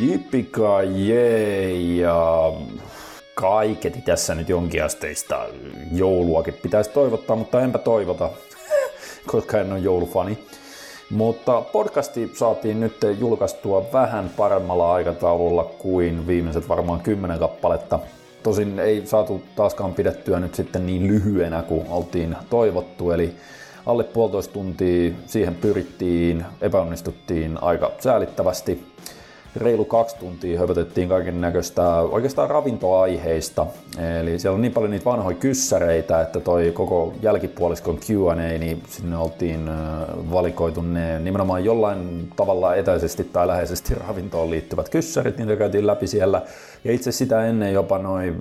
Jippika jee ja kaiketi tässä nyt jonkinasteista jouluakin pitäisi toivottaa, mutta enpä toivota, koska en ole joulufani. Mutta podcasti saatiin nyt julkaistua vähän paremmalla aikataululla kuin viimeiset varmaan kymmenen kappaletta. Tosin ei saatu taaskaan pidettyä nyt sitten niin lyhyenä kuin oltiin toivottu, eli alle puolitoista tuntia siihen pyrittiin, epäonnistuttiin aika säälittävästi reilu kaksi tuntia höpötettiin kaiken näköistä oikeastaan ravintoaiheista. Eli siellä on niin paljon niitä vanhoja kyssäreitä, että toi koko jälkipuoliskon Q&A, niin sinne oltiin valikoitu ne nimenomaan jollain tavalla etäisesti tai läheisesti ravintoon liittyvät kyssärit, niitä käytiin läpi siellä. Ja itse sitä ennen jopa noin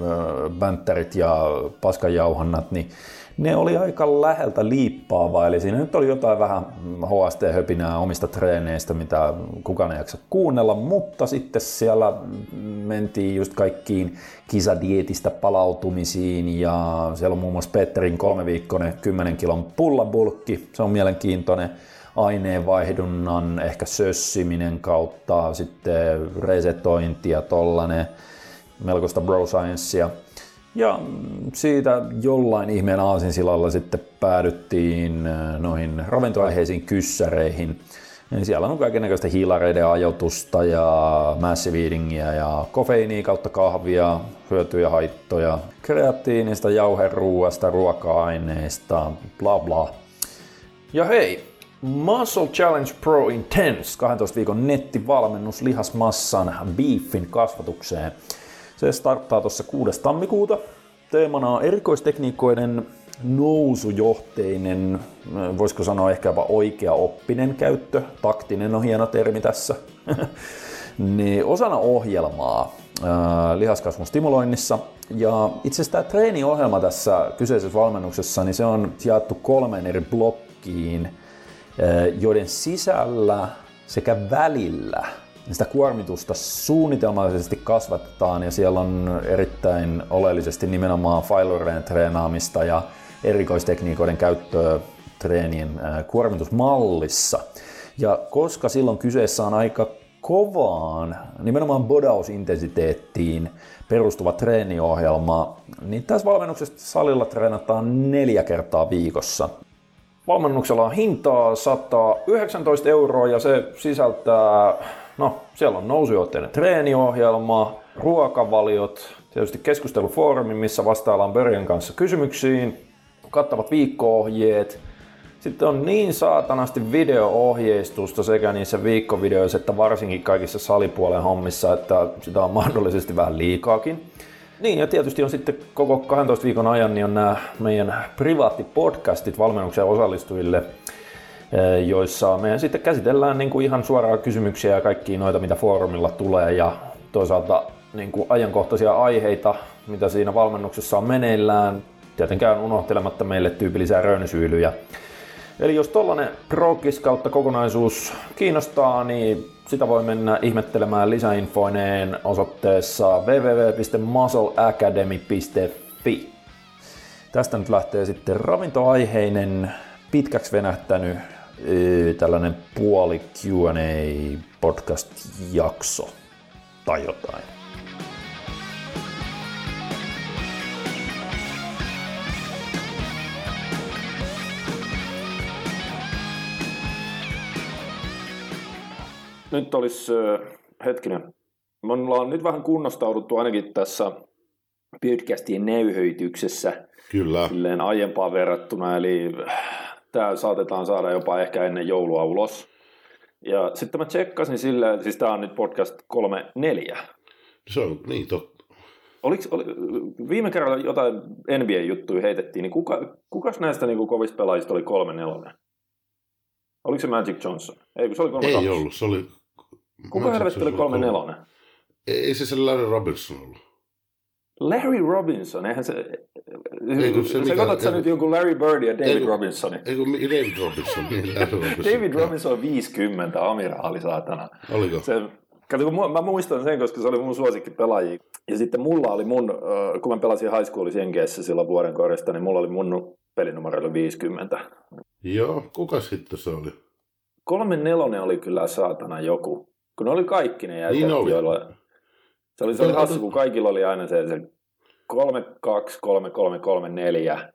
bänttärit ja paskanjauhannat, niin ne oli aika läheltä liippaava, eli siinä nyt oli jotain vähän HST-höpinää omista treeneistä, mitä kukaan ei jaksa kuunnella, mutta sitten siellä mentiin just kaikkiin kisadietistä palautumisiin ja siellä on muun muassa Petterin kolmeviikkoinen 10 kilon pullabulkki, se on mielenkiintoinen aineenvaihdunnan ehkä sössiminen kautta sitten resetointi ja tollanen melkoista bro sciencea. Ja siitä jollain ihmeen aasinsilalla sitten päädyttiin äh, noihin ravintoaiheisiin kyssäreihin. Eli siellä on kaikenlaista hiilareiden ajoitusta ja massive eatingia ja kofeiinia kautta kahvia, hyötyjä, haittoja, kreatiinista, jauheruuasta, ruoka-aineista, bla bla. Ja hei, Muscle Challenge Pro Intense, 12 viikon nettivalmennus lihasmassan beefin kasvatukseen. Se starttaa tuossa 6. tammikuuta. Teemana on erikoistekniikoiden nousujohteinen, voisiko sanoa ehkä jopa oikea oppinen käyttö, taktinen on hieno termi tässä, niin osana ohjelmaa ää, lihaskasvun stimuloinnissa. Ja itse asiassa tämä treeniohjelma tässä kyseisessä valmennuksessa, niin se on jaettu kolmeen eri blokkiin, ää, joiden sisällä sekä välillä sitä kuormitusta suunnitelmallisesti kasvatetaan ja siellä on erittäin oleellisesti nimenomaan failureen treenaamista ja erikoistekniikoiden käyttöä treenien kuormitusmallissa. Ja koska silloin kyseessä on aika kovaan, nimenomaan bodausintensiteettiin perustuva treeniohjelma, niin tässä valmennuksessa salilla treenataan neljä kertaa viikossa. Valmennuksella on hintaa 119 euroa ja se sisältää No, siellä on nousujohteinen treeniohjelma, ruokavaliot, tietysti keskustelufoorumi, missä vastaillaan Börjen kanssa kysymyksiin, kattavat viikko-ohjeet, sitten on niin saatanasti video-ohjeistusta sekä niissä viikkovideoissa että varsinkin kaikissa salipuolen hommissa, että sitä on mahdollisesti vähän liikaakin. Niin ja tietysti on sitten koko 12 viikon ajan niin on nämä meidän privaattipodcastit valmennuksen osallistujille, joissa me sitten käsitellään niin kuin ihan suoraan kysymyksiä ja kaikkia noita, mitä foorumilla tulee ja toisaalta niin kuin ajankohtaisia aiheita, mitä siinä valmennuksessa on meneillään, tietenkään unohtelematta meille tyypillisiä rönsyilyjä. Eli jos tollanen progis kautta kokonaisuus kiinnostaa, niin sitä voi mennä ihmettelemään lisäinfoineen osoitteessa www.muscleacademy.fi. Tästä nyt lähtee sitten ravintoaiheinen pitkäksi venähtänyt tällainen puoli Q&A podcast-jakso tai jotain. Nyt olisi hetkinen. Me ollaan nyt vähän kunnostauduttu ainakin tässä podcastien näyhöityksessä. Kyllä. Silleen aiempaan verrattuna, eli tämä saatetaan saada jopa ehkä ennen joulua ulos. Ja sitten mä tsekkasin silleen, siis tämä on nyt podcast 3.4. Se on niin totta. Oliko, oli, viime kerralla jotain NBA-juttuja heitettiin, niin kuka, kukas näistä niin kovista pelaajista oli 3-4? Oliko se Magic Johnson? Ei, kun se oli 3 Ei ollut, se oli... Kuka helvetti oli 3-4? Ei se se Larry Robinson ollut. Larry Robinson, eihän se... Ei, kun se, katsot sä nyt jonkun Larry Bird ja David Robinson. Ei kun David Robinson, niin Larry Robinson. David Robinson 50, amiraali saatana. Oliko? Se, kato, kun mä muistan sen, koska se oli mun pelaajia. Ja sitten mulla oli mun, kun mä pelasin high schoolissa Jenkeissä silloin vuoden korjasta, niin mulla oli mun pelinumero 50. Joo, kuka sitten se oli? Kolme nelonen oli kyllä saatana joku kun ne oli kaikki ne jätkät, Niin oli. joilla... Se oli, se oli Joo, hassu, kun kaikilla oli aina se, se 3, 2, 3, 3, 3, 4.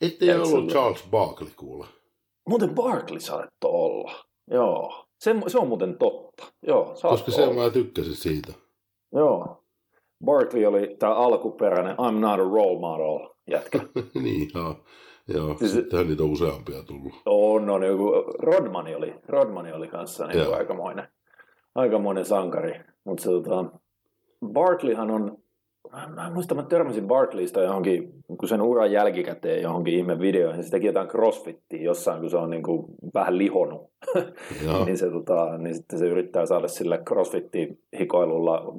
Ettei Et ollut Charles Barkley kuule. Muuten Barkley saattoi olla. Joo. Se, se on muuten totta. Joo, Koska se olla. mä tykkäsin siitä. Joo. Barkley oli tämä alkuperäinen I'm not a role model jätkä. niin, joo. Joo, Siis- sittenhän niitä on useampia tullut. On, on joku, Rodmani oli, Rodmani oli kanssa niin aikamoinen, aikamoinen sankari. Mutta se tota, Barkleyhan on, mä- en muista, mä törmäsin Barkleysta johonkin, kun sen uran jälkikäteen johonkin ihme videoihin, se teki jotain crossfittiä jossain, kun se on niin kuin vähän lihonut, niin, se, tota, niin sitten se yrittää saada sillä crossfittiin hikoilulla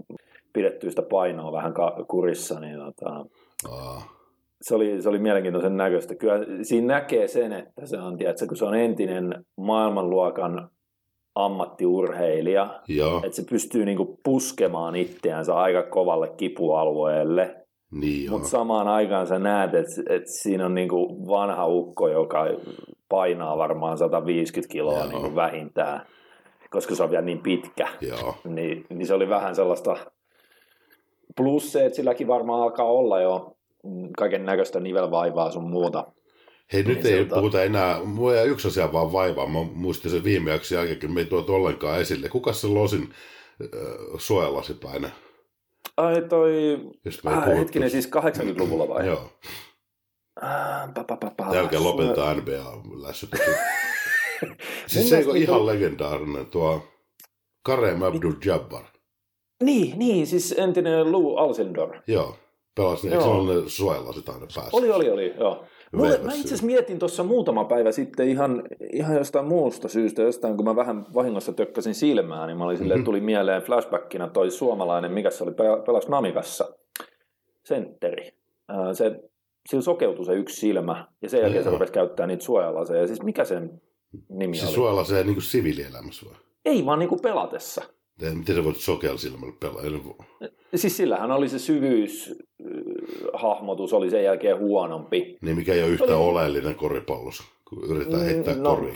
pidettyä sitä painoa vähän kurissa, niin tota, Aa, se oli, se oli mielenkiintoisen näköistä. Kyllä siinä näkee sen, että se on, tiedätkö, kun se on entinen maailmanluokan ammattiurheilija, joo, että se pystyy niinku puskemaan itseänsä aika kovalle kipualueelle, niin mutta samaan aikaan sä näet, että, että siinä on niinku vanha ukko, joka painaa varmaan 150 kiloa Joo. niinku vähintään, koska se on vielä niin pitkä. Joo, niin, niin se oli vähän sellaista, plus se, että silläkin varmaan alkaa olla jo kaiken näköistä nivelvaivaa sun muuta. Hei, nyt Niin ei siltä- puhuta enää, mua jää yksi asia vaan vaivaa, mä muistin sen viime jakson jälkeen, me ei tuotu ollenkaan esille. Kuka se Losin äh, suojalasipäinen, Ai toi, ah, hetkinen, siis 80-luvulla vai? Joo, Ah, pa, pa, pa, pa, jälkeen lopetetaan NBA-lässyt. Mun siis se on ihan niinku- legendaarinen tuo Kareem Abdul-Jabbar. Niin, niin, siis entinen Lou Alcindor. Joo, pelasi, eikö se ole ne suojalasit aina päässä? Oli, oli, oli, joo. Mulle, mä itse asiassa mietin tuossa muutama päivä sitten ihan, ihan jostain muusta syystä, jostain kun mä vähän vahingossa tökkäsin silmää, niin mä olin silleen, tuli mieleen flashbackina toi suomalainen, mikä se oli, pel- pelasi Namikassa, sentteri. Se, sillä sokeutui se yksi silmä, ja sen jälkeen se rupesi käyttää niitä suojalaseja. Siis mikä sen nimi Siis oli? suojalaseen niin kuin siviilielämässä vai? Ei vaan niinku pelatessa. Miten sä voit sokealla silmällä pelaa? Siis sillähän oli se syvyyshahmotus, oli sen jälkeen huonompi. Niin mikä ei ole yhtä Oli- oleellinen koripallossa, kun yritetään Mm, heittää no. koriin.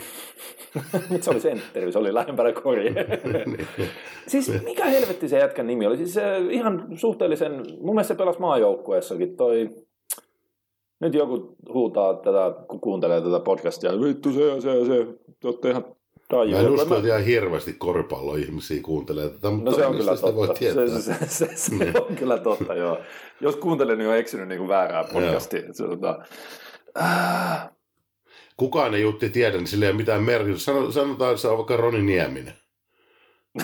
Mutta se oli sentteri, se oli lähempänä koria. siis mikä helvetti se jätkän nimi oli? Siis se ihan suhteellisen, mun mielestä se pelasi maajoukkueessakin toi, nyt joku huutaa tätä, kun kuuntelee tätä podcastia, vittu se ja se ja se, te olette ihan Mä en usko, että ihan hirveästi koripalloihmisiä kuuntelee tätä, mutta No se on kyllä sitä voi totta. tietää. Se, se, se, se, Niin. on kyllä totta, joo. Jos kuuntelen, niin on eksynyt niin kuin väärää podcastia. Se, tota, äh, Kukaan ei jutti tiedä, niin sillä ei ole mitään merkitystä. Sano- Sanotaan, että se on vaikka Roni Nieminen.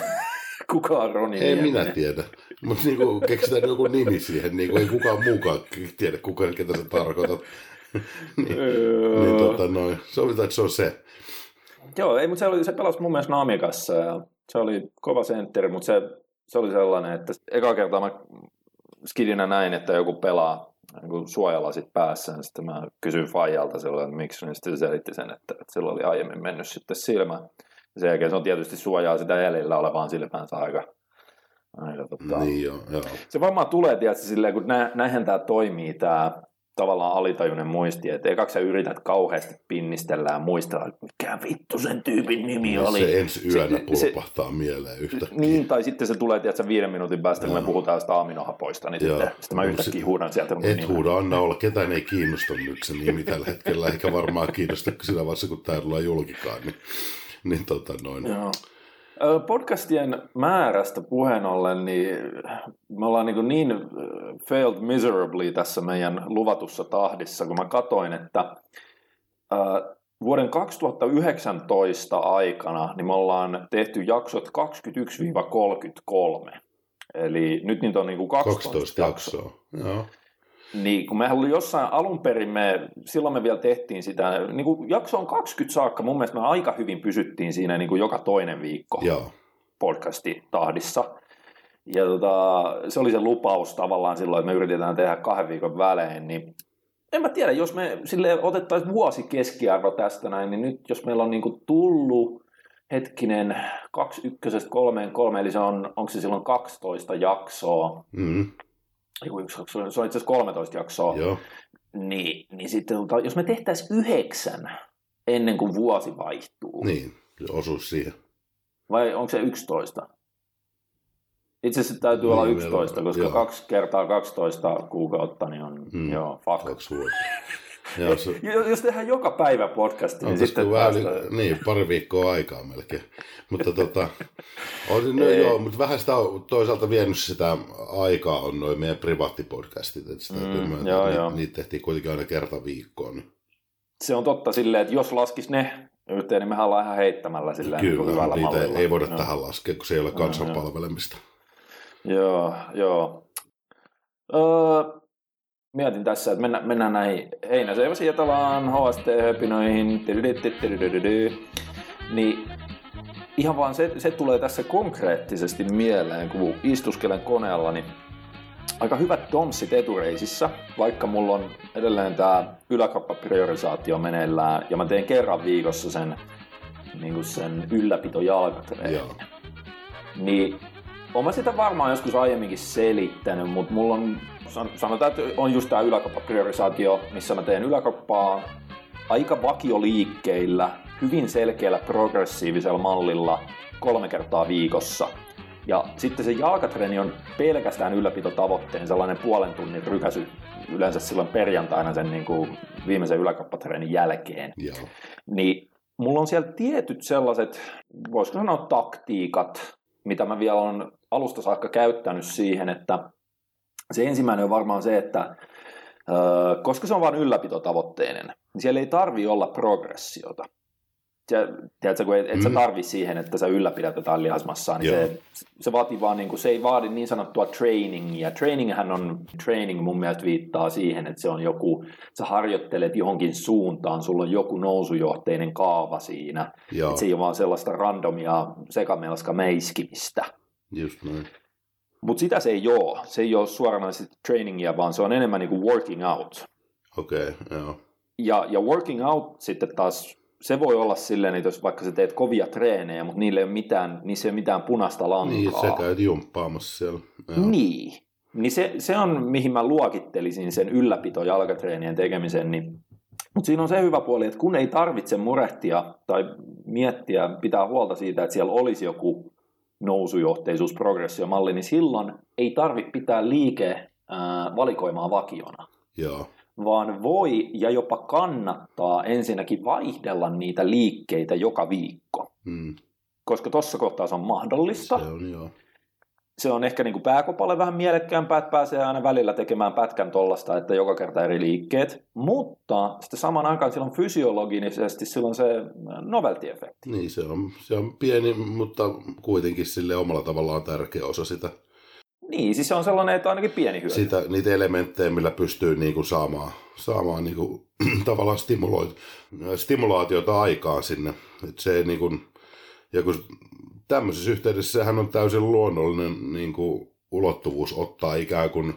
kuka on Roni Ei Nieminen? minä tiedä. Mutta niinku, keksitään joku nimi siihen, niinku, ei kukaan muukaan tiedä, kuka, ketä sä tarkoitat. niin, Öö, niin tota, noin. Sovitaan, että se on se. Joo, ei, mutta se, oli, se pelasi mun mielestä Namikassa ja se oli kova sentteri, mutta se, se oli sellainen, että eka kertaa mä skidinä näin, että joku pelaa niin suojalasit päässä, ja sitten mä kysyin Fajalta silloin, että miksi, niin sitten se selitti sen, että, että sillä oli aiemmin mennyt sitten silmä. Ja sen jälkeen se on tietysti suojaa sitä jäljellä olevaan silmäänsä aika, aika tota, Niin joo, joo. se varmaan tulee, tietysti, silleen, kun nä, näinhän tämä toimii, tämä tavallaan alitajuinen muisti, että ekaksi sä yrität kauheasti pinnistellä ja muistella, että mikä vittu sen tyypin nimi oli. Se ensi yönä Se- se- pulpahtaa mieleen yhtäkkiä. Niin, tai sitten se tulee, tiedätkö, viiden minuutin päästä, kun me puhutaan sitä aminohapoista, niin Joo. sitten, sitten mä yhtäkkiä sit- huudan sieltä Et nimen. huuda, anna olla. Ketään ei kiinnosta nyt se nimi tällä hetkellä, eikä varmaan kiinnosta siinä vaiheessa, kun tämä tulee julkikaan. Niin, niin tota noin. Joo. Podcastien määrästä puheen ollen, niin me ollaan niin, niin ö, failed miserably tässä meidän luvatussa tahdissa, kun mä katoin, että vuoden 2019 aikana niin me ollaan tehty jaksot 21-33. Eli nyt niitä on niin kuin 12, 12 jaksoa. Joo. Niin, kun mehän oli jossain alun perin, me, silloin me vielä tehtiin sitä, niin kuin jaksoon 20 saakka, mun mielestä me aika hyvin pysyttiin siinä niin kuin joka toinen viikko Joo. podcastin tahdissa. Ja tota, se oli se lupaus tavallaan silloin, että me yritetään tehdä kahden viikon välein, niin en mä tiedä, jos me sille otettaisiin vuosi keskiarvo tästä näin, niin nyt jos meillä on niinku tullut hetkinen kaksi ykkösestä kolmeen kolme, eli se on, onko se silloin 12 jaksoa, Mm, kaksi, se on itse asiassa 13 jaksoa, joo. niin, niin sitten tota, jos me tehtäisiin yhdeksän ennen kuin vuosi vaihtuu, Niin, se osuisi siihen. Vai onko se 11? Itse asiassa täytyy olla Niin, 11, meillä on- koska joo. kaksi kertaa 12 kuukautta, niin on, Mm, joo, fuck. Kaksi vuotta. Joo, se, Jo- Jos tehdään joka päivä podcasti, niin sitten vähän, niin, pari viikkoa aikaa melkein. Mutta tota, on, no, joo, mutta vähän sitä on toisaalta vienyt sitä aikaa on noin meidän privaattipodcastit, että sitä Mm, täytyy myöntää, joo, ni- joo. niitä tehtiin kuitenkin aina kerta viikkoon. Niin. Se on totta silleen, että jos laskis ne yhteen, niin mehän ollaan ihan heittämällä silleen niin Kyllä, hyvällä niitä mallilla. ei voida joo. tähän laskea, kun se ei ole joo. kansanpalvelemista. Joo, joo. Öö, mietin tässä, että mennään, mennään näihin heinäseiväsiä tavallaan HST-höpinoihin. niin ihan vaan se, se tulee tässä konkreettisesti mieleen, kun istuskelen koneella, niin aika hyvät donssit etureisissä, vaikka mulla on edelleen tämä yläkappapriorisaatio meneillään, ja mä teen kerran viikossa sen, niin sen ylläpito. Niin Oon mä sitä varmaan joskus aiemminkin selittänyt, mutta mulla on sanotaan, että on just tämä yläkappapriorisaatio, missä mä teen yläkappaa aika vakioliikkeillä, hyvin selkeällä progressiivisella mallilla kolme kertaa viikossa. Ja sitten se jalkatreeni on pelkästään ylläpitotavoitteen sellainen puolen tunnin rykäsy yleensä silloin perjantaina sen niin kuin viimeisen yläkappatreenin jälkeen Joo. niin mulla on siellä tietyt sellaiset, voisiko sanoa taktiikat, mitä mä vielä on alusta saakka käyttänyt siihen, että se ensimmäinen on varmaan se, että koska se on vain ylläpitotavoitteinen, niin siellä ei tarvi olla progressiota. Tiedätkö, kun et, et sä Mm. tarvi siihen, että sä ylläpidät jotain lihasmassaa, niin Joo. se, se vaatii vaan, niin kuin, se ei vaadi niin sanottua trainingia. Traininghän on, training mun mielestä viittaa siihen, että se on joku, sä harjoittelet johonkin suuntaan, sulla on joku nousujohteinen kaava siinä. Joo, Et se ei ole vaan sellaista randomia sekamelska meiskimistä. just noin. Mutta sitä se ei ole. Se ei ole suoranaisesti trainingia, vaan se on enemmän niin kuin working out. Okei, okay, joo. Ja, ja working out sitten taas, se voi olla silleen, että jos vaikka sä teet kovia treenejä, mutta niillä ei ole mitään, niissä ei ole mitään punaista lankaa. Niin, sä käyt jumppaamassa siellä. Joo. Niin. Niin se, se on, mihin mä luokittelisin sen ylläpito jalkatreenien tekemisen. Niin. Mutta siinä on se hyvä puoli, että kun ei tarvitse murehtia tai miettiä, pitää huolta siitä, että siellä olisi joku nousujohteisuus, progressiomalli, niin silloin ei tarvitse pitää liike valikoimaa vakiona Joo, vaan voi ja jopa kannattaa ensinnäkin vaihdella niitä liikkeitä joka viikko. mm, Koska tuossa kohtaa se on mahdollista. se on joo. Se on ehkä niin kuin pääkopalle vähän mielekkäämpää, että pääsee aina välillä tekemään pätkän tollasta, että joka kerta eri liikkeet. Mutta sitten saman aikaan silloin fysiologisesti silloin se novelty-efekti. Niin, se on, se on pieni, mutta kuitenkin sille omalla tavallaan tärkeä osa sitä, Niin, siis se on sellainen, että ainakin pieni hyöty. sitä niitä elementtejä, millä pystyy niin kuin saamaan, saamaan niin kuin, tavallaan stimuloit, stimulaatiota aikaan sinne. Et se niin kuin, ja kun tämmöisessä yhteydessä sehän on täysin luonnollinen niin kuin, ulottuvuus ottaa ikään kuin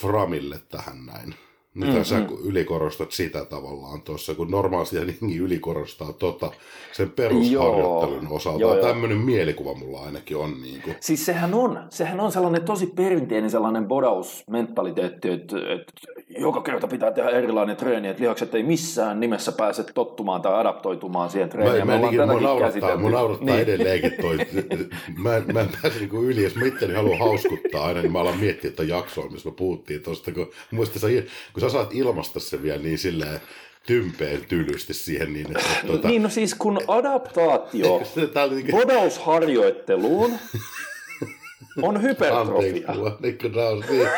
framille tähän näin. Nythän Mm, sä ylikorostat sitä tavallaan tuossa, kun normaalisti jengi ylikorostaa tota sen perusharjoittelun Joo, osalta. joo, joo. Tämmöinen mielikuva mulla ainakin on. Niin kuin. Siis sehän on, sehän on sellainen tosi perinteinen sellainen bodausmentaliteetti, että, että joka kerta pitää tehdä erilainen treeni, että lihakset ei missään nimessä pääse tottumaan tai adaptoitumaan siihen treeniin. Mä, mä, mä, mä naurattaa, mä naurattaa niin. Niin. edelleenkin toi. mä, en, mä en pääse niinku yli, jos mä itteni haluan hauskuttaa aina, niin mä alan miettiä että jaksoa, missä me puhuttiin tosta, kun, muista kun sä saat ilmaista sen vielä niin silleen tympeen tylysti siihen niin, että tuota, Niin, no siis kun adaptaatio oli niinku, bodausharjoitteluun on anteeksi, hypertrofia. niin kuin naurut, niin.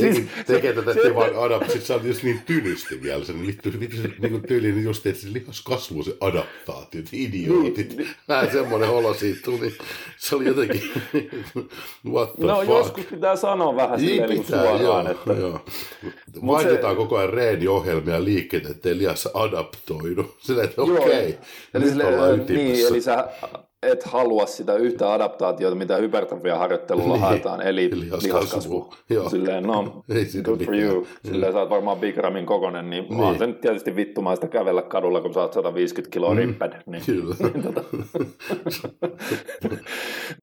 Siis- Siis, tekee tätä se, vaan adap, sit sä oot just niin tylysti vielä sen, vittu, vittu se niin kuin tyyli, niin just, että se lihaskasvu, se adaptaatio, idiootit. Niin, Vähän semmoinen olo siitä tuli. Se oli jotenkin, what the No fuck. joskus pitää sanoa vähän Niin silleen niin pitää, suoraan, joo, että joo. Vaihdetaan se- koko ajan reeniohjelmia ja liikkeet, ettei lihassa adaptoidu. Silleen, että okei, okay, Eli, nyt sille, ollaan niin, ytimessä. eli sä et halua sitä yhtä adaptaatiota, mitä hypertrofia-harjoittelulla Niin, haetaan, eli lihaskasvu. Silleen, no, Ei good for mitään. you. Silleen, sä oot varmaan Big Ramin kokonen, niin, niin. on Niin. se nyt tietysti vittumaista kävellä kadulla, kun sä oot 150 kiloa mm. ripped. Niin. Kyllä. Tota.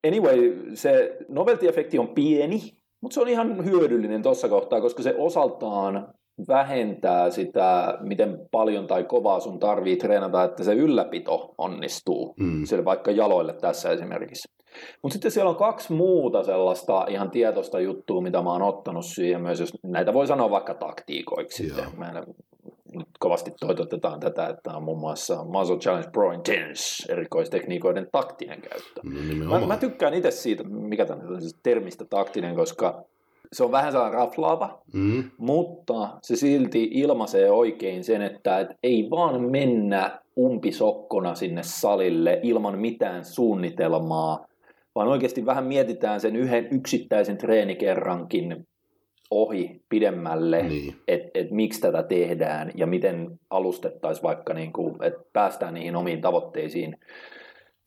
anyway, se novelty-efekti on pieni, mutta se on ihan hyödyllinen tuossa kohtaa, koska se osaltaan vähentää sitä, miten paljon tai kovaa sun tarvii treenata, että se ylläpito onnistuu, mm. sille vaikka jaloille tässä esimerkiksi. Mutta sitten siellä on kaksi muuta sellaista ihan tietoista juttua, mitä mä oon ottanut siihen myös, jos näitä voi sanoa vaikka taktiikoiksi Joo. sitten. Meillä nyt kovasti toitotetaan tätä, että on muun muassa Muscle Challenge Pro Intense erikoistekniikoiden taktinen käyttö. No, mä, mä tykkään itse siitä, mikä tämä on siis termistä taktinen, koska se on vähän sellainen raflaava, mm. mutta se silti ilmaisee oikein sen, että et ei vaan mennä umpisokkona sinne salille ilman mitään suunnitelmaa, vaan oikeasti vähän mietitään sen yhden yksittäisen treenikerrankin ohi pidemmälle, niin. että et miksi tätä tehdään ja miten alustettaisiin vaikka, niin kuin, että päästään niihin omiin tavoitteisiin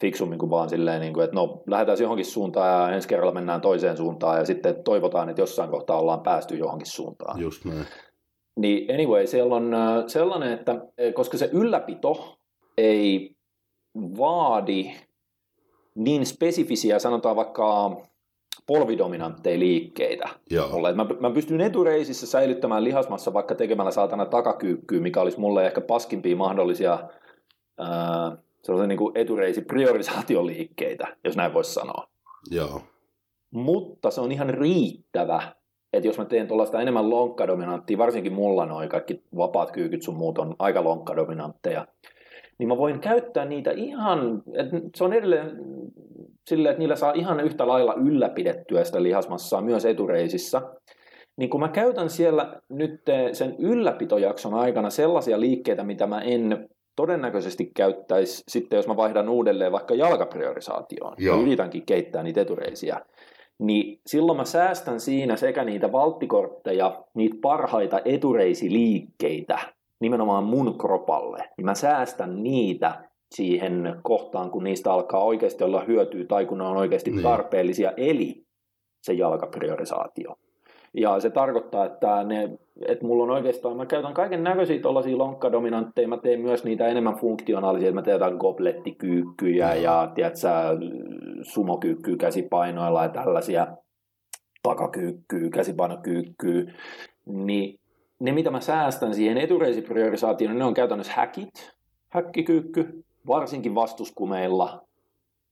fiksummin kuin vaan silleen, niin kuin, että no lähdetään johonkin suuntaan ja ensi kerralla mennään toiseen suuntaan ja sitten toivotaan, että jossain kohtaa ollaan päästy johonkin suuntaan. Just näin. Niin anyway, siellä on äh, sellainen, että eh, koska se ylläpito ei vaadi niin spesifisiä, sanotaan vaikka polvidominantteja liikkeitä. Mulle. Mä, mä pystyn etureisissä säilyttämään lihasmassa vaikka tekemällä saatana takakyykkyä, mikä olisi mulle ehkä paskimpia mahdollisia ää, sellaisia niin kuin etureisi priorisaatioliikkeitä, jos näin voisi sanoa. Joo. Mutta se on ihan riittävä, että jos mä teen tuollaista enemmän lonkkadominanttia, varsinkin mulla noin kaikki vapaat kyykyt sun muut on aika lonkkadominantteja, niin mä voin käyttää niitä ihan, että se on edelleen silleen, että niillä saa ihan yhtä lailla ylläpidettyä sitä lihasmassaa myös etureisissä. Niin kun mä käytän siellä nyt sen ylläpitojakson aikana sellaisia liikkeitä, mitä mä en todennäköisesti käyttäisi sitten, jos mä vaihdan uudelleen vaikka jalkapriorisaatioon Joo. ja yritänkin keittää niitä etureisiä, niin silloin mä säästän siinä sekä niitä valttikortteja, niitä parhaita etureisiliikkeitä nimenomaan mun kropalle, niin mä säästän niitä siihen kohtaan, kun niistä alkaa oikeasti olla hyötyä tai kun ne on oikeasti niin. tarpeellisia, eli se jalkapriorisaatio. Ja se tarkoittaa, että, ne, että mulla on oikeastaan, mä käytän kaiken näköisiä tuollaisia lonkkadominantteja, mä teen myös niitä enemmän funktionaalisia, että mä teen jotain goblettikyykkyjä mm. ja tiedätkö, sumokyykkyä käsipainoilla ja tällaisia takakyykkyä, käsipainokyykkyä, niin ne mitä mä säästän siihen etureisipriorisaatioon, ne on käytännössä häkit, häkkikyykky, varsinkin vastuskumeilla,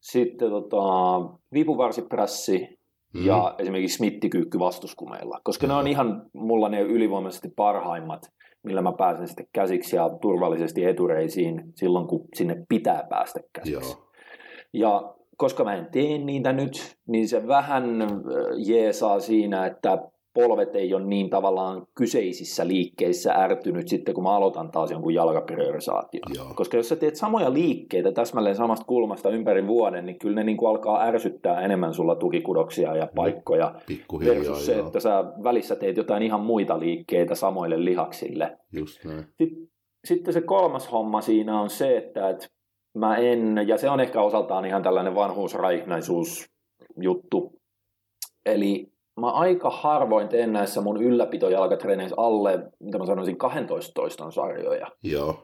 sitten tota, vipuvarsiprässi mm. ja esimerkiksi smittikyykky vastuskumeilla, koska mm. ne on ihan mulla ne ylivoimaisesti parhaimmat, millä mä pääsen sitten käsiksi ja turvallisesti etureisiin silloin, kun sinne pitää päästä käsiksi. Joo. Ja koska mä en tee niitä nyt, niin se vähän jeesaa siinä, että polvet ei ole niin tavallaan kyseisissä liikkeissä ärtynyt sitten, kun mä aloitan taas jonkun jalkapriorisaation. Joo. Koska jos sä teet samoja liikkeitä täsmälleen samasta kulmasta ympäri vuoden, niin kyllä ne niin kuin alkaa ärsyttää enemmän sulla tukikudoksia ja paikkoja. Versus se, joo. että sä välissä teet jotain ihan muita liikkeitä samoille lihaksille. Just näin. Sitten, sitten se kolmas homma siinä on se, että, että mä en, ja se on ehkä osaltaan ihan tällainen vanhuusraihnaisuus juttu, eli mä aika harvoin teen näissä mun ylläpitojalkatreeneissä alle, mitä mä sanoisin, 12 toiston sarjoja. Joo.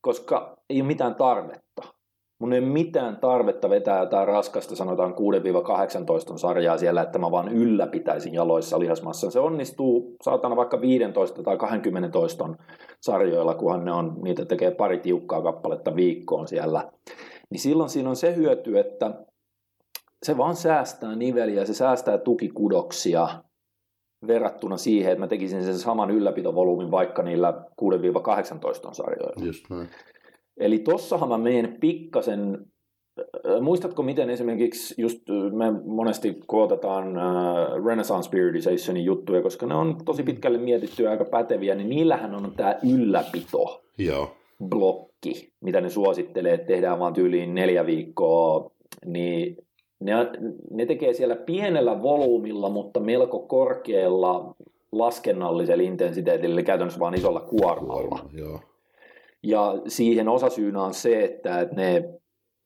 Koska ei ole mitään tarvetta. Mun ei ole mitään tarvetta vetää jotain raskasta, sanotaan 6-18 sarjaa siellä, että mä vaan ylläpitäisin jaloissa lihasmassa. Se onnistuu saatana vaikka 15 tai 20 toiston sarjoilla, kunhan ne on, niitä tekee pari tiukkaa kappaletta viikkoon siellä. Niin silloin siinä on se hyöty, että se vaan säästää niveliä, se säästää tukikudoksia verrattuna siihen, että mä tekisin sen saman ylläpitovolyymin vaikka niillä 6-18 sarjoilla. Just näin. Eli tossahan mä menen pikkasen, muistatko miten esimerkiksi just me monesti kootetaan Renaissance Periodizationin juttuja, koska ne on tosi pitkälle mietitty ja aika päteviä, niin niillähän on tämä ylläpito. Joo. blokki, mitä ne suosittelee, että tehdään vaan tyyliin neljä viikkoa, niin ne, ne tekee siellä pienellä volyymilla, mutta melko korkealla laskennallisella intensiteetillä, eli käytännössä vain isolla kuormalla. Joo. Ja siihen osasyynä on se, että, että ne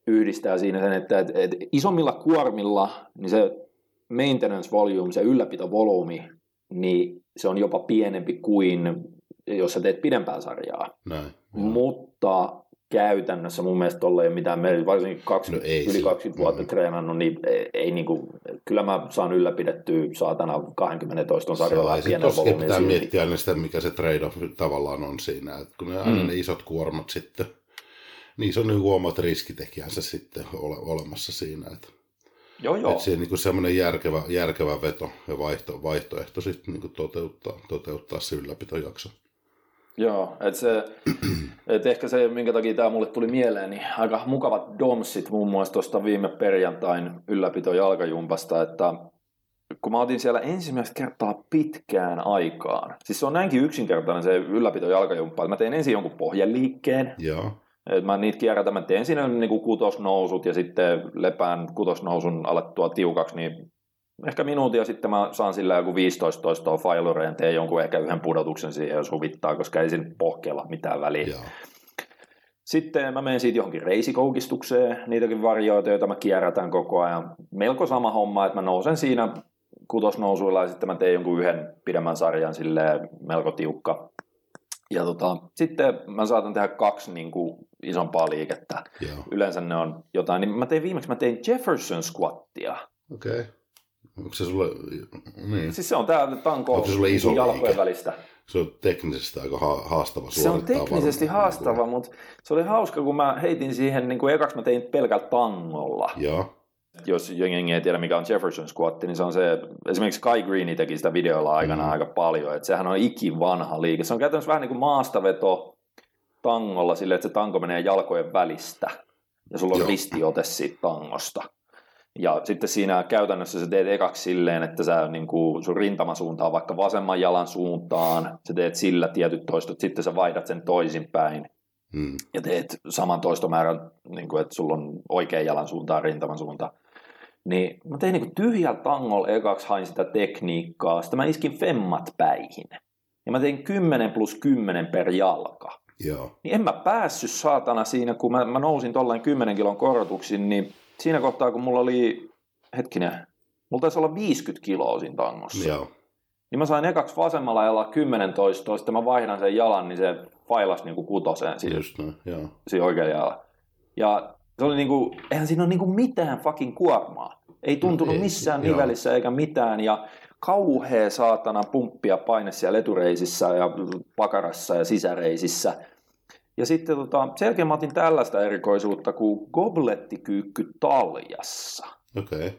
yhdistää siinä sen, että, että, että isommilla kuormilla niin se maintenance volume, se ylläpitovolyymi, niin se on jopa pienempi kuin jos sä teet pidempää sarjaa. Näin, Mutta käytännössä mun mielestä tolle ei ole mitään merkitystä, varsinkin kaksi, No ei yli se- 20 vuotta mm. treenannut, niin ei, ei niin kuin, kyllä mä saan ylläpidettyä saatana 20 toiston sarjalla pienellä volyymilla pitää silti. miettiä aina sitä, mikä se trade-off tavallaan on siinä. Et kun ne aina Mm. ne isot kuormat sitten, niissä on niin omat riskitekijänsä sitten ole, olemassa siinä. Että Joo, joo. et se niin semmoinen järkevä, järkevä veto ja vaihto, vaihtoehto sitten niin toteuttaa, toteuttaa se ylläpitojakso. Joo, että se, et ehkä se, minkä takia tämä mulle tuli mieleen, niin aika mukavat domsit muun muassa tuosta viime perjantain ylläpito jalkajumpasta, että kun mä otin siellä ensimmäistä kertaa pitkään aikaan, siis se on näinkin yksinkertainen se ylläpito jalkajumppa, että mä teen ensin jonkun pohjaliikkeen, Joo, että mä niitä kierrätän, mä teen siinä niin kuin kutosnousut ja sitten lepään kutosnousun alettua tiukaksi, niin ehkä minuutin ja sitten mä saan sillä joku 15 toistoa failureen, teen jonkun ehkä yhden pudotuksen siihen, jos huvittaa, koska ei siinä pohkeella mitään väliä. joo. Sitten mä menen siitä johonkin reisikoukistukseen, niitäkin varjoita, joita mä kierrätän koko ajan. Melko sama homma, että mä nousen siinä kutosnousuilla ja sitten mä teen jonkun yhden pidemmän sarjan silleen melko tiukka. Ja tota, sitten mä saatan tehdä kaksi niin kuin isompaa liikettä. Joo, Yleensä ne on jotain. Niin mä tein viimeksi, mä tein Jefferson squattia. okei. Okay. Onko se sulle, niin, Siis se on tää tanko Onko se sulle iso jalkojen liike? välistä. se on teknisesti aika ha- haastava Se on teknisesti varmaan. haastava, mutta se oli hauska, kun mä heitin siihen, niin kuin ekaksi mä tein pelkällä tangolla. Joo, Jos jengi ei tiedä, mikä on Jefferson squat, niin se on se, esimerkiksi Kai Greeni teki sitä videolla aikana Mm. aika paljon, että sehän on ikivanha liike. Se on käytännössä vähän niin kuin maastaveto tangolla silleen, että se tanko menee jalkojen välistä ja sulla on Joo. ristiote siitä tangosta. Ja sitten siinä käytännössä sä teet ekaksi silleen, että sä niin kuin sun rintama suuntaa vaikka vasemman jalan suuntaan, sä teet sillä tietyt toistot, sitten sä vaihdat sen toisinpäin mm. ja teet saman toistomäärän, niin kuin, että sulla on oikean jalan suuntaan, rintaman suuntaan. Niin mä tein niin tyhjällä tangolla ekaksi hain sitä tekniikkaa, sitten mä iskin femmat päihin. Ja mä tein 10 plus 10 per jalka. joo, Niin en mä päässyt saatana siinä, kun mä, mä nousin tolleen 10 kilon korotuksin, niin siinä kohtaa, kun mulla oli, hetkinen, mulla taisi olla 50 kiloa siinä tangossa. joo, Niin mä sain ekaksi vasemmalla jalalla 10 toistoa, sitten mä vaihdan sen jalan, niin se failasi niin kuin kutoseen siinä just näin, joo. siinä oikealla jalalla. Ja se oli niinku, eihän siinä ole niinku mitään fucking kuormaa. Ei tuntunut Ei, missään joo. nivelissä eikä mitään. Ja kauhea saatana pumppia paine siellä etureisissä ja pakarassa ja sisäreisissä. Ja sitten tota, sen jälkeen mä otin tällaista erikoisuutta kuin goblettikyykky taljassa. Okei. Okay.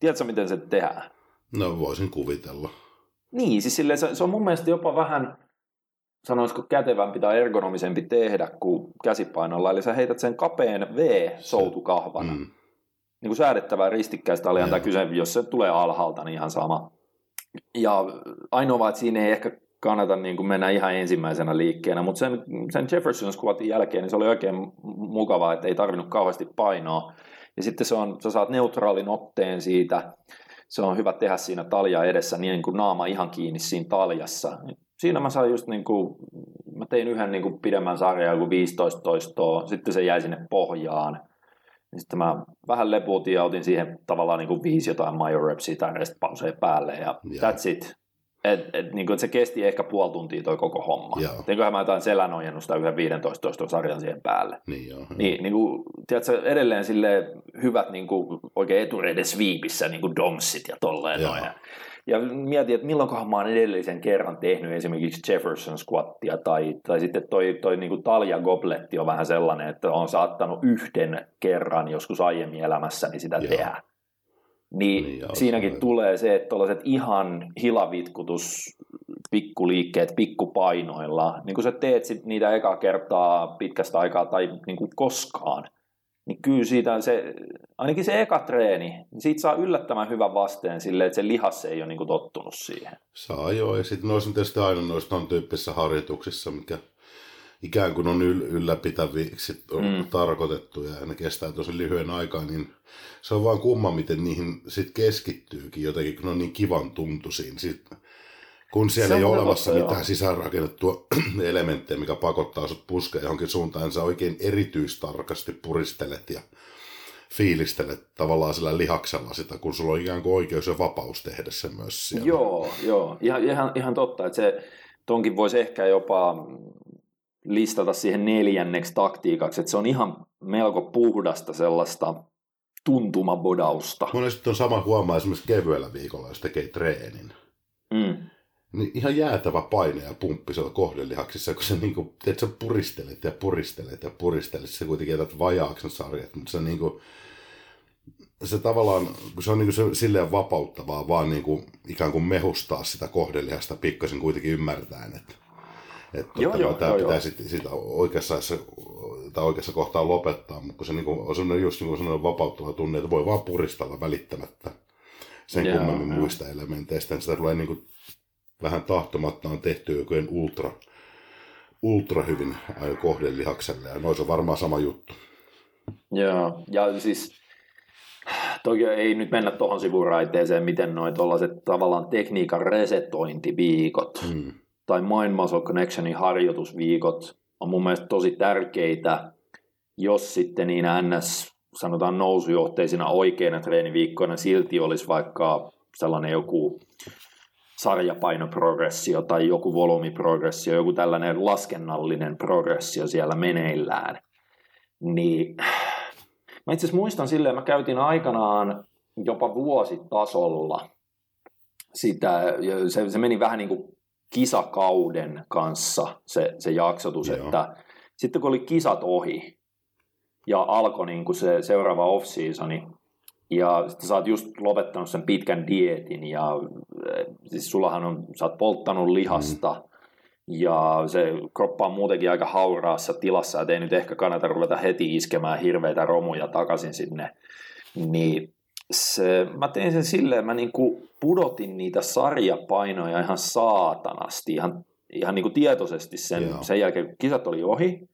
Tiedätkö, miten se tehdään? No voisin kuvitella. Niin, siis silleen, se, se on mun mielestä jopa vähän, sanoisiko kätevämpi tai ergonomisempi tehdä kuin käsipainolla. Eli sä heität sen kapeen V-soutukahvan, mm. Mm. niin kuin säädettävää ristikkäistä alian, tai Joo. kyse, jos se tulee alhaalta, niin ihan sama. Ja ainoa vaan, että siinä ei ehkä kannata niin kuin mennä ihan ensimmäisenä liikkeenä, mutta sen, sen Jefferson squatin jälkeen niin se oli oikein mukavaa, että ei tarvinnut kauheasti painoa. Ja sitten se on, sä saat neutraalin otteen siitä, se on hyvä tehdä siinä talja edessä niin kuin naama ihan kiinni siinä taljassa. Siinä mä sain just niin kuin, mä tein yhden niin kuin pidemmän sarjan, joku 15 toistoa, sitten se jäi sinne pohjaan. Ja sitten mä vähän lepuutin ja otin siihen tavallaan niin kuin viisi jotain majorepsia tai pauseja päälle ja Joo. that's it. Et, et, niin kuin, se kesti ehkä puoli tuntia toi koko homma. Joo. Teinköhän mä jotain selännojennusta yhden 15 toiston sarjan siihen päälle. Niin joo. Niin, niin kuin, tiedätkö, edelleen sille hyvät niin kuin, oikein etureiden sweepissä niin kuin domsit ja tolleen Joo. noin. Ja mietin, että milloinkohan mä oon edellisen kerran tehnyt esimerkiksi Jefferson squattia tai, tai sitten toi, toi niin kuin talja gobletti on vähän sellainen, että on saattanut yhden kerran joskus aiemmin elämässäni sitä Joo. tehdä. Niin, Niin, siinäkin se tulee se, että tuollaiset ihan hilavitkutus pikkuliikkeet pikkupainoilla, niin kun sä teet sit niitä eka kertaa pitkästä aikaa tai niin kuin koskaan, niin kyllä siitä se, ainakin se eka treeni, niin siitä saa yllättävän hyvän vasteen silleen, että se lihas ei ole niin kuin tottunut siihen. Saa joo, ja sitten noissa on tietysti aina noissa tyyppisissä harjoituksissa, mikä ikään kuin on yl- ylläpitäviksi on Mm. tarkoitettu ja ne kestää tosi lyhyen aikaa, niin se on vaan kumma, miten niihin sit keskittyykin jotenkin, kun ne on niin kivan tuntuisiin. Sit, kun siellä Se ei ole olemassa totta, mitään joo. sisäänrakennettua elementtejä, mikä pakottaa sut puskea johonkin suuntaan, niin sä oikein erityistarkasti puristelet ja fiilistelet tavallaan sillä lihaksella sitä, kun sulla on ikään kuin oikeus ja vapaus tehdä se myös siellä. Joo, joo. Ihan, ihan, ihan totta, että se tonkin voisi ehkä jopa listata siihen neljänneksi taktiikaksi, että se on ihan melko puhdasta sellaista tuntumabodausta. Monesti on sama huomaa esimerkiksi kevyellä viikolla, jos tekee treenin. Mm. Niin ihan jäätävä paine ja pumppi siellä kohdelihaksissa, kun sä, niinku, teet, sä puristelet ja puristelet ja puristelet, sä kuitenkin jätät vajaaksi sarjat, mutta se niinku, se tavallaan, kun se on niinku se, silleen vapauttavaa, vaan niinku ikään kuin mehustaa sitä kohdelihasta pikkasen kuitenkin ymmärtäen, että että Joo, tota, joo, tämä joo, pitää joo. sitten sitä oikeassa, tai oikeassa kohtaa lopettaa, mutta kun se niinku, on sellainen, just niin sellainen vapauttava tunne, että voi vaan puristella välittämättä sen Joo, kummemmin joo. muista elementeistä, niin sitä tulee niinku vähän tahtomattaan tehty jokin ultra, ultra hyvin kohdelihakselle, ja noissa on varmaan sama juttu. Joo, ja siis toki ei nyt mennä tuohon sivuraiteeseen, miten noin tuollaiset tavallaan tekniikan resetointiviikot Mm. Tai Mind Muscle Connectionin harjoitusviikot on mun mielestä tosi tärkeitä, jos sitten niin NS sanotaan nousujohteisina oikeina treeniviikkoina silti olisi vaikka sellainen joku sarjapainoprogressio tai joku volyymiprogressio, joku tällainen laskennallinen progressio siellä meneillään, niin mä itse asiassa muistan silleen, mä käytin aikanaan jopa vuositasolla sitä, se, se meni vähän niin kuin kisakauden kanssa se, se jaksotus, Joo. että sitten kun oli kisat ohi ja alkoi niin kuin se seuraava off-seasoni, ja sitten sä oot just lopettanut sen pitkän dietin ja eh, siis sullahan on, sä oot polttanut lihasta mm. ja se kroppa on muutenkin aika hauraassa tilassa, että ei nyt ehkä kannata ruveta heti iskemään hirveitä romuja takaisin sinne, niin se, mä tein sen silleen, mä niinku pudotin niitä sarjapainoja ihan saatanasti, ihan, ihan niinku tietoisesti sen, Joo. sen jälkeen, kun kisat oli ohi.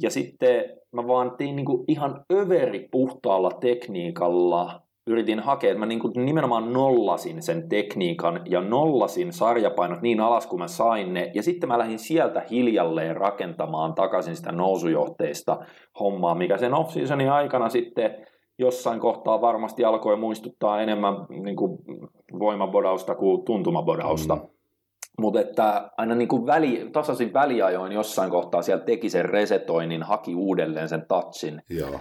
Ja sitten mä vaan tein niinku ihan överi puhtaalla tekniikalla, yritin hakea, että mä niinku nimenomaan nollasin sen tekniikan ja nollasin sarjapainot niin alas kuin mä sain ne. Ja sitten mä lähdin sieltä hiljalleen rakentamaan takaisin sitä nousujohteista hommaa, mikä sen off-seasonin aikana sitten jossain kohtaa varmasti alkoi muistuttaa enemmän niin kuin voimabodausta kuin tuntumabodausta. Mm. Mutta että aina niin kuin väli, tasaisin väliajoin jossain kohtaa siellä teki sen resetoinnin, haki uudelleen sen touchin. Joo.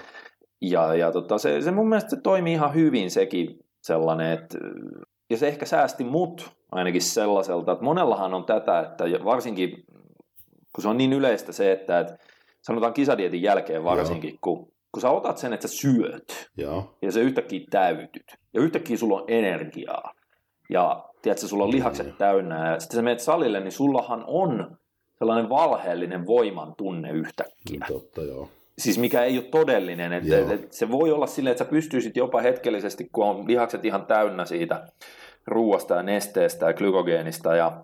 Ja, ja tota, se, se mun mielestä se toimii ihan hyvin sekin sellainen, että ja se ehkä säästi mut ainakin sellaiselta, että monellahan on tätä, että varsinkin kun se on niin yleistä se, että, että sanotaan kisadietin jälkeen varsinkin, kun, kun sä otat sen, että sä syöt, Joo. ja se yhtäkkiä täytyt. Ja yhtäkkiä sulla on energiaa. Ja tiedätkö, sulla on lihakset Niin. täynnä. Ja sitten sä menet salille, niin sullahan on sellainen valheellinen voiman tunne yhtäkkiä. Totta, joo. Siis mikä ei ole todellinen. Että et, et se voi olla silleen, että sä pystyisit jopa hetkellisesti, kun on lihakset ihan täynnä siitä ruuasta ja nesteestä ja glykogeenista ja,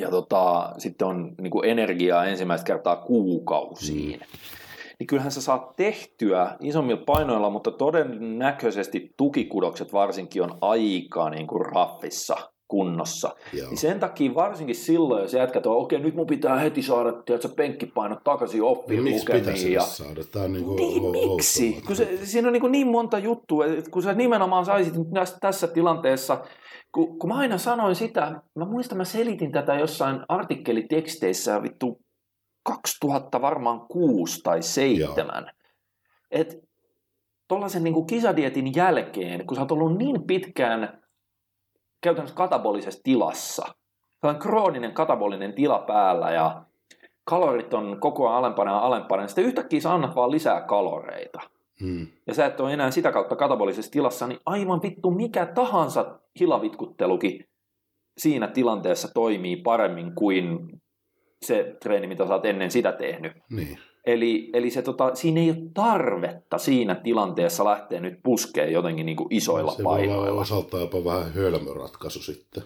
ja tota, sitten on niin kuin energiaa ensimmäistä kertaa kuukausiin. Mm. Niin kyllähän sä saat tehtyä isommilla painoilla, mutta todennäköisesti tukikudokset varsinkin on aika niin kuin raffissa kunnossa. Joo. Niin sen takia varsinkin silloin, jos jätkät on, okei, nyt mun pitää heti saada tiedätkö, penkkipainot takaisin oppiin Niin miksi pitäisi. Ja... saada? Tämä on niin kuin Niin, miksi? Kun se, siinä on niin, niin monta juttua, että kun sä nimenomaan saisit tässä tilanteessa, kun, kun mä aina sanoin sitä, mä muistan, mä selitin tätä jossain artikkeliteksteissä vittu 2000 varmaan kuusi tai seitsemän. Että tuollaisen niin kisadietin jälkeen, kun sä oot ollut niin pitkään käytännössä katabolisessa tilassa, sellainen krooninen katabolinen tila päällä ja kalorit on koko ajan alempana ja alempana, niin sitten yhtäkkiä sä annat vaan lisää kaloreita. Hmm. Ja sä et ole enää sitä kautta katabolisessa tilassa, niin aivan vittu mikä tahansa hilavitkuttelukin siinä tilanteessa toimii paremmin kuin se treeni, mitä sä oot ennen sitä tehnyt. Niin. Eli, eli se, tota, siinä ei ole tarvetta siinä tilanteessa lähteä nyt puskeen jotenkin niin kuin isoilla Se voi olla painoilla. osaltaan jopa vähän hölmöratkaisu sitten.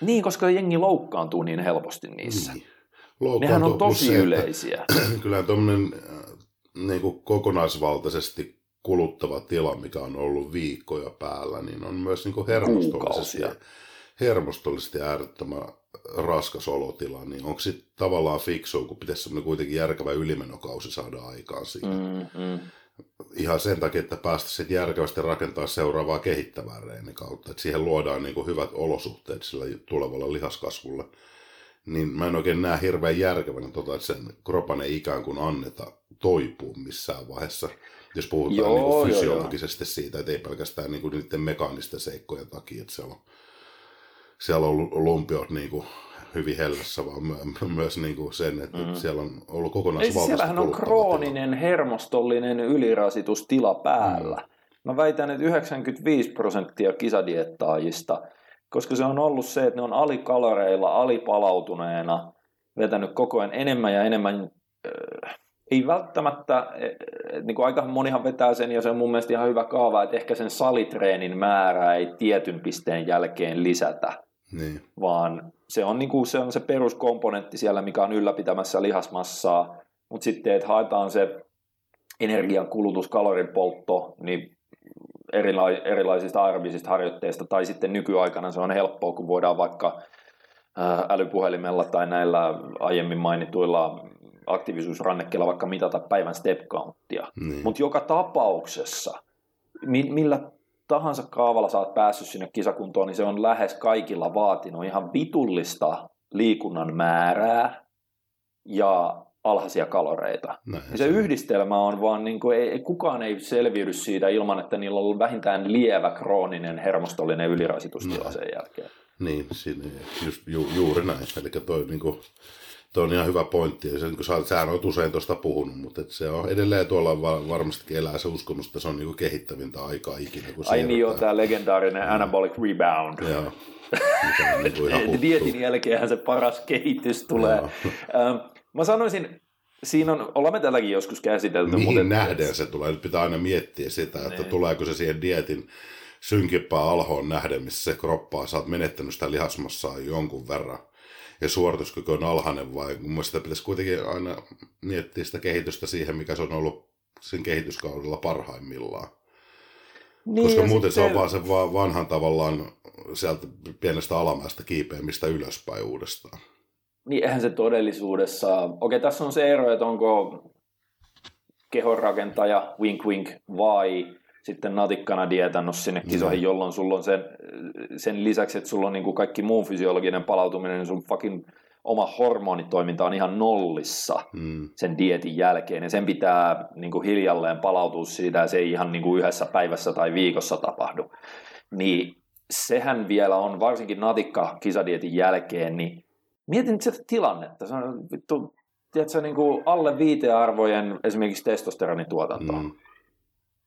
Niin, koska jengi loukkaantuu niin helposti niissä. Niin. Nehän on tosi se, että yleisiä. Kyllä tuommoinen niin kuin kokonaisvaltaisesti kuluttava tila, mikä on ollut viikkoja päällä, niin on myös niin kuin hermostollisesti, Kuukausia. Hermostollisesti äärettömän raskas olotila, niin onko sitten tavallaan fiksua, kun pitäisi semmoinen kuitenkin järkevä ylimenokausi saada aikaan siitä. Mm. Mm. Ihan sen takia, että päästä sitten järkevästi rakentaa seuraavaa kehittävää reenin kautta, että siihen luodaan niin kuin hyvät olosuhteet sillä tulevalla lihaskasvulle. niin mä en oikein näe hirveän järkevänä, tota, että sen kropan ei ikään kuin anneta toipua missään vaiheessa. Jos puhutaan Joo, niin kuin joo, fysiologisesti siitä, että ei pelkästään niin kuin niiden mekaanisten seikkojen takia, että siellä on, siellä on lumpiot niin kuin hyvin hellässä, vaan my, myös niin kuin sen, että mm. siellä on ollut siis siellähän on krooninen hermostollinen ylirasitustila päällä. Mm. Mä väitän, että 95 prosenttia kisadiettaajista, koska se on ollut se, että ne on alikaloreilla, alipalautuneena, vetänyt koko ajan enemmän ja enemmän, äh, ei välttämättä, äh, niin kuin aika monihan vetää sen, ja se on mun mielestä ihan hyvä kaava, että ehkä sen salitreenin määrää ei tietyn pisteen jälkeen lisätä. Niin. vaan se on, niin kuin, se on se peruskomponentti siellä, mikä on ylläpitämässä lihasmassaa, mutta sitten, että haetaan se energian kulutus, kalorin poltto, niin erila- erilaisista aerobisista harjoitteista, tai sitten nykyaikana se on helppoa, kun voidaan vaikka älypuhelimella tai näillä aiemmin mainituilla aktiivisuusrannekkeilla vaikka mitata päivän step countia. Niin. Mutta joka tapauksessa, mi- millä tahansa kaavalla sä oot päässyt sinne kisakuntoon, niin se on lähes kaikilla vaatinut ihan vitullista liikunnan määrää ja alhaisia kaloreita. Näin Ja se yhdistelmä on vaan, niin kuin, ei, kukaan ei selviydy siitä ilman, että niillä on vähintään lievä krooninen hermostollinen ylirasitustila No. sen jälkeen. Niin, siinä, just ju, juuri näin. Eli toi, niin kuin, toi on ihan hyvä pointti. Ja se, niin kuin sä, sähän oot usein tuosta puhunut, mutta et se on edelleen tuolla va, varmastikin elää se uskomus, että se on niin kuin kehittävintä aikaa ikinä. Kun Ai niin tämä legendaarinen anabolic rebound. Joo. Niin huttu. Dietin jälkeenhän se paras kehitys tulee. Joo. Ähm, Mä sanoisin, siinä on, ollaan me tälläkin joskus käsitelty. Mihin mutta nähden se tulee? Nyt pitää aina miettiä sitä, että Niin. tuleeko se siihen dietin synkimpään alhoon nähden, missä se kroppaa, sä oot menettänyt sitä lihasmassaa jonkun verran ja suorituskyky on alhainen vai mun mielestä sitä pitäisi kuitenkin aina miettiä sitä kehitystä siihen, mikä se on ollut sen kehityskaudella parhaimmillaan. niin, Koska muuten se on sitten- vaan se va- vanhan tavallaan sieltä pienestä alamäestä kiipeämistä ylöspäin uudestaan. Niin eihän se todellisuudessa, okei tässä on se ero, että onko kehonrakentaja wink wink vai sitten natikkana dietannut sinne kisoihin, Mm. jolloin sulla on sen, sen lisäksi, että sulla on niin kuin kaikki muu fysiologinen palautuminen, niin sun fucking oma hormonitoiminta on ihan nollissa Mm. sen dietin jälkeen, ja sen pitää niin kuin hiljalleen palautua siitä, ja se ei ihan niin kuin yhdessä päivässä tai viikossa tapahdu. Niin sehän vielä on, varsinkin natikka kisadietin jälkeen, niin mietin nyt sitä tilannetta. Se on vittu, tiedätkö, niin kuin alle viitearvojen esimerkiksi testosteronituotanto. Mm.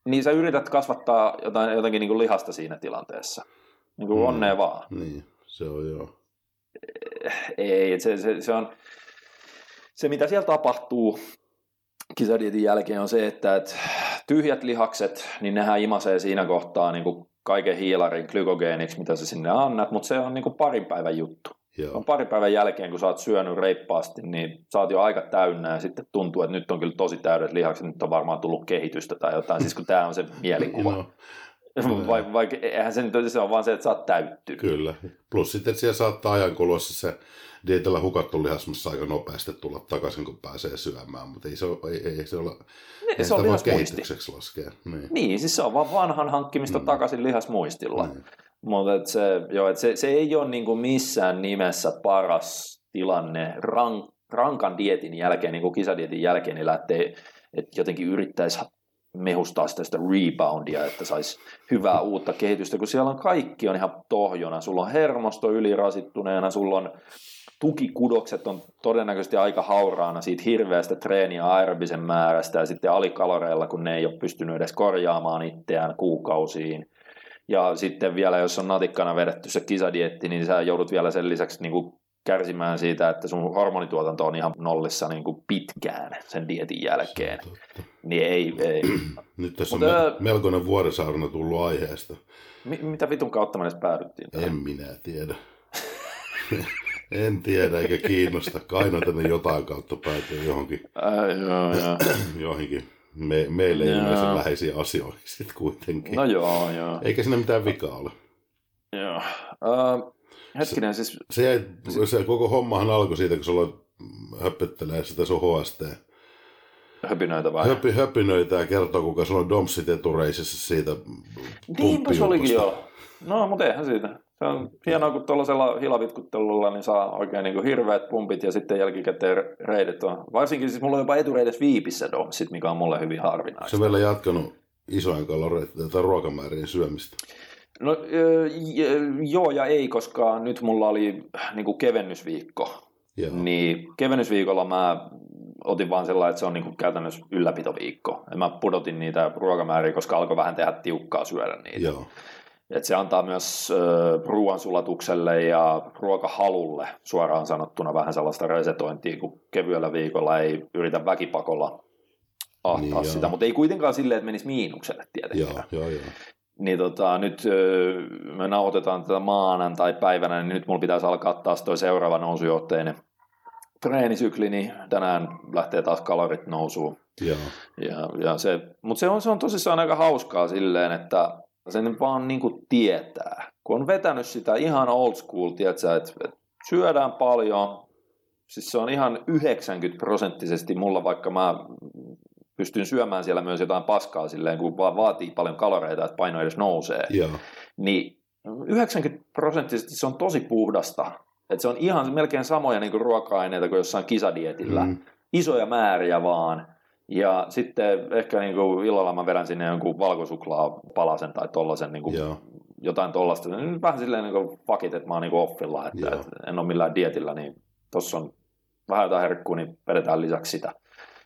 Niin sä yrität kasvattaa jotain, jotakin niin kuin lihasta siinä tilanteessa. Niin kuin Mm. onnea vaan. Niin, se on joo. Ei, se, se, se on, se mitä siellä tapahtuu kisadietin jälkeen on se, että, että tyhjät lihakset, niin nehän imasee siinä kohtaa niin kuin kaiken hiilarin glykogeeniksi, mitä sä sinne annat, mutta se on niin kuin parin päivän juttu. Joo. On parin päivän jälkeen, kun sä oot syönyt reippaasti, niin sä oot jo aika täynnä ja sitten tuntuu, että nyt on kyllä tosi täydet lihakset, nyt on varmaan tullut kehitystä tai jotain, siis kun tämä on se mielikuva. No, Vai, vaikka eihän se nyt se on vaan se, että sä oot täyttynyt. Kyllä. Plus sitten, että siellä saattaa ajan kuluessa se dietillä hukattu lihasmassa aika nopeasti tulla takaisin, kun pääsee syömään, mutta ei se ole, ei, ei se ole, ei se on voi kehitykseksi laskea. Niin. Niin, siis se on vaan vanhan hankkimista mm. takaisin lihasmuistilla. Niin. Mutta et se, joo, et se, se ei ole niinku missään nimessä paras tilanne rank, rankan dietin jälkeen, niin kisadietin jälkeen, niin lähtee, että jotenkin yrittäisi mehustaa sitä, sitä reboundia, että saisi hyvää uutta kehitystä, kun siellä on kaikki on ihan tohjona. Sulla on hermosto ylirasittuneena, sulla on tukikudokset on todennäköisesti aika hauraana siitä hirveästä treeniä aerobisen määrästä ja sitten alikaloreilla, kun ne ei ole pystynyt edes korjaamaan itseään kuukausiin. Ja sitten vielä, jos on natikkana vedetty se kisadietti, niin sä joudut vielä sen lisäksi niin kuin kärsimään siitä, että sun hormonituotanto on ihan nollissa niin kuin pitkään sen dietin jälkeen. Niin ei, ei. Nyt tässä on Mutta- me- melkoinen vuorisaarna tullut aiheesta. Mi- mitä vitun kautta me edes päädyttiin? En minä tiedä. en tiedä eikä kiinnosta. Kai ne tänne jotain kautta päätyy johonkin, Ää, joo, joo. johonkin me, meille Joo. ilmeisen läheisiin asioihin sitten kuitenkin. No joo, joo. Eikä siinä mitään vikaa ole. joo. Uh, hetkinen, siis Se, jäi, se koko hommahan alkoi siitä, kun sulla höpöttelee sitä sun HST höpinöitä vai? Höpi, höpinöitä ja kertoo, kuinka sulla on domsit etureisissa siitä Niinpä se olikin joo. No, mutta eihän siitä. Se on hienoa, kun tuollaisella hilavitkuttelulla niin saa oikein niin hirveät pumpit ja sitten jälkikäteen reidet on. Varsinkin siis mulla on jopa etureides viipissä domsit, mikä on mulle hyvin harvinaista. Se vielä jatkanut isojen kaloreiden tai ruokamäärien syömistä. No joo ja ei, koska nyt mulla oli niin kuin kevennysviikko. Joo. Niin kevennysviikolla mä otin vaan sellainen, että se on niin kuin käytännössä ylläpitoviikko. Ja mä pudotin niitä ruokamääriä, koska alkoi vähän tehdä tiukkaa syödä niitä. Joo. Et se antaa myös ruoansulatukselle ja ruokahalulle suoraan sanottuna vähän sellaista resetointia, kun kevyellä viikolla ei yritä väkipakolla ahtaa niin, sitä, mutta ei kuitenkaan silleen, että menisi miinukselle tietenkään. Joo, joo, joo. Niin tota, nyt me nauhoitetaan tätä maanantai-päivänä, niin nyt mulla pitäisi alkaa taas toi seuraava nousujohteinen treenisykli, niin tänään lähtee taas kalorit nousuun. Joo. Ja, ja se, mutta se on, se on tosissaan aika hauskaa silleen, että sen vaan niin kuin tietää. Kun on vetänyt sitä ihan old school, tiedätkö, että, syödään paljon, siis se on ihan 90 prosenttisesti mulla, vaikka mä pystyn syömään siellä myös jotain paskaa silleen, kun vaan vaatii paljon kaloreita, että paino edes nousee, Joo. niin 90 prosenttisesti se on tosi puhdasta. Että se on ihan melkein samoja niin kuin ruoka-aineita kuin jossain kisadietillä. Mm. Isoja määriä vaan. Ja sitten ehkä niin kuin illalla mä vedän sinne jonkun valkosuklaapalasen tai tollasen niin kuin jotain tollasta. Vähän silleen niin kuin fakit, että mä oon niin kuin offilla, että, että en ole millään dietillä, niin tossa on vähän jotain herkkuu, niin vedetään lisäksi sitä.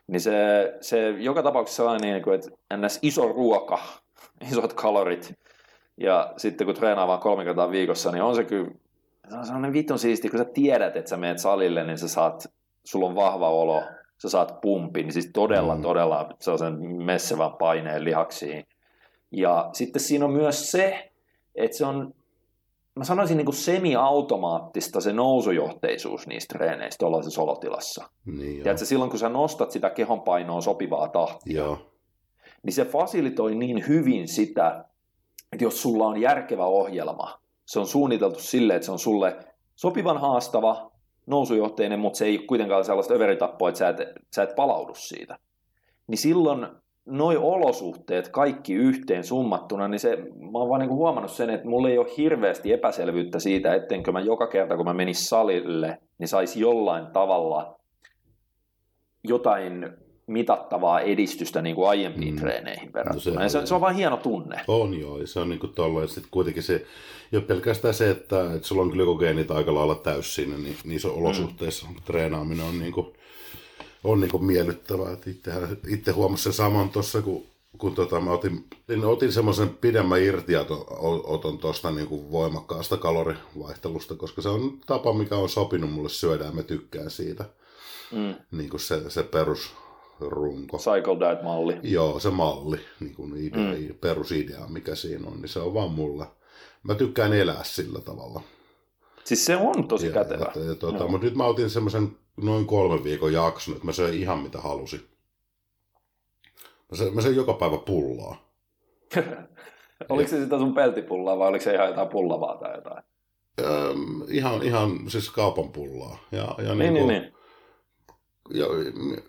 Niin se, se joka tapauksessa on niin kuin, että ns. iso ruoka, isot kalorit, ja sitten kun treenaa vaan kolme kertaa viikossa, niin on se kyllä, se on sellainen vitun siisti, kun sä tiedät, että sä menet salille, niin sä saat, sulla on vahva olo, sä saat pumpin, niin siis todella, mm. todella sellaisen messevän paineen lihaksiin. Ja sitten siinä on myös se, että se on, mä sanoisin niin kuin semi-automaattista se nousujohteisuus niistä treeneistä tuollaisessa olotilassa. Niin Tiedätkö, silloin kun sä nostat sitä kehonpainoa sopivaa tahtia, joo. niin se fasilitoi niin hyvin sitä, että jos sulla on järkevä ohjelma, se on suunniteltu silleen, että se on sulle sopivan haastava, nousujohteinen, mutta se ei kuitenkaan sellaista överitappoa, että sä et, sä et palaudu siitä. Niin silloin noi olosuhteet kaikki yhteen summattuna, niin se, mä oon vaan niin huomannut sen, että mulla ei ole hirveästi epäselvyyttä siitä, ettenkö mä joka kerta, kun mä menis salille, niin saisi jollain tavalla jotain mitattavaa edistystä niin kuin aiempiin mm. treeneihin verrattuna. No se, se, se on vain hieno tunne. On joo, ja se on niin kuin tolleen, sitten kuitenkin se, ole pelkästään se, että, että sulla on glykogeenit aika lailla täys siinä, niin niissä olosuhteissa mm. treenaaminen on niin kuin, on niin kuin miellyttävää. Että itsehän, itse huomasin sen saman tuossa, kun, kun tota, mä otin, niin otin semmoisen pidemmän irtioton tuosta niin kuin voimakkaasta kalorivaihtelusta, koska se on tapa, mikä on sopinut mulle syödä ja mä tykkään siitä. Mm. Niin kuin se, se perus, runko. Cycle Diet-malli. Joo, se malli, niin kuin idea, mm. perusidea, mikä siinä on, niin se on vaan mulla. Mä tykkään elää sillä tavalla. Siis se on tosi ja, kätevä. Ja, ja, tuota, no. Mutta nyt mä otin semmoisen noin kolmen viikon jakson, että mä söin ihan mitä halusin. Mä söin, mä söin joka päivä pullaa. oliko se sitä sun peltipullaa vai oliko se ihan jotain pullavaa tai jotain? Öm, ihan, ihan siis kaupan pullaa. Ja, ja niin, niin, niin, niin. Jo,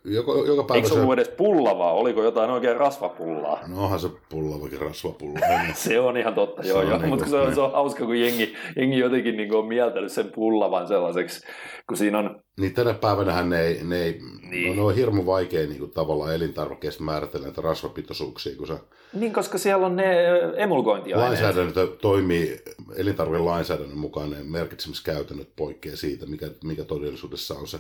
joka, joka päivä Eikö se ollut edes pullavaa? Oliko jotain oikein rasvapullaa? No onhan se pullavakin rasvapulla. se on ihan totta, joo, joo. Niin mutta se on, se on hauska, kun jengi, jengi jotenkin niin on mieltänyt sen pullavan sellaiseksi, kun siinä on... Niin tänä päivänä ne ei, ne, ei, niin. no, ne on hirmu vaikea niin kuin, tavallaan elintarvikkeista määritellä näitä rasvapitoisuuksia, kun sä... Niin, koska siellä on ne emulgointiaineet. Lainsäädäntö toimii elintarvikelainsäädännön mukaan, ne merkitsemiskäytännöt poikkeaa siitä, mikä, mikä todellisuudessa on se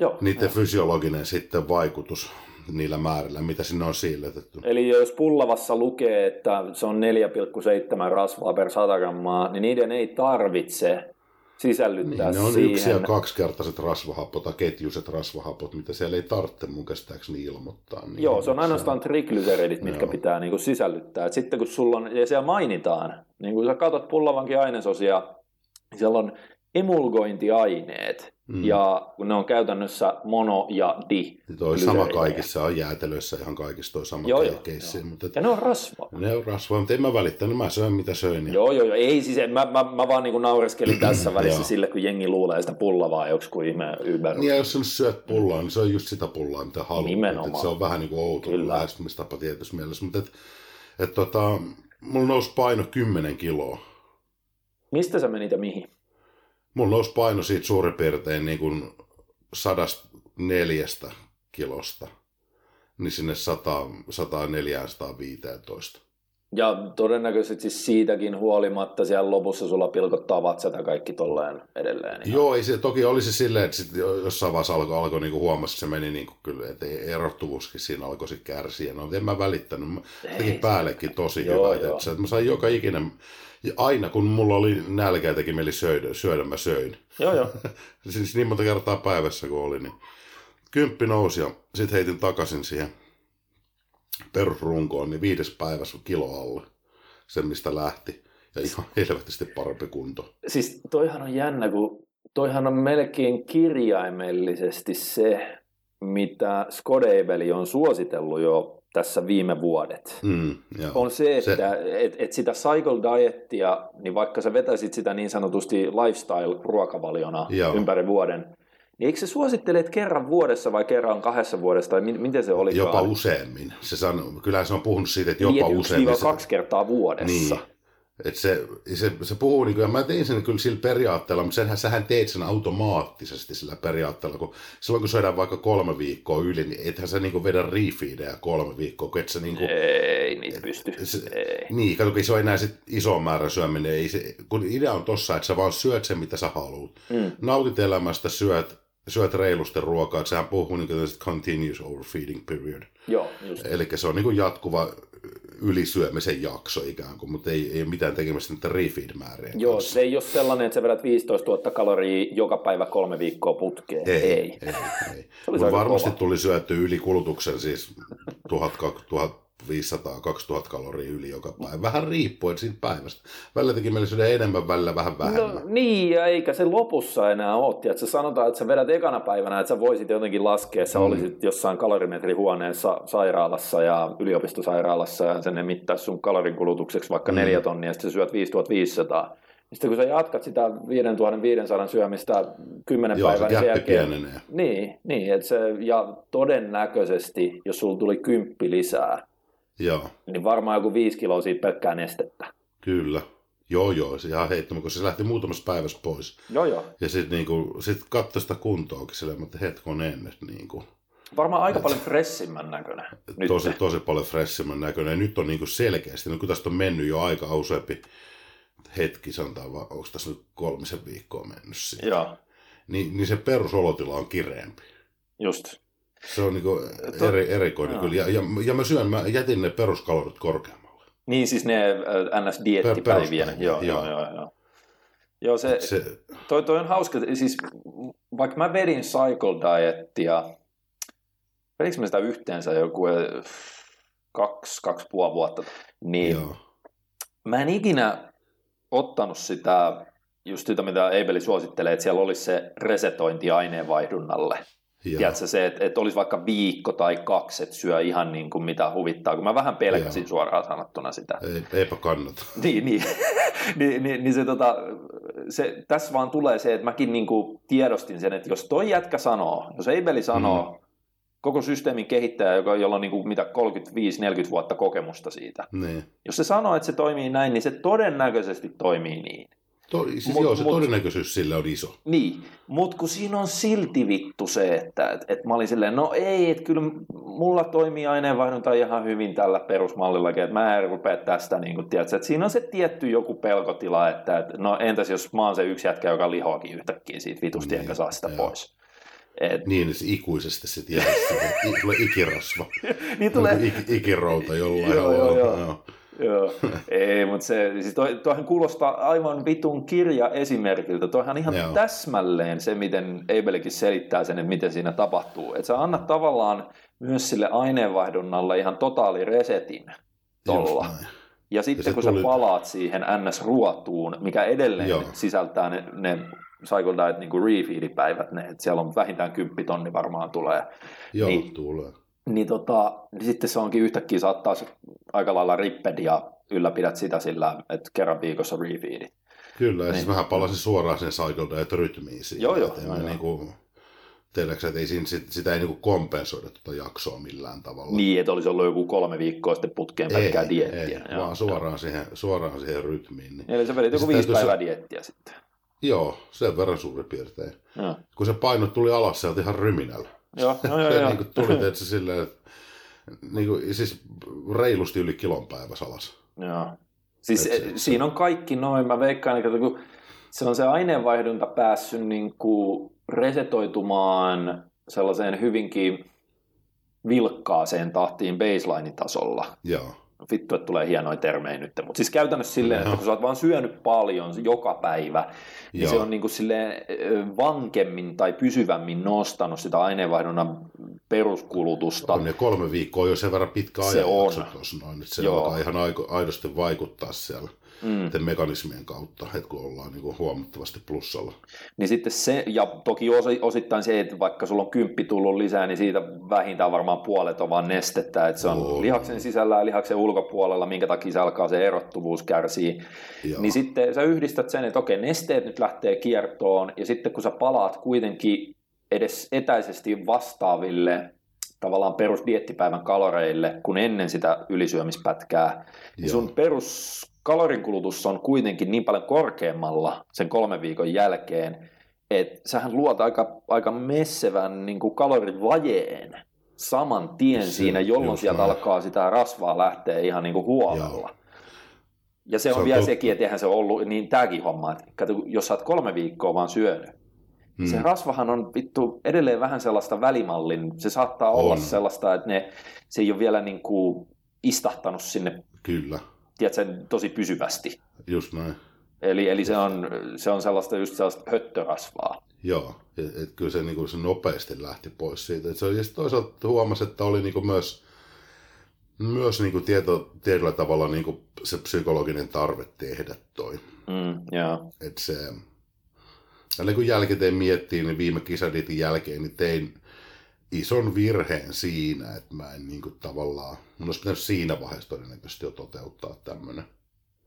Joo. niiden fysiologinen sitten vaikutus niillä määrillä, mitä sinne on siirretetty. Eli jos pullavassa lukee, että se on 4,7 rasvaa per 100 grammaa, niin niiden ei tarvitse sisällyttää niin, ne on siihen. yksi- ja kaksikertaiset rasvahapot tai ketjuiset rasvahapot, mitä siellä ei tarvitse mun käsittääkseni ilmoittaa. Niin Joo, se on ainoastaan triglyceridit, mitkä Joo. pitää niin kuin sisällyttää. Et sitten kun sulla on, ja siellä mainitaan, niin kun sä katsot pullavankin ainesosia, niin siellä on emulgointiaineet, mm. ja ne on käytännössä mono ja di. Toi sama kaikissa on jäätelöissä ihan kaikissa toi sama joo, keissi. Joo. Mutta, ja ne on rasvaa. Ne on rasvaa, mutta en mä välittänyt, mä söin mitä söin. Ja... Joo, joo, joo, ei siis, mä, mä, mä vaan niin naureskelin tässä välissä sille, kun jengi luulee sitä pullavaa joku ihme Uber. Niin ja jos sä syöt pullaa, niin se on just sitä pullaa, mitä haluat. Nimenomaan. se on vähän niin kuin outo lähestymistapa tietysti mielessä, mutta et, et, tota, mulla nousi paino 10 kiloa. Mistä sä menit ja mihin? Mulla nousi paino siitä suurin piirtein niin kuin 104 kilosta niin sinne 100, 104 115. Ja todennäköisesti siis siitäkin huolimatta siellä lopussa sulla pilkottaa vatsat ja kaikki tolleen edelleen. Ihan. Joo, ei se, toki oli se silleen, että sit jossain vaiheessa alkoi, alkoi niin huomasi, että se meni niin kuin kyllä, että erottuvuuskin siinä alkoi sitten kärsiä. No, en mä välittänyt. Mä päällekin tosi joo, hyvä. Joo. Että, että mä sain joka ikinen, ja aina kun mulla oli nälkä ja teki mieli syödä, syödä mä söin. Joo, joo. siis niin monta kertaa päivässä kuin oli, niin kymppi nousi ja sitten heitin takaisin siihen perusrunkoon, niin viides päivässä kilo alle. Sen, mistä lähti. Ja ihan helvetisti parempi kunto. Siis toihan on jännä, kun toihan on melkein kirjaimellisesti se, mitä Skodeibeli on suositellut jo tässä viime vuodet. Mm, on se, että se... Et, et sitä cycle diettia, niin vaikka sä vetäisit sitä niin sanotusti lifestyle-ruokavaliona joo. ympäri vuoden, niin eikö se suosittele, että kerran vuodessa vai kerran kahdessa vuodessa, tai miten se oli? Jopa useammin. Se sanoo, kyllä se on puhunut siitä, että jopa niin, useammin. kaksi kertaa vuodessa. Niin. Et se, se, se puhuu, niin kuin, ja mä tein sen kyllä sillä periaatteella, mutta senhän sähän teet sen automaattisesti sillä periaatteella, kun silloin kun syödään vaikka kolme viikkoa yli, niin ethän sä niin kuin vedä refeedejä kolme viikkoa, kun et sä niin kuin, Ei niitä pysty. Se, ei. Niin, kato, se on enää sit iso määrä syöminen, ei se, kun idea on tossa, että sä vaan syöt sen, mitä sä haluat. Mm. Nautit elämästä, syöt, syöt reilusti ruokaa, että sehän puhuu niin kuin continuous overfeeding period. Joo, just. Eli se on niin kuin jatkuva ylisyömisen jakso ikään kuin, mutta ei, ei mitään tekemistä niiden refeed-määrien Joo, kanssa. se ei ole sellainen, että sä vedät 15 000 kaloria joka päivä kolme viikkoa putkeen. Ei, ei. ei, ei. ei. varmasti kova. tuli syötty ylikulutuksen siis 1000, 1000 500-2000 kaloria yli joka päivä. Vähän riippuen siitä päivästä. Välillä teki meillä syödä enemmän, välillä vähän vähemmän. No, niin, ja eikä se lopussa enää ole. Että sanotaan, että sä vedät ekana päivänä, että sä voisit jotenkin laskea, että sä mm. olisit jossain kalorimetrihuoneessa sairaalassa ja yliopistosairaalassa ja sen ne mittaisi sun kalorinkulutukseksi vaikka mm. neljä tonnia, ja sitten sä syöt 5500. Sitten kun sä jatkat sitä 5500 syömistä kymmenen Joo, päivän, sen jälkeen... Pienenee. Niin, niin että se, ja todennäköisesti, jos sulla tuli kymppi lisää, Joo. Niin varmaan joku viisi kiloa siitä pelkkää nestettä. Kyllä. Joo, joo, se ihan heittämä, kun se lähti muutamassa päivässä pois. Joo, joo. Ja sitten niinku, sit katsoi sitä kuntoakin silleen, että hetkonen, että niinku, Varmaan aika paljon fressimmän näköinen. Nyt. Tosi, tosi paljon fressimmän näköinen. Ja nyt on niinku selkeästi, no kun tästä on mennyt jo aika useampi hetki, sanotaan vaan, onko tässä nyt kolmisen viikkoa mennyt siitä. Joo. Niin, niin se perusolotila on kireempi. Just. Se on niinku eri, erikoinen no. kyllä. Ja, ja, ja mä syön, mä jätin ne peruskalorit korkeammalle. Niin siis ne äh, NS-diettipäiviä. Per, joo, joo, joo, joo. Joo, se, se... Toi, toi on hauska. Siis vaikka mä vedin cycle dieettia, vedinkö mä sitä yhteensä joku äh, kaksi, kaksi puoli vuotta, niin joo. mä en ikinä ottanut sitä, just sitä mitä Eibeli suosittelee, että siellä olisi se resetointi aineenvaihdunnalle. Tiedätkö, se, että, että olisi vaikka viikko tai kaksi, että syö ihan niin kuin mitä huvittaa, kun mä vähän pelkäsin Joo. suoraan sanottuna sitä. Ei, eipä kannata. niin, niin. niin, niin, niin se, tota, se, tässä vaan tulee se, että mäkin niin kuin tiedostin sen, että jos toi jätkä sanoo, jos Eibeli sanoo, mm. koko systeemin kehittäjä, joka, jolla on niin kuin mitä 35-40 vuotta kokemusta siitä, niin. jos se sanoo, että se toimii näin, niin se todennäköisesti toimii niin. To, siis mut, joo, se mut, todennäköisyys sillä on iso. Niin, mutta kun siinä on silti vittu se, että et, et mä olin silleen, no ei, että kyllä mulla toimii aineenvaihdunta ihan hyvin tällä perusmallillakin, että mä en rupea tästä, niin kun, tiedätkö, että siinä on se tietty joku pelkotila, että et, no entäs jos mä oon se yksi jätkä, joka lihoakin yhtäkkiä siitä vitusti, niin, enkä saa sitä joo. pois. Et... Niin, se ikuisesti sitten jää, tulee ikirasva. niin tulee... Ik, ikirouta jollain. joo, joo, joo. joo. Joo, ei, mutta se, siis toi, toihan kuulostaa aivan vitun kirja esimerkiltä. Toihan ihan Joo. täsmälleen se, miten Eibelikin selittää sen, että miten siinä tapahtuu. Että sä annat tavallaan myös sille aineenvaihdunnalle ihan totaali resetin tolla. Ja sitten se kun tuli- sä palaat siihen NS-ruotuun, mikä edelleen Joo. sisältää ne, ne Cycle Diet niin refeedipäivät, ne, että siellä on vähintään 10 tonni varmaan tulee, Joo, niin. tulee. Niin, tota, niin sitten se onkin yhtäkkiä saattaa se aika lailla ripped ja ylläpidät sitä sillä, että kerran viikossa refeedit. Kyllä, ja Niin. siis mähän palasin suoraan sen Cycle Diet rytmiin siinä. Joo, joo, Et en joo, mä joo. Niinku, tiedätkö, että ei siinä, sit, sitä ei niinku kompensoida tuota jaksoa millään tavalla. Niin, että olisi ollut joku kolme viikkoa sitten putkeen pelkkää diettiä. ei, vaan suoraan siihen, suoraan siihen rytmiin. Niin. Eli sä vedit Ja joku viisi täytyy se- päivää diettiä sitten. Joo, sen verran suurin piirtein. Joo, Kun se paino tuli alas, se oli ihan ryminällä. Joo, joo. joo, se joo. niin kuin tuli tietysti silleen, että niin kuin, siis reilusti yli kilon päivässä alas. Joo. Siis Et se- se- siinä on kaikki noin. Mä veikkaan, että kun se on se aineenvaihdunta päässyt niin kuin resetoitumaan sellaiseen hyvinkin vilkkaaseen tahtiin baseline-tasolla. Joo, Vittu, että tulee hienoja termejä nyt. Mutta siis käytännössä silleen, että kun sä oot vaan syönyt paljon joka päivä, niin Joo. se on niin kuin silleen vankemmin tai pysyvämmin nostanut sitä aineenvaihdunnan peruskulutusta. on ne kolme viikkoa jo sen verran pitkä Se ajanjakso on. tuossa noin, että se Joo. alkaa ihan aidosti vaikuttaa siellä Mm. mekanismien kautta, että kun ollaan niin kuin huomattavasti plussalla. Niin sitten se, ja toki osi- osittain se, että vaikka sulla on kymppi tullut lisää, niin siitä vähintään varmaan puolet on vaan nestettä, että se on On. lihaksen sisällä ja lihaksen ulkopuolella, minkä takia se alkaa se erottuvuus kärsii. Joo. Niin sitten sä yhdistät sen, että okei, nesteet nyt lähtee kiertoon, ja sitten kun sä palaat kuitenkin edes etäisesti vastaaville tavallaan perusdiettipäivän kaloreille, kun ennen sitä ylisyömispätkää, niin sun peruskaloриnkulutus on kuitenkin niin paljon korkeammalla sen kolmen viikon jälkeen, että sähän luot aika, aika messevän niin kuin kalorivajeen saman tien Se- siinä, jolloin sieltä näin. alkaa sitä rasvaa lähteä ihan niin kuin huolella. Ja se on, Se on vielä sekin, että eihän se ollut niin tämäkin homma, että kato, jos sä oot kolme viikkoa vaan syönyt, Mm. se rasvahan on vittu edelleen vähän sellaista välimallin, se saattaa olla On. sellaista, että ne, se ei ole vielä niin kuin istahtanut sinne, Kyllä, tiedätkö, tosi pysyvästi. just näin. Eli, eli se, on, se on sellaista just sellaista höttörasvaa. Joo, et, et kyllä se, niin kuin, se nopeasti lähti pois siitä. Et se, ja toisaalta huomasi, että oli niin kuin myös, myös niin kuin tieto, tietyllä tavalla niin kuin se psykologinen tarve tehdä toi. Mm, joo. Että se, ja niin kun jälkikäteen miettii, niin viime kisaditin jälkeen niin tein ison virheen siinä, että mä en niin kuin tavallaan, mun olisi pitänyt siinä vaiheessa todennäköisesti jo toteuttaa tämmöinen.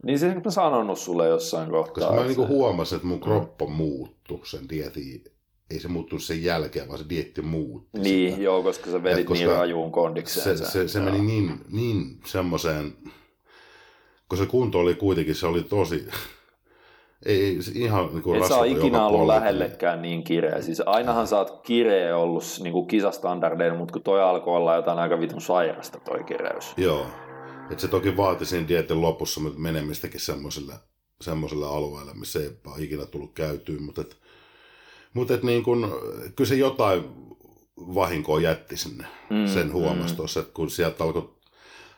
Niin se mä sanonut sulle jossain kohtaa. Koska mä niin kuin se- huomasin, että mun kroppa muuttui sen dietin, ei se muuttunut sen jälkeen, vaan se dietti muutti Niin, sitä. joo, koska sä vedit koska niin rajuun kondikseen. se, se, se Joo. meni niin, niin semmoiseen, kun se kunto oli kuitenkin, se oli tosi, ei, ihan niin kuin Et rasvaton ikinä ollut puolelta. lähellekään niin kireä. Siis ainahan sä oot kireä ollut niin kuin kisastandardeilla, mutta kun toi alkoi olla jotain aika vitun sairasta toi kireys. Joo. Et se toki vaati siinä dietin lopussa menemistäkin semmoiselle, semmoiselle alueelle, missä ei ole ikinä tullut käytyyn, mutta et, mutta et niin kun, kyllä se jotain vahinkoa jätti sinne. Mm, Mm, sen huomasi mm. tuossa, että kun sieltä alkoi,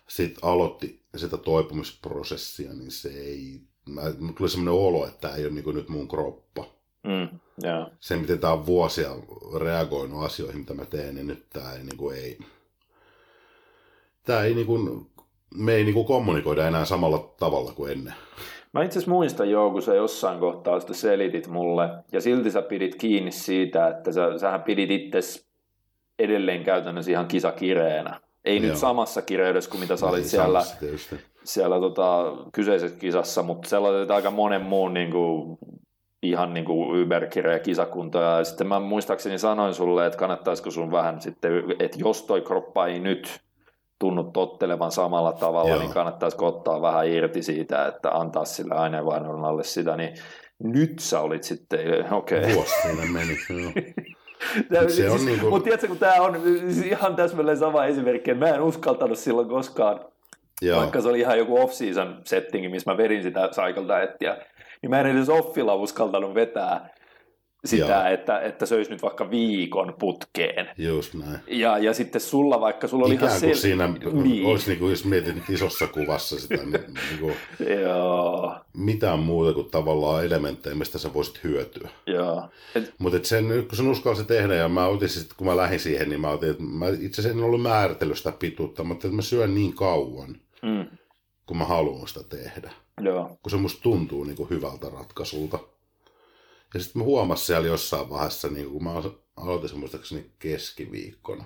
sit aloitti sitä toipumisprosessia, niin se ei, mä, tuli semmoinen olo, että tämä ei ole niin nyt mun kroppa. Mm, joo. Se, miten tämä on vuosia reagoinut asioihin, mitä mä teen, niin nyt tämä ei, niin kuin, ei, tämä ei niin kuin, me ei niin kuin kommunikoida enää samalla tavalla kuin ennen. Mä itse asiassa muistan joo, kun sä jossain kohtaa sitä selitit mulle, ja silti sä pidit kiinni siitä, että sä, sähän pidit itse edelleen käytännössä ihan kisakireenä. Ei nyt Joo. samassa kireydessä kuin mitä sä olit Ei siellä, samassa. Siellä tota, kyseisessä kisassa, mutta sellaiset aika monen muun niin kuin, ihan niin kuin yberkireä kisakunta. Ja sitten mä muistaakseni sanoin sulle, että kannattaisiko sun vähän sitten, että jos toi kroppa ei nyt tunnu tottelevan samalla tavalla, Joo. niin kannattaisiko ottaa vähän irti siitä, että antaa sille aineenvaihdunnalle sitä, niin nyt sä olit sitten, okei. Okay. Vuosi meni. Tää- Se on niinku- Mutta tiedätkö, kun tämä on siis ihan täsmälleen sama esimerkki, mä en uskaltanut silloin koskaan Joo. vaikka se oli ihan joku off-season settingi, missä mä vedin sitä cycle diettiä, niin mä en edes offilla uskaltanut vetää sitä, Joo. että, että söisi nyt vaikka viikon putkeen. Just näin. Ja, ja sitten sulla, vaikka sulla oli Ikään ihan sel- siinä Niin. olisi, niin kuin, jos mietit isossa kuvassa sitä, niin, niin kuin, Joo, mitään muuta kuin tavallaan elementtejä, mistä sä voisit hyötyä. joo. Et, Mutta sen, kun sen uskalsi tehdä, ja mä otin sit, kun mä lähdin siihen, niin mä otin, että mä itse asiassa en ollut määritellyt sitä pituutta, mutta että mä syön niin kauan, mm, kun mä haluan sitä tehdä. Joo. Kun se musta tuntuu niin kuin hyvältä ratkaisulta. Ja sitten mä huomasin siellä jossain vaiheessa, niin kun mä aloitin se muistaakseni keskiviikkona.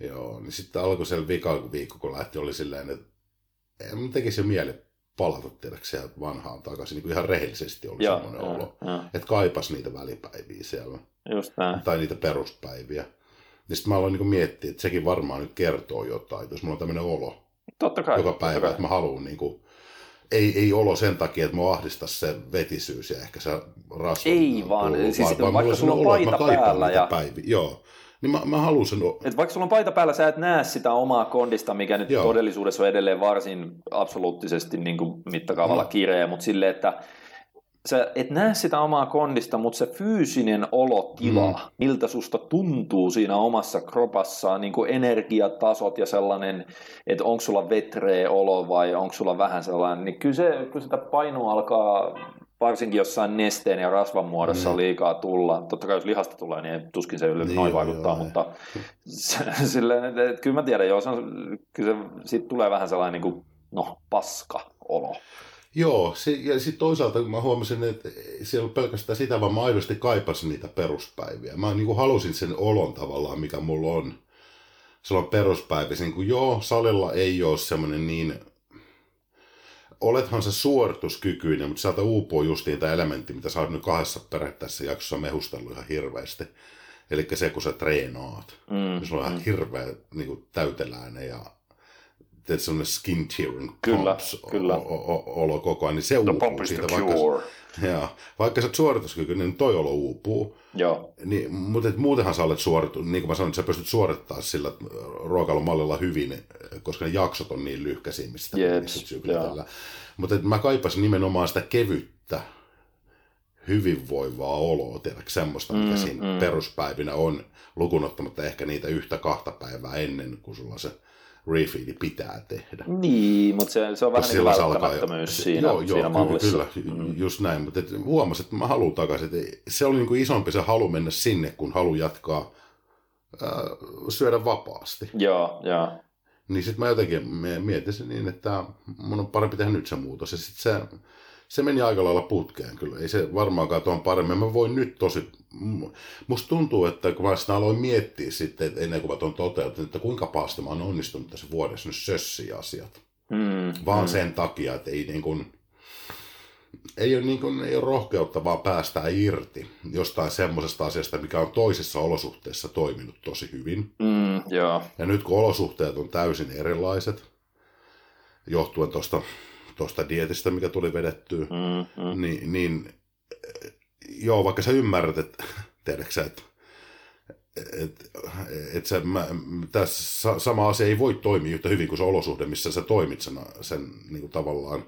Joo, niin sitten alkoi siellä vika viikko, kun lähti, oli silleen, että en mä tekisi jo mieli palata tiedätkö sieltä vanhaan takaisin, niin kuin ihan rehellisesti oli Joo, semmoinen joo, olo. Että kaipas niitä välipäiviä siellä, Just näin. tai niitä peruspäiviä. Ja sitten mä aloin niin miettiä, että sekin varmaan nyt kertoo jotain, jos mulla on tämmöinen olo Totta kai. joka päivä, että mä haluan niin kuin, ei, ei olo sen takia, että mua ahdistaisi se vetisyys ja ehkä se rasva. Ei vaan, siis vaikka mulla on sulla on olo, paita mä päällä ja- Päiviä. Joo, niin mä, mä haluan sen, Et vaikka sulla on paita päällä, sä et näe sitä omaa kondista, mikä nyt. Joo. todellisuudessa on edelleen varsin absoluuttisesti niin kuin mittakaavalla No. kireä, mutta silleen, että sä et näe sitä omaa kondista, mutta se fyysinen olotila, Mm. miltä susta tuntuu siinä omassa kropassaan, niin kuin energiatasot ja sellainen, että onko sulla vetreä olo vai onko sulla vähän sellainen, niin kyllä, se, kyllä sitä painoa alkaa varsinkin jossain nesteen ja rasvan muodossa Mm. liikaa tulla. Totta kai jos lihasta tulee, niin tuskin se yleensä Niin noin vaikuttaa, joo, mutta silleen, että, että kyllä mä tiedän, joo, se on, kyllä se, siitä tulee vähän sellainen niin kuin, no, paska-olo. Joo, se, ja sitten toisaalta mä huomasin, että se ei ollut pelkästään sitä, vaan mä aidosti kaipasin niitä peruspäiviä. Mä niin kuin halusin sen olon tavallaan, mikä mulla on silloin peruspäivissä. Niin kuin, joo, salilla ei ole semmoinen niin... Olethan se suorituskykyinen, mutta sieltä uupuu just niitä elementtejä, mitä sä oot nyt kahdessa periaatteessa jaksossa mehustellut ihan hirveästi. Eli se, kun sä treenaat. Mm, Mm, se on ihan hirveä niin kuin, täyteläinen ja teet semmoinen skin tearing Kyllä, pumps kyllä. O- o- o- olo koko ajan, niin se The uupuu siitä, vaikka, cure. ja, vaikka sä oot suorituskykyinen, niin toi olo uupuu. Joo, Niin, mutta et muutenhan sä olet suoritu, niin kuin mä sanoin, että sä pystyt suorittamaan sillä ruokailumallilla hyvin, koska ne jaksot on niin lyhkäisiä, mistä Jeps, sykletellä. Mutta mä kaipasin nimenomaan sitä kevyttä, hyvinvoivaa oloa, tiedätkö, semmoista, mikä Mm, siinä mm. peruspäivinä on, lukunottamatta ehkä niitä yhtä kahta päivää ennen, kun sulla se refeedi pitää tehdä. niin, mutta se, se on vähän niin välttämättömyys se- siinä, joo, joo, siinä kyllä, mallissa. Kyllä, mm. just näin, mutta et huomasin, että mä haluan takaisin. Et se oli niin kuin isompi se halu mennä sinne, kun halu jatkaa ää, syödä vapaasti. Joo, joo. Niin sitten mä jotenkin mietin sen niin, että mun on parempi tehdä nyt se muutos. Ja sitten se, se meni aika lailla putkeen kyllä. Ei se varmaankaan tuon paremmin. Mä voin nyt tosi... Musta tuntuu, että kun mä sitä aloin miettiä sitten, että ennen kuin mä tuon toteutin, että kuinka pahasti mä oon onnistunut tässä vuodessa nyt sössiä asiat. Mm, Vaan mm. sen takia, että ei niin kuin, ei ole, niin kuin, ei ole rohkeutta vaan päästää irti jostain semmoisesta asiasta, mikä on toisessa olosuhteessa toiminut tosi hyvin. Mm, joo, Ja nyt kun olosuhteet on täysin erilaiset, johtuen tuosta tosta dietistä, mikä tuli vedettyä, mm, mm. niin, niin eh, joo, vaikka sä ymmärrät, että tiedätkö sä, että et, et se, mä, tässä sa- sama asia ei voi toimia yhtä hyvin kuin se olosuhde, missä sä toimit sen, sen niin kuin tavallaan.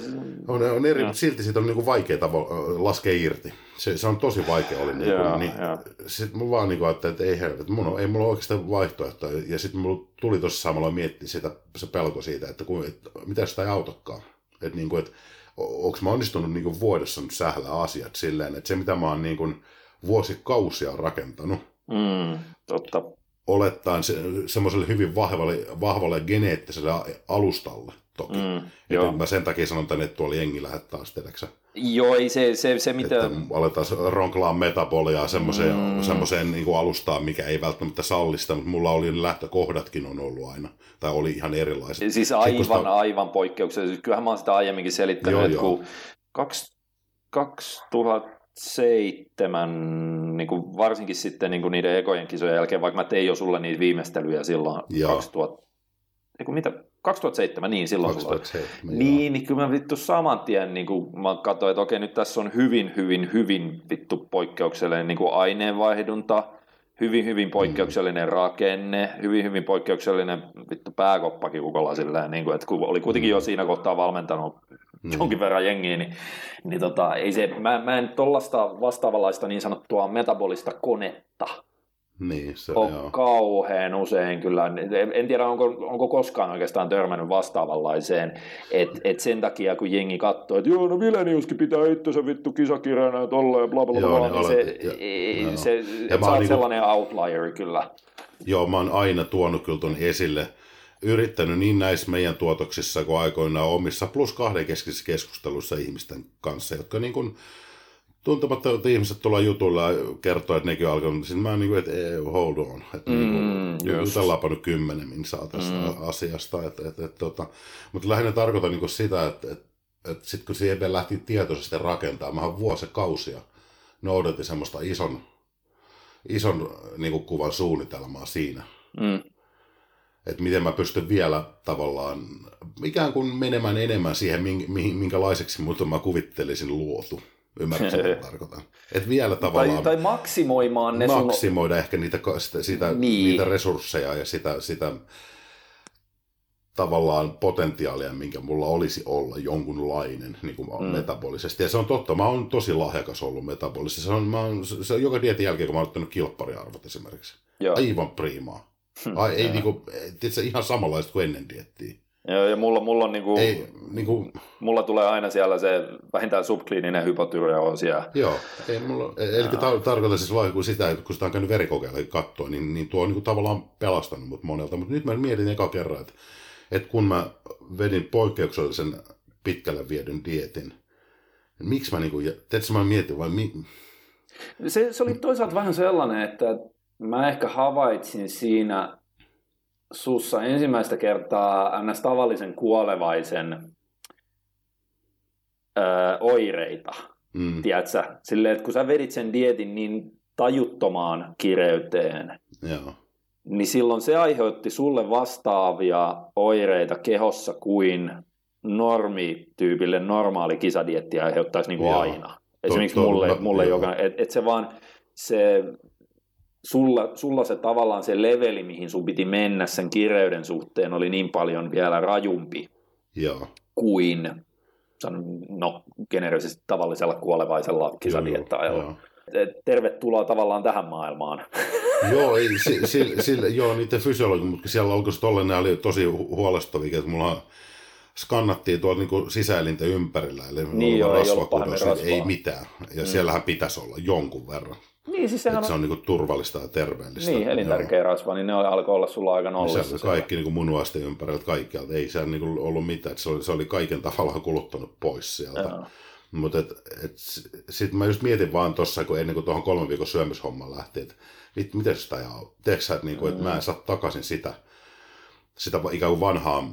Se- On, on eri, mutta silti siitä on niin kuin vaikea laskea irti. Se, se on tosi vaikea oli. Niin Joo, kuin, niin, joo. sitten mä vaan niin kuin ajattelin, että ei helvet, mun on, ei mulla oikeastaan vaihtoehtoa. Ja sitten mulla tuli tuossa samalla miettiä sitä, se pelko siitä, että, kun, että mitä sitä ei autakaan. Että niin kuin, että onko mä onnistunut niin kuin vuodessa nyt sählää asiat silleen, että se mitä mä oon niin kuin vuosikausia rakentanut, mm, totta olettaen se, semmoiselle hyvin vahvalle, vahvalle geneettiselle alustalle toki. Mm, joo. Mä sen takia sanon tänne, että tuolla jengi lähettää sitä, Joo, ei se, se, se mitä... Että aletaan ronklaan metaboliaa semmoiseen, mm. semmoiseen niin kuin alustaan, mikä ei välttämättä sallista, mutta mulla oli lähtökohdatkin on ollut aina, tai oli ihan erilaiset. Siis aivan, Sitten, sitä... aivan poikkeuksellisesti. Siis kyllähän mä oon sitä aiemminkin selittänyt, joo, että joo. kun 2000 seitsemän, niin kuin varsinkin sitten niin kuin niiden ekojen kisojen jälkeen, vaikka mä tein jo sulle niitä viimeistelyjä silloin Joo. 2000, niin kuin mitä, 2007, niin silloin 2007, sulla. Niin, niin kyllä mä vittu saman tien niin kuin mä katsoin, että okei nyt tässä on hyvin, hyvin, hyvin vittu poikkeuksellinen niin kuin aineenvaihdunta, hyvin, hyvin mm. poikkeuksellinen mm. rakenne, hyvin, hyvin poikkeuksellinen vittu pääkoppakin kukolla silleen, niin kuin, että kun oli kuitenkin mm. jo siinä kohtaa valmentanut niin. jonkin verran jengiä, niin, niin tota, ei se, mä, mä en tollasta vastaavanlaista niin sanottua metabolista konetta Niin, se on joo. kauhean usein kyllä. En- En tiedä, onko, onko koskaan oikeastaan törmännyt vastaavanlaiseen. että et sen takia, kun jengi katsoo, että joo, no Vileniuskin pitää itsensä vittu kisakirjana ja tolla ja bla bla Joo, bla, niin niin se, aloitin, ja- ei- joo. se, Ja et sä oon oot niinku- sellainen outlier kyllä. Joo, mä oon aina tuonut kyllä ton esille yrittänyt niin näissä meidän tuotoksissa kuin aikoinaan omissa, plus kahden keskisissä keskusteluissa ihmisten kanssa, jotka niin kuin, tuntematta, että ihmiset tulla jutulla ja kertoo, että nekin on alkanut, siis mä niin kuin, että hold on, että mm, niin kuin, jutellaanpa nyt kymmenen minsaa tästä mm. asiasta, että, että, että, tota, mutta lähinnä tarkoitan niin kuin sitä, että, että, että sitten kun siihen lähti tietoisesti rakentaa, mä vuosikausia noudatin semmoista ison, ison niin kuin kuvan suunnitelmaa siinä. Mm. Että miten mä pystyn vielä tavallaan ikään kuin menemään enemmän siihen, minkälaiseksi mutta mä kuvittelisin luotu. Ymmärrätkö, mitä tarkoitan? Että vielä tavallaan... Tai, tai maksimoimaan ne Maksimoida sun... ehkä niitä, sitä, sitä, niin. niitä resursseja ja sitä, sitä tavallaan potentiaalia, minkä mulla olisi olla jonkunlainen niin kuin mm. metabolisesti. Ja se on totta, mä oon tosi lahjakas ollut metabolisesti. Se on, mä oon, se on joka dietin jälkeen, kun mä oon ottanut kilppariarvot esimerkiksi. Joo. Aivan priimaa. Hmm, Ai, ei niinku, tiedätkö, ihan samanlaista kuin ennen diettiä. Joo, ja mulla, mulla, on niinku, ei, niinku, mulla tulee aina siellä se vähintään subkliininen hypotyreoosi. Joo, ei mulla, eli tar- tarkoitan siis vaan kun sitä, että kun sitä on käynyt verikokeilla katsoa, niin, niin tuo on niinku tavallaan pelastanut mut monelta. Mutta nyt mä mietin eka kerran, että, että kun mä vedin poikkeuksellisen pitkälle viedyn dietin, niin miksi mä niinku, mä mietin vai mi... Se, se oli toisaalta vähän sellainen, että mä ehkä havaitsin siinä sussa ensimmäistä kertaa ns. tavallisen kuolevaisen öö, oireita. Mm. Tiedätkö? Silleen, että kun sä vedit sen dietin niin tajuttomaan kireyteen, Joo. niin silloin se aiheutti sulle vastaavia oireita kehossa kuin normityypille normaali kisadietti aiheuttaisi niin kuin aina. Esimerkiksi mulle, mulle joka, että et se vaan se sulla, sulla se tavallaan se leveli, mihin sun piti mennä sen kireyden suhteen, oli niin paljon vielä rajumpi Joo. kuin no, generisesti tavallisella kuolevaisella kisadiettaajalla. Tervetuloa tavallaan tähän maailmaan. joo, ei, si, si, si, joo, niiden fysiologi, mutta siellä alkoi tolle, ne oli tosi huolestavia, että mulla skannattiin tuolla niin sisäelinten ympärillä, eli niin joo, ei, ei mitään, ja mm. siellähän pitäisi olla jonkun verran. Niin, siis sehän on... se on niinku turvallista ja terveellistä. Niin, elintärkeä Joo. rasva, niin ne alkoi olla sulla aika nollissa. Niin se kaikki niinku munuaisten ympärillä kaikkialta. Ei se niinku ollut mitään, se oli, se oli kaiken tavallaan kuluttanut pois sieltä. Mutta et, et, sitten mä just mietin vaan tuossa, kun ennen kuin tuohon kolmen viikon syömishommaan lähti, että miten sitä ajaa? Tiedätkö sä, että, niinku, mm. mä en saa takaisin sitä, sitä ikään kuin vanhaa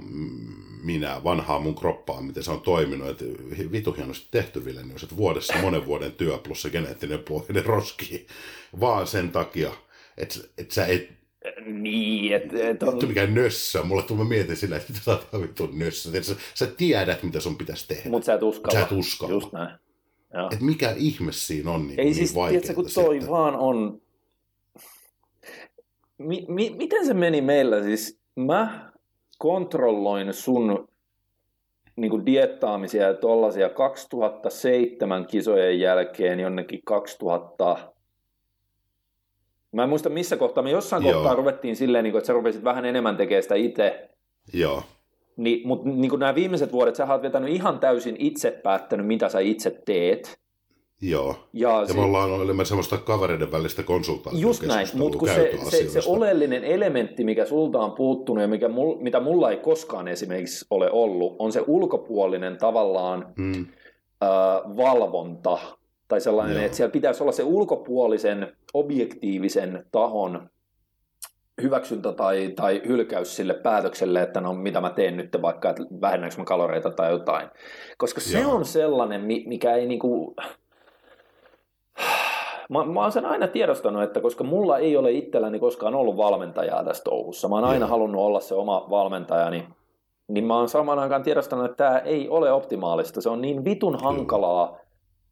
minä, vanhaa mun kroppaa, miten se on toiminut, että vitu hienosti tehty Vilenius, että vuodessa monen vuoden työ plus se geneettinen pohjainen roski, vaan sen takia, että, että sä et niin, että... Et on... mikä nössö. Mulle tulee mietin sillä, että sä vittu nössö. Sä, sä, tiedät, mitä sun pitäisi tehdä. Mutta sä et uskalla. Sä et uskalla. Just näin. Et mikä ihme siinä on niin, Ei niin siis, tiedätkö, kun toi sitten. vaan on... Mi, mi, miten se meni meillä? Siis mä kontrolloin sun niin kuin diettaamisia ja tuollaisia 2007 kisojen jälkeen jonnekin 2000... Mä en muista missä kohtaa, me jossain Joo. kohtaa ruvettiin silleen, niin kuin, että sä rupesit vähän enemmän tekemään sitä itse. Joo. Niin, mutta niin kuin nämä viimeiset vuodet sä oot vetänyt ihan täysin itse päättänyt, mitä sä itse teet. Joo, ja, ja sit... me ollaan olemme semmoista kavereiden välistä konsultaatiota. Just näin, mutta kun se, se, se oleellinen elementti, mikä sulta on puuttunut ja mikä mul, mitä mulla ei koskaan esimerkiksi ole ollut, on se ulkopuolinen tavallaan hmm. äh, valvonta tai sellainen, Joo. että siellä pitäisi olla se ulkopuolisen objektiivisen tahon hyväksyntä tai, tai hylkäys sille päätökselle, että no mitä mä teen nyt vaikka, että vähennänkö mä kaloreita tai jotain. Koska se Joo. on sellainen, mikä ei niinku, mä, mä oon sen aina tiedostanut, että koska mulla ei ole itselläni koskaan ollut valmentajaa tässä touhussa, mä oon aina halunnut olla se oma valmentajani, niin mä oon samaan aikaan tiedostanut, että tämä ei ole optimaalista. Se on niin vitun hankalaa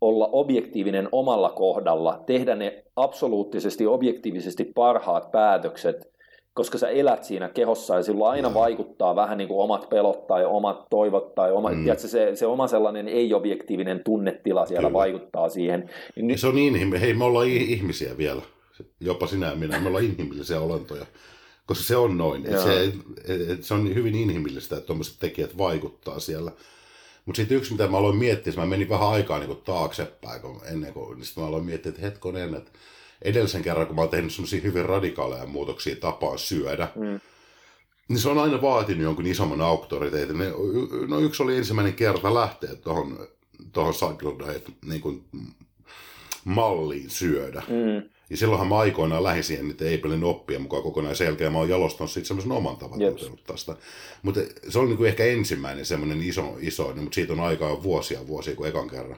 olla objektiivinen omalla kohdalla, tehdä ne absoluuttisesti, objektiivisesti parhaat päätökset, koska sä elät siinä kehossa ja silloin aina vaikuttaa vähän niin kuin omat pelot tai omat toivot tai oma, mm. tiedätkö, se, se oma sellainen ei-objektiivinen tunnetila siellä Kyllä. vaikuttaa siihen. Niin, se on inhimillinen. Hei, me ollaan ihmisiä vielä. Jopa sinä ja minä. Me ollaan inhimillisiä olentoja. Koska se on noin. Et se, et se on hyvin inhimillistä, että tuommoiset tekijät vaikuttaa siellä. Mutta sitten yksi, mitä mä aloin miettiä, mä menin vähän aikaa niin taaksepäin, kun ennen kuin niin mä aloin miettiä, että hetkonen, että edellisen kerran, kun mä oon tehnyt semmoisia hyvin radikaaleja muutoksia tapaan syödä, mm. Niin se on aina vaatinut jonkun isomman auktoriteetin. Ne- No yksi oli ensimmäinen kerta lähteä tuohon tohon Cycle Diet niin kuin, malliin syödä. Mm. Ja silloinhan mä aikoinaan lähdin siihen niitä Apelin oppia mukaan kokonaan. Sen jälkeen mä oon jalostanut siitä semmoisen oman tavan Jeps. toteuttaa sitä. Mutta se oli niinku ehkä ensimmäinen semmoinen iso, iso niin, mutta siitä on aikaa vuosia vuosia kuin ekan kerran.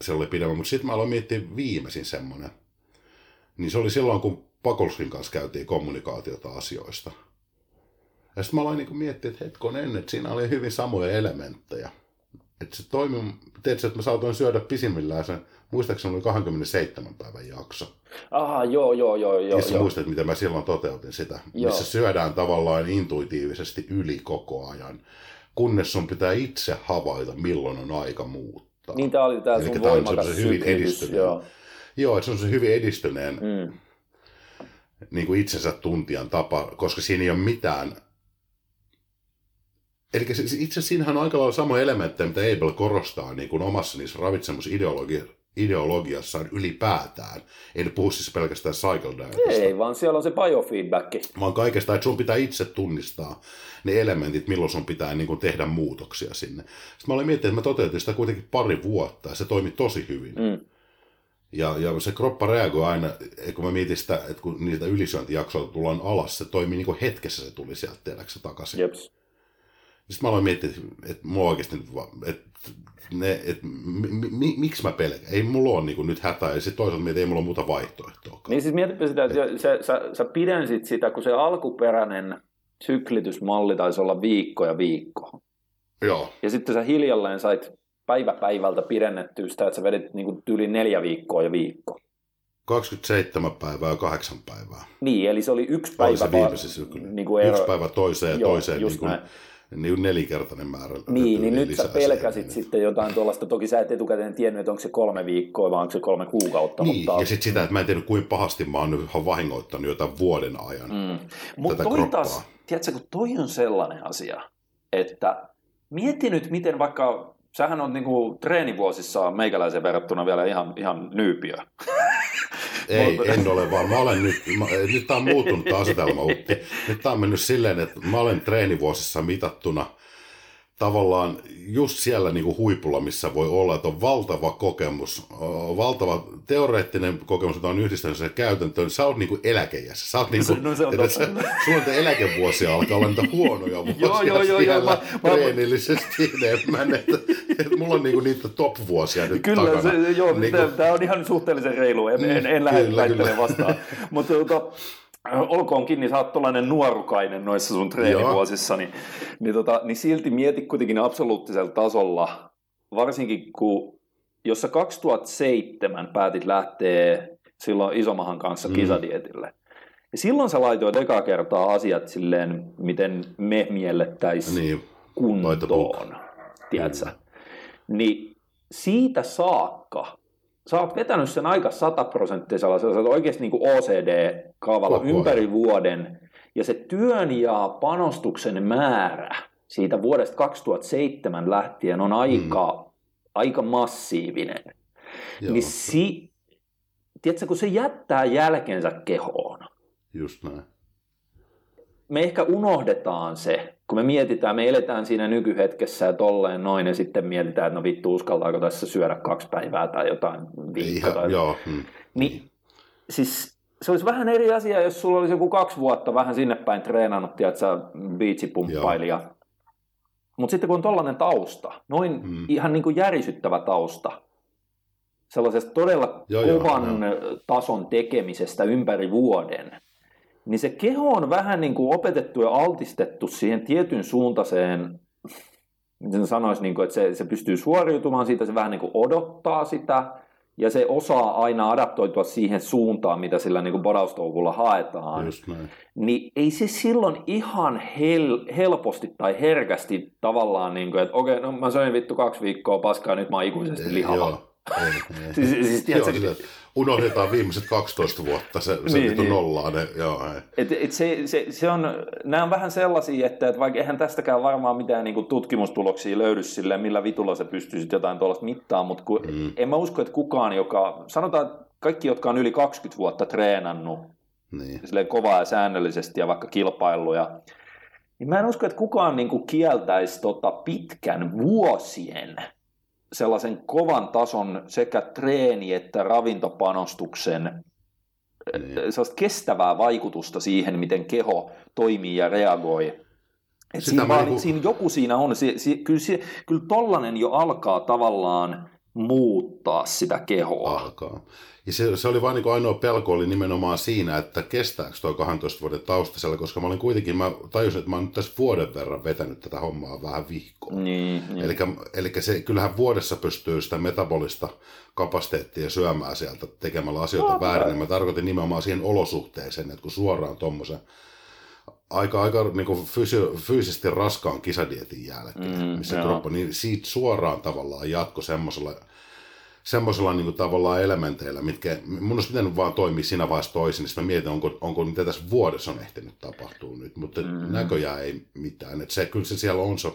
Se oli pidemmän, mutta sitten mä aloin miettiä viimeisin semmoinen. Niin se oli silloin, kun Pakolskin kanssa käytiin kommunikaatiota asioista. Ja sitten mä aloin niinku miettiä, että hetkonen, että siinä oli hyvin samoja elementtejä. Että se toimi, tiedätkö, että mä saatoin syödä pisimmillään sen, muistaakseni oli 27 päivän jakso. Aha, joo, joo, joo, joo. Jos sä joo. muistat, miten mä silloin toteutin sitä, Joo. missä syödään tavallaan intuitiivisesti yli koko ajan, kunnes sun pitää itse havaita, milloin on aika muuttaa. Niin tää oli tää Elikkä sun tää on voimakas semmoisen hyvin edistyneen. Joo. Se on se hyvin edistyneen Mm. niin kuin itsensä tuntijan tapa, koska siinä ei ole mitään... Eli se- se- itse asiassa siinähän on aika lailla sama elementtejä, mitä Abel korostaa niin kuin omassa niissä ravitsemusideologi- ideologiassaan ylipäätään. Ei nyt puhu siis pelkästään cycle dietista. Ei, vaan siellä on se biofeedback. vaan kaikesta, että sun pitää itse tunnistaa ne elementit, milloin sun pitää niin kuin tehdä muutoksia sinne. Sitten mä olin miettinyt, että mä toteutin sitä kuitenkin pari vuotta ja se toimi tosi hyvin. Mm. Ja, ja se kroppa reagoi aina, kun mä mietin sitä, että kun niitä ylisyöntijaksoilta tullaan alas, se toimii niin kuin hetkessä se tuli sieltä tiedäksä takaisin. Jeps. Sitten mä aloin miettiä, että, mulla oikeasti nyt vaan, että, ne, että mi, mi, miksi mä pelkään. Ei mulla ole niin nyt hätää ja sitten toisaalta mietin, että ei mulla ole muuta vaihtoehtoa. Niin siis mietipä sitä, että se, sä, sä pidensit sitä, kun se alkuperäinen syklitysmalli taisi olla viikko ja viikko. Joo, Ja sitten sä hiljalleen sait päivä päivältä pidennettyä sitä, että sä vedit niin kuin yli neljä viikkoa ja viikko. 27 päivää ja 8 päivää. Niin, eli se oli yksi Oli päivä se vaan, viimeisessä niin kuin ero. Yksi päivä toiseen ja Joo, toiseen niin kuin, näin. niin kuin nelinkertainen määrä. Niin, niin nyt sä pelkäsit siihen. sitten jotain tuollaista. Toki sä et etukäteen tiennyt, että onko se kolme viikkoa vai onko se kolme kuukautta. Niin, mutta... ja sitten sitä, että mä en tiedä kuinka pahasti mä oon nyt vahingoittanut jotain vuoden ajan. Mm. Mutta toi kroppaa. taas, tiedätkö, kun toi on sellainen asia, että mieti nyt, miten vaikka, sähän on niinku treenivuosissa meikäläisen verrattuna vielä ihan, ihan nyypiö. Ei, en ole vaan. Mä olen nyt, mä, nyt tää on muuttunut asetelma, Utti. Nyt tää on mennyt silleen, että mä olen treenivuosissa mitattuna tavallaan just siellä niin kuin huipulla, missä voi olla, että on valtava kokemus, valtava teoreettinen kokemus, jota on yhdistänyt sen käytäntöön. Sä oot niin kuin eläkejässä. Sä oot niin kuin, No se on että sä, sulla on te eläkevuosia alkaa olla niitä huonoja vuosia Joo, joo, joo, joo, siellä mä- mä- treenillisesti enemmän. Että, että mulla on niin kuin niitä top-vuosia nyt Kyllä, takana. se, joo, Niin niin kuin- tämä on ihan suhteellisen reilu, en, en, en lähde väittelemään vastaan. Mutta tota, olkoonkin, niin sä oot tollainen nuorukainen noissa sun treenivuosissa, niin, niin, tota, niin silti mieti kuitenkin absoluuttisella tasolla, varsinkin kun, jos sä 2007 päätit lähteä silloin Isomahan kanssa Mm. kisadietille, ja silloin sä laitoit ekaa kertaa asiat silleen, miten me miellettäisiin Niin, kuntoon, tiedätkö? Niin siitä saakka sä oot vetänyt sen aika sataprosenttisella, sä oot oikeasti niin OCD-kaavalla Koko ympäri vuoden, ja se työn ja panostuksen määrä siitä vuodesta 2007 lähtien on aika, mm. aika massiivinen. joo, Niin si, tiedätkö, kun se jättää jälkensä kehoon, just näin. Me ehkä unohdetaan se, kun me mietitään, me eletään siinä nykyhetkessä ja tolleen noin, ja sitten mietitään, että no vittu, uskaltaako tässä syödä kaksi päivää tai jotain viikkoa. Tai... joo, mm. Niin, siis se olisi vähän eri asia, jos sulla olisi joku kaksi vuotta vähän sinne päin treenannut, tiedätkö, biitsipumppailija. Mutta sitten kun on tollainen tausta, noin Mm. mm. ihan niin kuin järisyttävä tausta, sellaisesta todella Joo, joo, kovan tason tekemisestä ympäri vuoden, niin se keho on vähän niin kuin opetettu ja altistettu siihen tietyn suuntaiseen, miten sanoisi, niin kuin, että se, se pystyy suoriutumaan siitä, se vähän niin kuin odottaa sitä, ja se osaa aina adaptoitua siihen suuntaan, mitä sillä niin bodaustoukulla haetaan niin ei se silloin ihan hel, helposti tai herkästi tavallaan, niin kuin, että okei, no mä söin vittu kaksi viikkoa paskaa, nyt mä oon ikuisesti lihava. Joo, ei, ei. Siis, siis, tiedätkö, unohdetaan viimeiset 12 vuotta, se, se Niin, niin, nollaa ne, joo, ei. et, et se, se, se on, nämä on vähän sellaisia, että, että vaikka eihän tästäkään varmaan mitään niin kuin tutkimustuloksia löydy silleen, millä vitulla sä pystyisit jotain tuollaista mittaa, mutta kun, mm. en mä usko, että kukaan, joka, sanotaan, että kaikki, jotka on yli 20 vuotta treenannut Niin. silleen kovaa ja säännöllisesti ja vaikka kilpailuja, niin mä en usko, että kukaan niin kuin kieltäisi tota pitkän vuosien sellaisen kovan tason sekä treeni- että ravintopanostuksen niin. kestävää vaikutusta siihen, miten keho toimii ja reagoi. Et siinä, vaan, niinku... siinä joku siinä on. Si, si, kyllä, si, kyllä tollanen jo alkaa tavallaan muuttaa sitä kehoa. Alkaa. Ja se, se oli vain niin ainoa pelko oli nimenomaan siinä, että kestääkö tuo 12 vuoden taustasella, koska mä olin kuitenkin, mä tajusin, että mä oon nyt tässä vuoden verran vetänyt tätä hommaa vähän vihkoon. Niin, niin. Eli, eli se, kyllähän vuodessa pystyy sitä metabolista kapasiteettia syömään sieltä tekemällä asioita no, väärin. Mä tarkoitin nimenomaan siihen olosuhteeseen, että kun suoraan tuommoisen aika, aika niin kuin fysi- fyysisesti raskaan kisadietin jälkeen, mm, missä kroppa, niin siitä suoraan tavallaan jatko semmoisella semmoisella niin kuin, tavallaan elementeillä, mitkä mun olisi pitänyt vaan toimia siinä vaiheessa toisin, niin sitten mietin, onko, onko mitä tässä vuodessa on ehtinyt tapahtua nyt, mutta mm. näköjään ei mitään. että se, kyllä se siellä on se,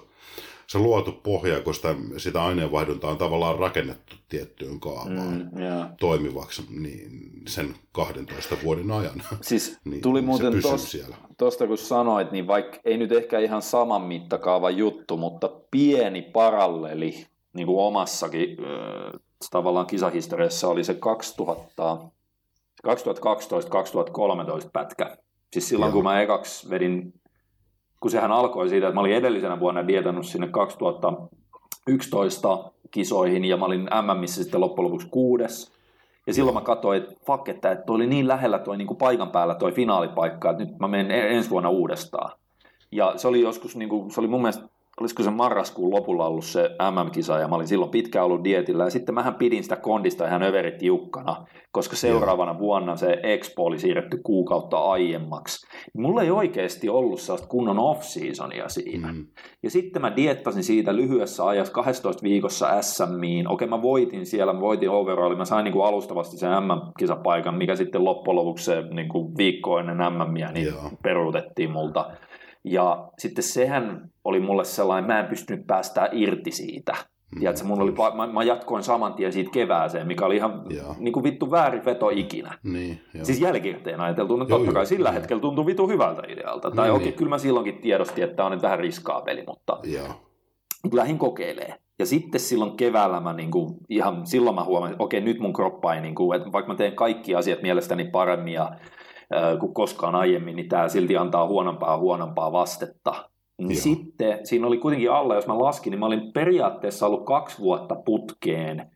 se luotu pohja, kun sitä, sitä aineenvaihduntaa on tavallaan rakennettu tiettyyn kaavaan mm, yeah. toimivaksi niin sen 12 vuoden ajan. Siis niin tuli muuten tuosta, kun sanoit, niin vaikka ei nyt ehkä ihan saman mittakaavan juttu, mutta pieni paralleli niin kuin omassakin tavallaan kisahistoriassa oli se 2000, 2012-2013 pätkä. Siis silloin, Joo. kun mä ekaksi vedin, kun sehän alkoi siitä, että mä olin edellisenä vuonna dietannut sinne 2011 kisoihin, ja mä olin MMissä sitten loppujen lopuksi kuudes. Ja silloin mä katsoin, että fuck, että, toi oli niin lähellä toi niin kuin paikan päällä toi finaalipaikka, että nyt mä menen e-, ensi vuonna uudestaan. Ja se oli joskus, niin kuin, se oli mun mielestä olisiko se marraskuun lopulla ollut se MM-kisa, ja mä olin silloin pitkään ollut dietillä, ja sitten mähän pidin sitä kondista ihan överit tiukkana, koska seuraavana vuonna se Expo oli siirretty kuukautta aiemmaksi. Mulla ei oikeasti ollut sellaista kunnon off-seasonia siinä. Mm. Ja sitten mä diettasin siitä lyhyessä ajassa 12 viikossa SMiin. Okei, mä voitin siellä, mä voitin overallin, mä sain niin kuin alustavasti sen MM-kisapaikan, mikä sitten loppujen lopuksi se niin kuin viikko ennen MMiä niin peruutettiin multa. Ja sitten sehän oli mulle sellainen, mä en pystynyt päästään irti siitä. Mm, Tiedätkö, mun oli, mä, mä jatkoin saman tien siitä kevääseen, mikä oli ihan niin kuin vittu väärin veto ikinä. Niin, siis jälkikäteen ajateltu, no totta joo, kai sillä joo. hetkellä tuntui vittu hyvältä idealta. Tai niin, okei, okay, kyllä mä silloinkin tiedostin, että tämä on nyt vähän riskaa peli, mutta joo. lähdin kokeilemaan. Ja sitten silloin keväällä mä niin kuin, ihan silloin mä huomasin, että okei, nyt mun kroppa ei, niin kuin, että vaikka mä teen kaikki asiat mielestäni paremmin ja kuin koskaan aiemmin, niin tämä silti antaa huonompaa huonompaa vastetta. Niin sitten siinä oli kuitenkin alla, jos mä laskin, niin mä olin periaatteessa ollut kaksi vuotta putkeen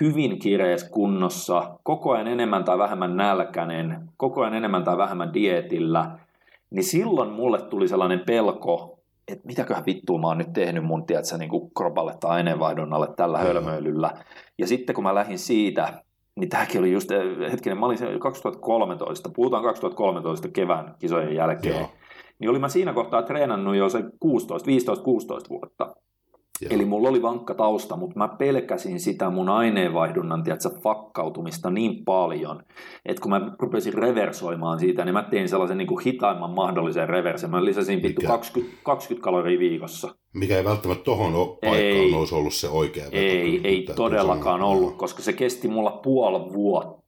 hyvin kireessä kunnossa, koko ajan enemmän tai vähemmän nälkäinen, koko ajan enemmän tai vähemmän dietillä, niin silloin mulle tuli sellainen pelko, että mitäköhän vittua mä oon nyt tehnyt mun tiedätkö, niin kuin kropalle tai aineenvaihdunnalle tällä hölmöilyllä. Ja sitten kun mä lähdin siitä, niin tämäkin oli just, eh, hetkinen, mä olin 2013, puhutaan 2013 kevään kisojen jälkeen, Joo. niin olin mä siinä kohtaa treenannut jo se 16, 15-16 vuotta. Joo. Eli mulla oli vankka tausta, mutta mä pelkäsin sitä mun aineenvaihdunnan tiedätkö, fakkautumista niin paljon, että kun mä rupesin reversoimaan siitä, niin mä tein sellaisen niin kuin hitaimman mahdollisen reversen. Mä lisäsin vittu 20, 20 kaloria viikossa. Mikä ei välttämättä tohon paikkaan ei, olisi ollut se oikea veto. Ei, ei todellakaan sanoa. ollut, koska se kesti mulla puoli vuotta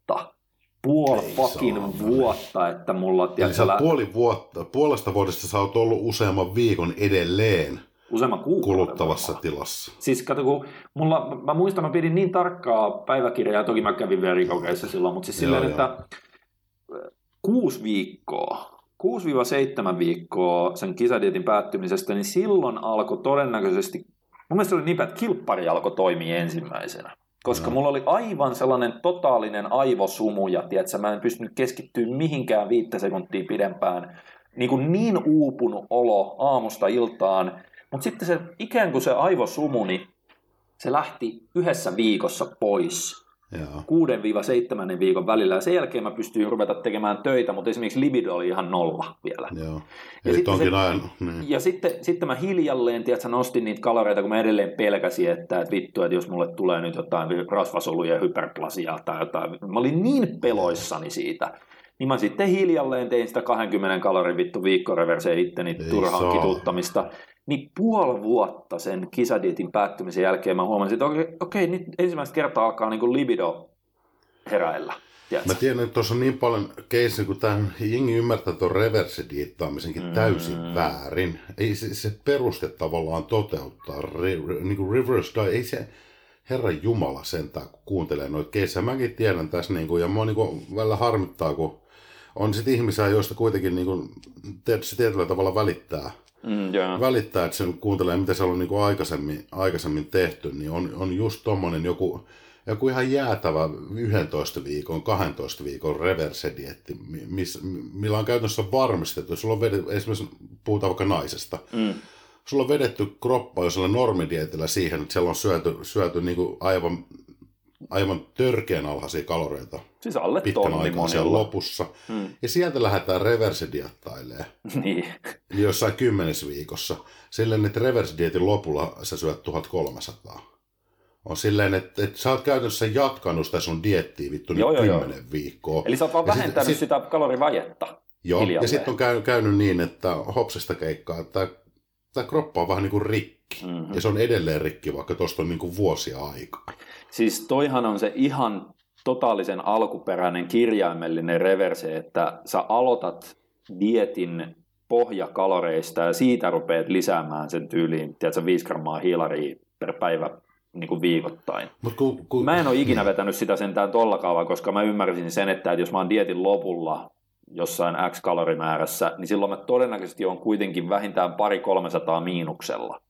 puoli fucking vuotta, että mulla... Eli sä puoli vuotta, puolesta vuodesta sä oot ollut useamman viikon edelleen useamman kuukauden. Kuluttavassa varmaan. tilassa. Siis kato, kun mulla, mä muistan, mä pidin niin tarkkaa päiväkirjaa, toki mä kävin verikokeissa silloin, mutta siis silleen, että kuusi viikkoa, 6-7 viikkoa sen kisadietin päättymisestä, niin silloin alkoi todennäköisesti, mun mielestä oli niin, että kilppari alkoi toimia ensimmäisenä. Koska no. mulla oli aivan sellainen totaalinen aivosumu ja tiedätkö, mä en pystynyt keskittyä mihinkään viittä sekuntia pidempään. Niin, kuin niin uupunut olo aamusta iltaan, mutta sitten se ikään kuin se aivosumu, niin se lähti yhdessä viikossa pois. Joo. 6-7 viikon välillä. Ja sen jälkeen mä pystyin ruveta tekemään töitä, mutta esimerkiksi libido oli ihan nolla vielä. Joo. Ja, sitten, se, ajan, niin. ja sitten, sitten mä hiljalleen tiedätkö, nostin niitä kaloreita, kun mä edelleen pelkäsin, että, että vittu, että jos mulle tulee nyt jotain rasvasoluja ja hyperplasiaa tai jotain. Mä olin niin peloissani siitä. Niin mä sitten hiljalleen tein sitä 20 kalorin vittu viikkoreverseen itteni turhaan saa. kituttamista niin puoli vuotta sen kisadietin päättymisen jälkeen mä huomasin, että okei, okay, nyt ensimmäistä kertaa alkaa niin kuin libido heräillä. Mä tiedän, että tuossa on niin paljon keissi, kun tämä jengi ymmärtää tuon reverse-diittaamisenkin mm. täysin väärin. Ei se, se peruste tavallaan toteuttaa, re, niin kuin reverse diet, ei se, Herra Jumala sentään, kun kuuntelee noita keissejä. Mäkin tiedän tässä, niin kuin, ja mua niin kuin, välillä harmittaa, kun on sitten ihmisiä, joista kuitenkin niin kuin, se tietyllä tavalla välittää. Mm, yeah. Välittää, että sen kuuntelee, mitä se on niin kuin aikaisemmin, aikaisemmin tehty, niin on, on just tommonen joku, joku ihan jäätävä 11 viikon, 12 viikon reverse-dietti, miss, millä on käytännössä varmistettu, sulla on vedetty, esimerkiksi puhutaan vaikka naisesta, Mm. sulla on vedetty kroppa jo sillä normidietillä siihen, että siellä on syöty, syöty niin kuin aivan, aivan törkeän alhaisia kaloreita Siis alle pitkän aikaa siellä lopussa. Mm. Ja sieltä lähdetään reverse-diettailemaan niin. jossain kymmenes viikossa. Silleen, että reverse-dietin lopulla sä syöt 1300. On silleen, että, että sä oot käytännössä jatkanut sitä sun diettiä vittu nyt Joo, joo, joo. kymmenen viikkoa. Eli sä oot vaan Ja vähentänyt sit- sitä kalorivajetta. Joo, ja hiljalleen. sitten on käynyt, käynyt niin, että hopsesta keikkaa, että tämä kroppa on vähän niin kuin rikki. Mhm. Ja se on edelleen rikki, vaikka tuosta on niin kuin vuosia aikaa. Siis toihan on se ihan totaalisen alkuperäinen kirjaimellinen reverse, että sä aloitat dietin pohjakaloreista ja siitä rupeat lisäämään sen tyyliin, tiedätkö, 5 grammaa hiilaria per päivä niin kuin viikoittain. Mut kun, kun, Mä en ole ikinä vetänyt sitä sentään tolla kaavaa, koska mä ymmärsin sen, että jos mä oon dietin lopulla jossain X-kalorimäärässä, niin silloin mä todennäköisesti on kuitenkin vähintään pari 300 miinuksella.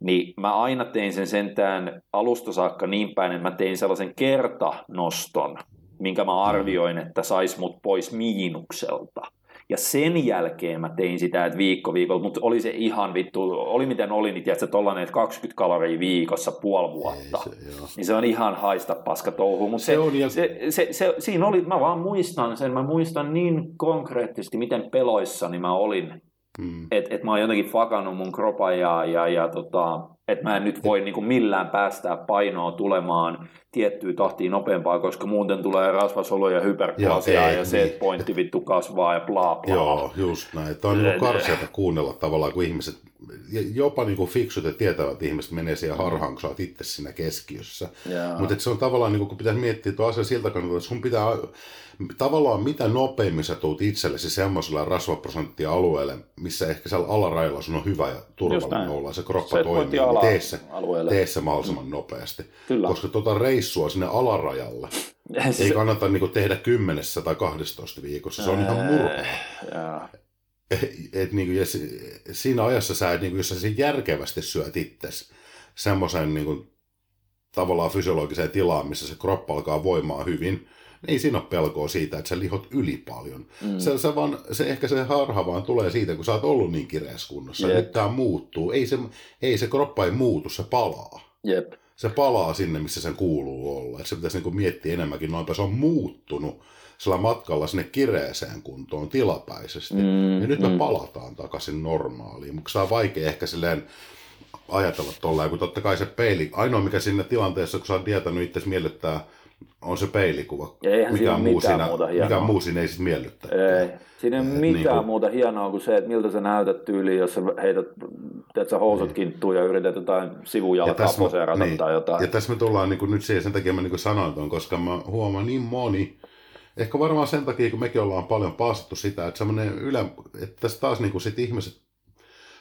Niin mä aina tein sen sentään alusta saakka niin päin, että mä tein sellaisen kertanoston, minkä mä arvioin, että sais mut pois miinukselta. Ja sen jälkeen mä tein sitä, että viikko viikolla, mutta oli se ihan vittu, oli miten oli, niin tiedätkö, tollanen, että 20 kaloria viikossa puoli vuotta. Ei se, joo. Niin se on ihan haista paska touhu, mutta se, Se on, ja- se, se, se, siinä oli, mä vaan muistan sen, mä muistan niin konkreettisesti, miten peloissani mä olin, Mm. että et mä oon jotenkin fakannut mun kropa ja, ja, ja tota, että mä en nyt voi niinku millään päästää painoa tulemaan tiettyä tahtiin nopeampaa, koska muuten tulee rasvasoluja ja hyperplasia ja, ei, ja se, niin. että pointti vittu kasvaa ja bla bla. Joo, just näin. Tämä on niin karseata kuunnella tavallaan, kun ihmiset, jopa niin kuin fiksut ja tietävät ihmiset menee siihen harhaan, kun sä oot itse siinä keskiössä. Mutta se on tavallaan, niin kuin, kun pitäisi miettiä tuo asia siltä kannalta, että sun pitää tavallaan mitä nopeammin sä tuut itsellesi semmoisella rasvaprosenttia-alueelle, missä ehkä siellä alarajalla sun on hyvä ja turvallinen olla, se kroppa Se toimii, niin tee se, alueelle. tee se mahdollisimman nopeasti. Kyllä. Koska tuota reissua sinne alarajalle Se- ei kannata niin kuin, tehdä kymmenessä tai 12 viikossa, se on ihan murhaa. Joo. Et niinku, ja si- siinä ajassa sä, et, niinku, jos sä sen järkevästi syöt itses semmoisen niinku, tavallaan fysiologiseen tilaan, missä se kroppa alkaa voimaa hyvin, ei siinä ole pelkoa siitä, että sä lihot yli paljon. Mm. Se, se, vaan, se, ehkä se harha vaan tulee siitä, kun sä oot ollut niin kireässä kunnossa. Jep. Nyt tää muuttuu. Ei se, ei se kroppa ei muutu, se palaa. Jep. Se palaa sinne, missä sen kuuluu olla. Et se pitäisi niinku miettiä enemmänkin noinpä. Se on muuttunut sillä matkalla sinne kireeseen kuntoon tilapäisesti. Mm, ja nyt me mm. palataan takaisin normaaliin. Mutta se on vaikea ehkä silleen ajatella tolleen, kun totta kai se peili, ainoa mikä siinä tilanteessa, kun sä oot dietannut itse miellyttää, on se peilikuva. Ja eihän siinä ole mitään siinä, muuta hienoa. mikä muu siinä ei sit miellyttää. Ei. Siinä ei ole mitään niinku- muuta hienoa kuin se, että miltä sä näytät tyyliin, jos sä heität teet sä housut kinttuun ja yrität jotain sivujalkaa poseerata niin, tai jotain. ja tässä me tullaan niin nyt siihen, sen takia mä niin sanoin ton, koska mä huomaan niin moni, ehkä varmaan sen takia, kun mekin ollaan paljon paasattu sitä, että semmoinen ylä, että tässä taas niin sit ihmiset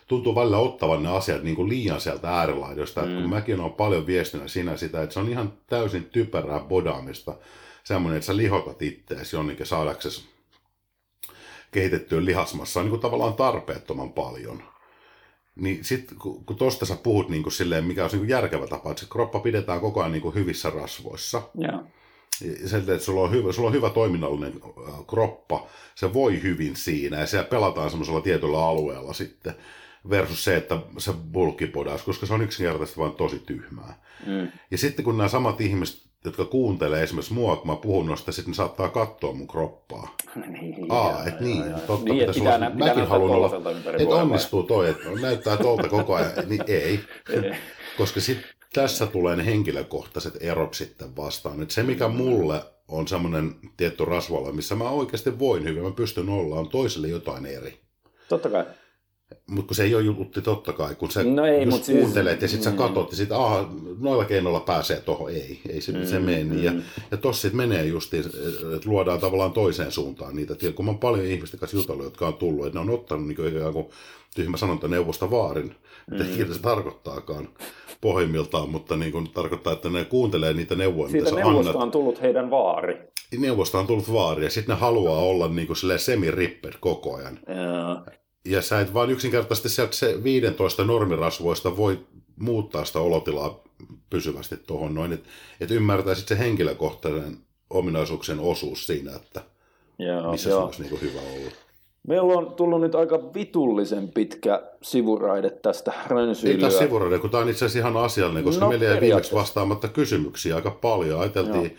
tuntuu välillä ottavan ne asiat niin kuin liian sieltä äärilaidosta, mm. että kun mäkin olen paljon viestinyt siinä sitä, että se on ihan täysin typerää bodaamista, semmoinen, että sä lihotat itteesi jonnekin saadaksesi kehitettyä lihasmassa on niin kuin tavallaan tarpeettoman paljon. Niin sitten kun, kun tosta sä puhut niin kuin silleen, mikä on niin kuin järkevä tapa, että se kroppa pidetään koko ajan niin kuin hyvissä rasvoissa. Ja Sen, että sulla on, hyvä, sulla on hyvä toiminnallinen kroppa, se voi hyvin siinä ja siellä pelataan semmoisella tietyllä alueella sitten versus se, että se bulkipodaus, koska se on yksinkertaisesti vain tosi tyhmää. Mm. Ja sitten kun nämä samat ihmiset, jotka kuuntelee esimerkiksi mua, kun mä puhun noista, sitten ne saattaa katsoa mun kroppaa. Niin, Aa, joo, et joo, niin, joo. totta, niin, pitäisi pitää, olla, pitää mäkin haluan olla, että onnistuu toi, että näyttää tuolta koko ajan, niin ei. Koska sit tässä tulee ne henkilökohtaiset erot sitten vastaan. Et se, mikä mulle on semmoinen tietty rasvalla, missä mä oikeasti voin hyvin, mä pystyn olla, on toiselle jotain eri. Totta kai. Mutta kun se ei ole jutti totta kai, kun sä No ei, just siis- kuuntelet ja sitten sä mm. katot ja sitten aha, noilla keinoilla pääsee tuohon, ei, ei se, mm, se mene niin. Ja, ja tossa sitten menee justiin, että luodaan tavallaan toiseen suuntaan niitä. Tiedä, kun mä oon paljon ihmisten kanssa jutellut, jotka on tullut, että ne on ottanut niin ikään kuin tyhmä sanonta neuvosta vaarin, mitä Mm. ikinä se tarkoittaakaan pohjimmiltaan, mutta niin kuin tarkoittaa, että ne kuuntelee niitä neuvoja, Siitä mitä sä neuvosta annat. on tullut heidän vaari. Neuvosta on tullut vaari ja sitten ne haluaa olla niin kuin semi-ripper koko ajan. Ja, Ja sä et vaan yksinkertaisesti sieltä se 15 normirasvoista voi muuttaa sitä olotilaa pysyvästi tuohon noin, että et ymmärtää sitten se henkilökohtainen ominaisuuksien osuus siinä, että joo, missä joo. se olisi niinku hyvä olla. Meillä on tullut nyt aika vitullisen pitkä sivuraide tästä Ei rönsyilyä. taas sivuraide, kun tämä on itse asiassa ihan asiallinen, koska No, meillä jäi viimeksi vastaamatta kysymyksiä aika paljon. Ajateltiin Joo.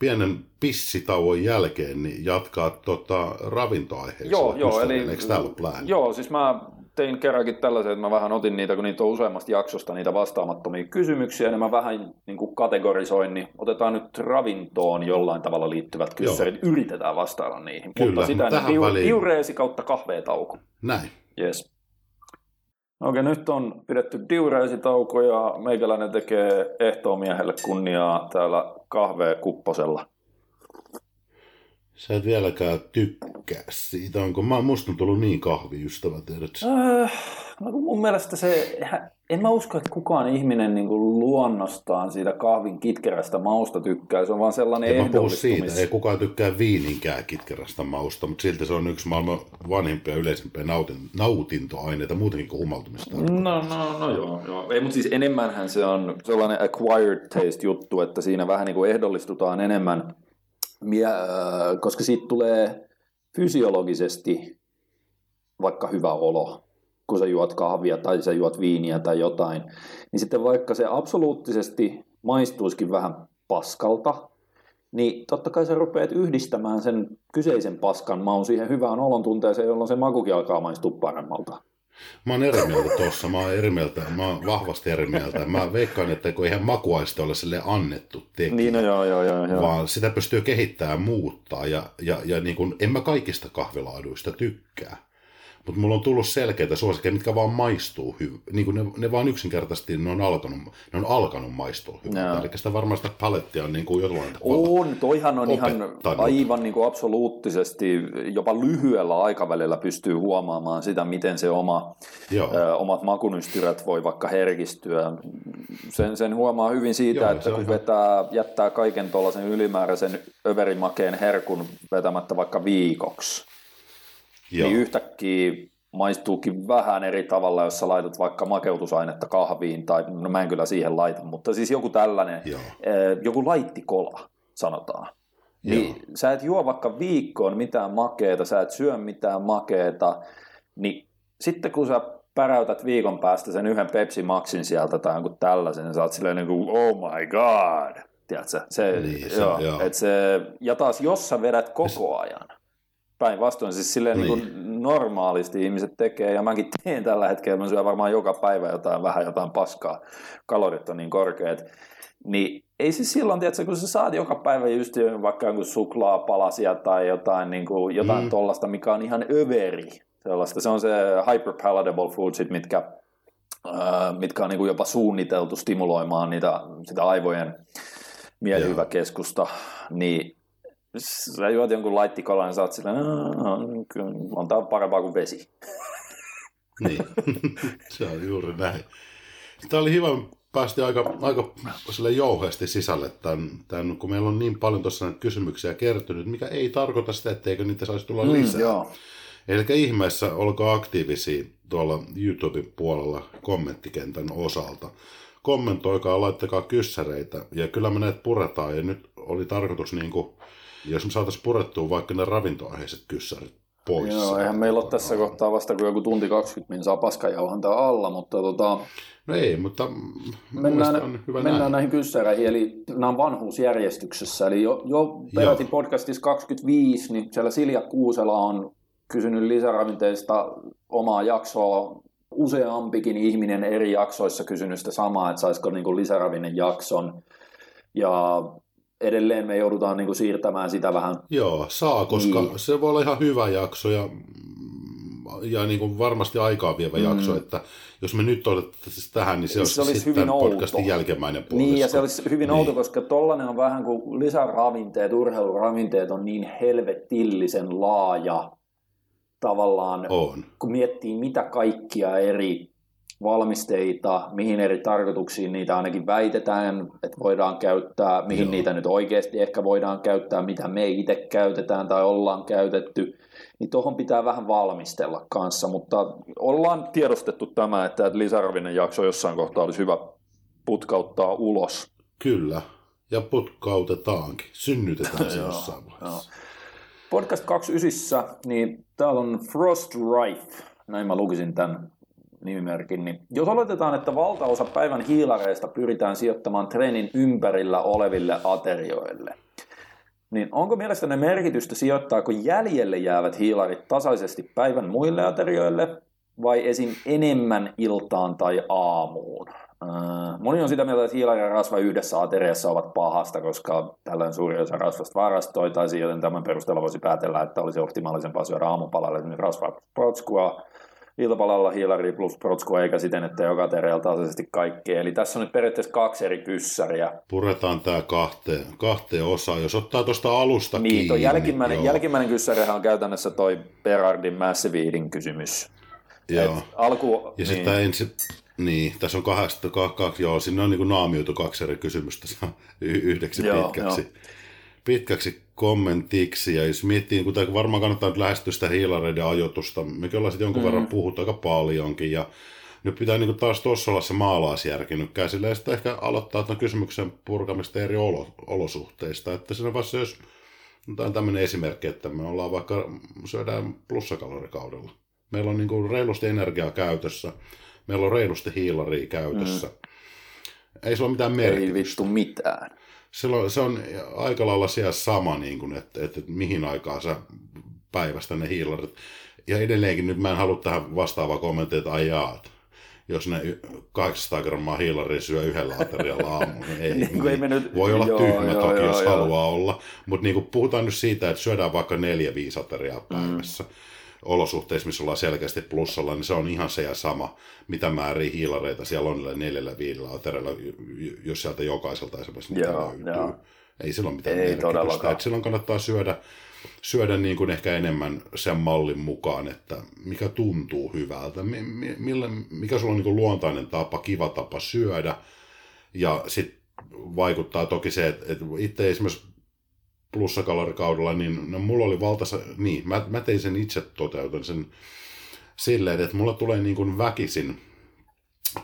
Pienen pissitauon jälkeen niin jatkaa tota, ravintoaiheeksi. Joo, joo, eli, Eikö plan? joo, siis mä tein kerrankin tällaisen, että mä vähän otin niitä, kun niitä on useammasta jaksosta, niitä vastaamattomia kysymyksiä, niin mä vähän niin kuin kategorisoin, niin otetaan nyt ravintoon jollain tavalla liittyvät kyssärit, yritetään vastailla niihin. Kyllä, Mutta sitä tähän diu, väliin- diureesi kautta kahveetauko. Näin. Yes. Okei, nyt on pidetty diureesitauko ja meikäläinen tekee ehtoomiehelle kunniaa täällä kahvekupposella. Sä et vieläkään tykkää siitä, onko? Mä, musta on tullut niin kahviystävä, tiedät sä? Äh, mun mielestä se, en mä usko, että kukaan ihminen niin kuin luonnostaan siitä kahvin kitkerästä mausta tykkää. Se on vaan sellainen En mä puhu siitä, ehdollistumis. ei kukaan tykkää viininkään kitkerästä mausta, mutta silti se on yksi maailman vanhimpia ja yleisimpiä nautin, nautintoaineita muutenkin kuin humaltumista. No, no, no joo, joo. Ei, mutta siis enemmänhän se on sellainen acquired taste juttu, että siinä vähän niin kuin ehdollistutaan enemmän, äh, koska siitä tulee fysiologisesti vaikka hyvä olo, kun sä juot kahvia tai sä juot viiniä tai jotain, niin sitten vaikka se absoluuttisesti maistuisikin vähän paskalta, niin totta kai sä rupeat yhdistämään sen kyseisen paskan maun siihen hyvään olon tunteeseen, jolloin se makukin alkaa maistua paremmalta. Mä oon eri mieltä tuossa, mä oon eri mieltä, mä oon vahvasti eri mieltä. Mä veikkaan, että kun eihän makuaista ole sille annettu tekijä, Niin, no joo, joo, joo. joo. vaan sitä pystyy kehittämään, muuttaa ja, ja, ja niin kuin, en mä kaikista kahvilaaduista tykkää. Mutta mulla on tullut selkeitä suosikkeja, mitkä vaan maistuu hyvin. Niin kuin ne, ne vaan yksinkertaisesti ne on alkanut, ne on alkanut maistua hyvin. Joo. Eli sitä varmaan sitä palettia on niin kuin jotain On, toihan on ihan aivan niin kuin absoluuttisesti, jopa lyhyellä aikavälillä pystyy huomaamaan sitä, miten se oma, ö, omat makunystyrät voi vaikka herkistyä. Sen, sen huomaa hyvin siitä, Joo, että kun ihan- vetää, jättää kaiken tuollaisen ylimääräisen överimakeen herkun vetämättä vaikka viikoksi, Joo. niin yhtäkkiä maistuukin vähän eri tavalla, jos sä laitat vaikka makeutusainetta kahviin, tai no mä en kyllä siihen laita, mutta siis joku tällainen, Joo. eh, joku laittikola, sanotaan. Niin sä et juo vaikka viikkoon mitään makeeta, sä et syö mitään makeeta, niin sitten kun sä päräytät viikon päästä sen yhden Pepsi Maxin sieltä tai jonkun tällaisen, niin sä oot silleen niin kuin, oh my god, tiedätkö? Se, Niin, se- joo, joo. Et se, ja taas jos sä vedät koko ajan, päinvastoin siis silleen niin. Niin. kuin normaalisti ihmiset tekee, ja mäkin teen tällä hetkellä, mä syön varmaan joka päivä jotain vähän jotain paskaa, kalorit on niin korkeat, niin ei se silloin, tiedätkö, kun sä saat joka päivä just vaikka jonkun suklaapalasia tai jotain, niin kuin, jotain mm. Tollasta, mikä on ihan överi, sellaista. Se on se hyperpalatable foodsit, mitkä, ää, mitkä on niin kuin jopa suunniteltu stimuloimaan niitä, sitä aivojen mielihyväkeskusta, niin sä juot jonkun laittikolan ja sä oot silleen, "Aa, kyllä, on tää parempaa kuin vesi. Niin, se on juuri näin. Tämä oli hyvä, päästi aika, aika sille jouheasti sisälle tämän, tämän, kun meillä on niin paljon tuossa näitä kysymyksiä kertynyt, mikä ei tarkoita sitä, etteikö niitä saisi tulla lisää. Mm, joo. Eli ihmeessä olkaa aktiivisia tuolla YouTuben puolella kommenttikentän osalta. Kommentoikaa, laittakaa kyssäreitä ja kyllä me näitä puretaan ja nyt oli tarkoitus, niin kuin, jos me saataisiin purettua vaikka ne ravintoaiheiset kyssärit pois. Joo, eihän meillä ole tässä kohtaa vasta kuin joku tunti 20 minsaa paskajauhantaa alla, mutta tota, No ei, mutta mennään, mennään, on hyvä mennään näin. näihin kyssäreihin, eli nämä on vanhuusjärjestyksessä, eli jo, jo peräti podcastissa 25, niin siellä Silja Kuusela on kysynyt lisäravinteista omaa jaksoa, useampikin ihminen eri jaksoissa kysynyt sitä samaa, että saisiko niin lisäravinnejakson, ja edelleen me joudutaan niin kuin siirtämään sitä vähän Joo, saa, koska Niin. se voi olla ihan hyvä jakso ja ja niin kuin varmasti aikaa vievä mm. jakso, että jos me nyt otettaisiin tähän, niin se, se olisi, olisi hyvin podcastin jälkimmäinen puolisko. Niin, ja se olisi hyvin niin. outo, koska tollainen on vähän kuin lisäravinteet, urheiluravinteet on niin helvetillisen laaja tavallaan, on. kun miettii mitä kaikkia eri valmisteita, mihin eri tarkoituksiin niitä ainakin väitetään, että voidaan käyttää, mihin Joo. niitä nyt oikeasti ehkä voidaan käyttää, mitä me itse käytetään tai ollaan käytetty, niin tuohon pitää vähän valmistella kanssa, mutta ollaan tiedostettu tämä, että lisäravinen jakso jossain kohtaa olisi hyvä putkauttaa ulos. Kyllä, ja putkautetaankin, synnytetään se jossain vaiheessa. Podcast 29, niin täällä on Frost Rife, näin mä lukisin tämän nimimerkin, niin jos oletetaan, että valtaosa päivän hiilareista pyritään sijoittamaan treenin ympärillä oleville aterioille, niin onko mielestäni merkitystä sijoittaako jäljelle jäävät hiilarit tasaisesti päivän muille aterioille vai esim. enemmän iltaan tai aamuun? Moni on sitä mieltä, että hiilari ja rasva yhdessä ateriassa ovat pahasta, koska tällöin suuri osa rasvasta varastoitaisiin, joten tämän perusteella voisi päätellä, että olisi optimaalisempaa syödä aamupalalle esimerkiksi rasvaa protskua, iltapalalla hiilari plus protskua, eikä siten, että joka aterialla tasaisesti kaikkea. Eli tässä on nyt periaatteessa kaksi eri kyssäriä. Puretaan tämä kahteen, kahteen osaan. Jos ottaa tuosta alusta niin, kiinni. jälkimmäinen, joo. jälkimmäinen kyssärihän on käytännössä toi Berardin Massive kysymys. Joo. Et alku, ja niin. sitten ensin niin, tässä on kahdesta, kaksi, joo, sinne on niin naamioitu kaksi eri kysymystä yhdeksi joo, pitkäksi, joo. pitkäksi kommentiksi. Ja jos miettii, niin kun varmaan kannattaa nyt lähestyä sitä hiilareiden ajoitusta, mekin ollaan sitten jonkun mm. verran puhuttu aika paljonkin. Ja nyt pitää niin taas tuossa olla se maalaisjärki nyt käsillä ja sitten ehkä aloittaa tämän kysymyksen purkamista eri olo, olosuhteista. Että siinä vaiheessa, jos Tämä on tämmöinen esimerkki, että me ollaan vaikka, syödään plussakalorikaudella. Meillä on niin kuin reilusti energiaa käytössä Meillä on reilusti hiilaria käytössä. Mm. Ei se ole mitään merkitystä. Ei vittu mitään. Silloin, se on aika lailla siellä sama, niin kuin, että, että, että mihin aikaan sä päivästä ne hiilarit. Ja edelleenkin nyt mä en halua tähän vastaavaa kommenttia, että ajaat jos ne 800 grammaa hiilaria syö yhdellä aterialla aamulla, niin ei. niin, ei mennyt... Voi olla joo, tyhmä joo, toki, joo, jos joo. haluaa olla. Mutta niin puhutaan nyt siitä, että syödään vaikka neljä viisi ateriaa päivässä. Mm olosuhteissa, missä ollaan selkeästi plussalla, niin se on ihan se ja sama, mitä määriä hiilareita siellä on niillä neljällä viidellä aterella, jos sieltä jokaiselta esimerkiksi niitä joo, löytyy. Joo. Ei silloin mitään Ei merkitystä. Että silloin kannattaa syödä, syödä niin kuin ehkä enemmän sen mallin mukaan, että mikä tuntuu hyvältä, millä, mikä sulla on niin kuin luontainen tapa, kiva tapa syödä. Ja sitten vaikuttaa toki se, että, että itse esimerkiksi plussakalorikaudella, niin no, mulla oli valtaisa, niin, mä, mä tein sen itse toteutan sen silleen, että mulla tulee niin kuin väkisin,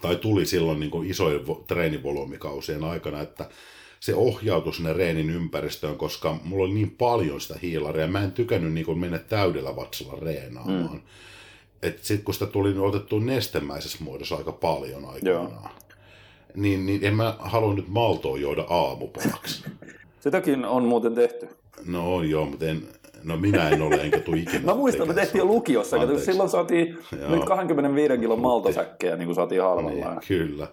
tai tuli silloin niin kuin isojen treenivolyymikausien aikana, että se ohjautui sinne reenin ympäristöön, koska mulla oli niin paljon sitä hiilaria, mä en tykännyt niin kuin mennä täydellä vatsalla reenaamaan. Mm. Että sitten kun sitä tuli niin otettu nestemäisessä muodossa aika paljon aikanaan, niin, niin en mä halua nyt maltoa juoda aamupalaksi. Sitäkin on muuten tehty. No joo, mutta en, no minä en ole, enkä tule ikinä. Mä muistan, me tehtiin jo lukiossa, että silloin saatiin nyt 25 kilon maltasäkkejä, niin kuin saatiin halvalla. Niin, kyllä.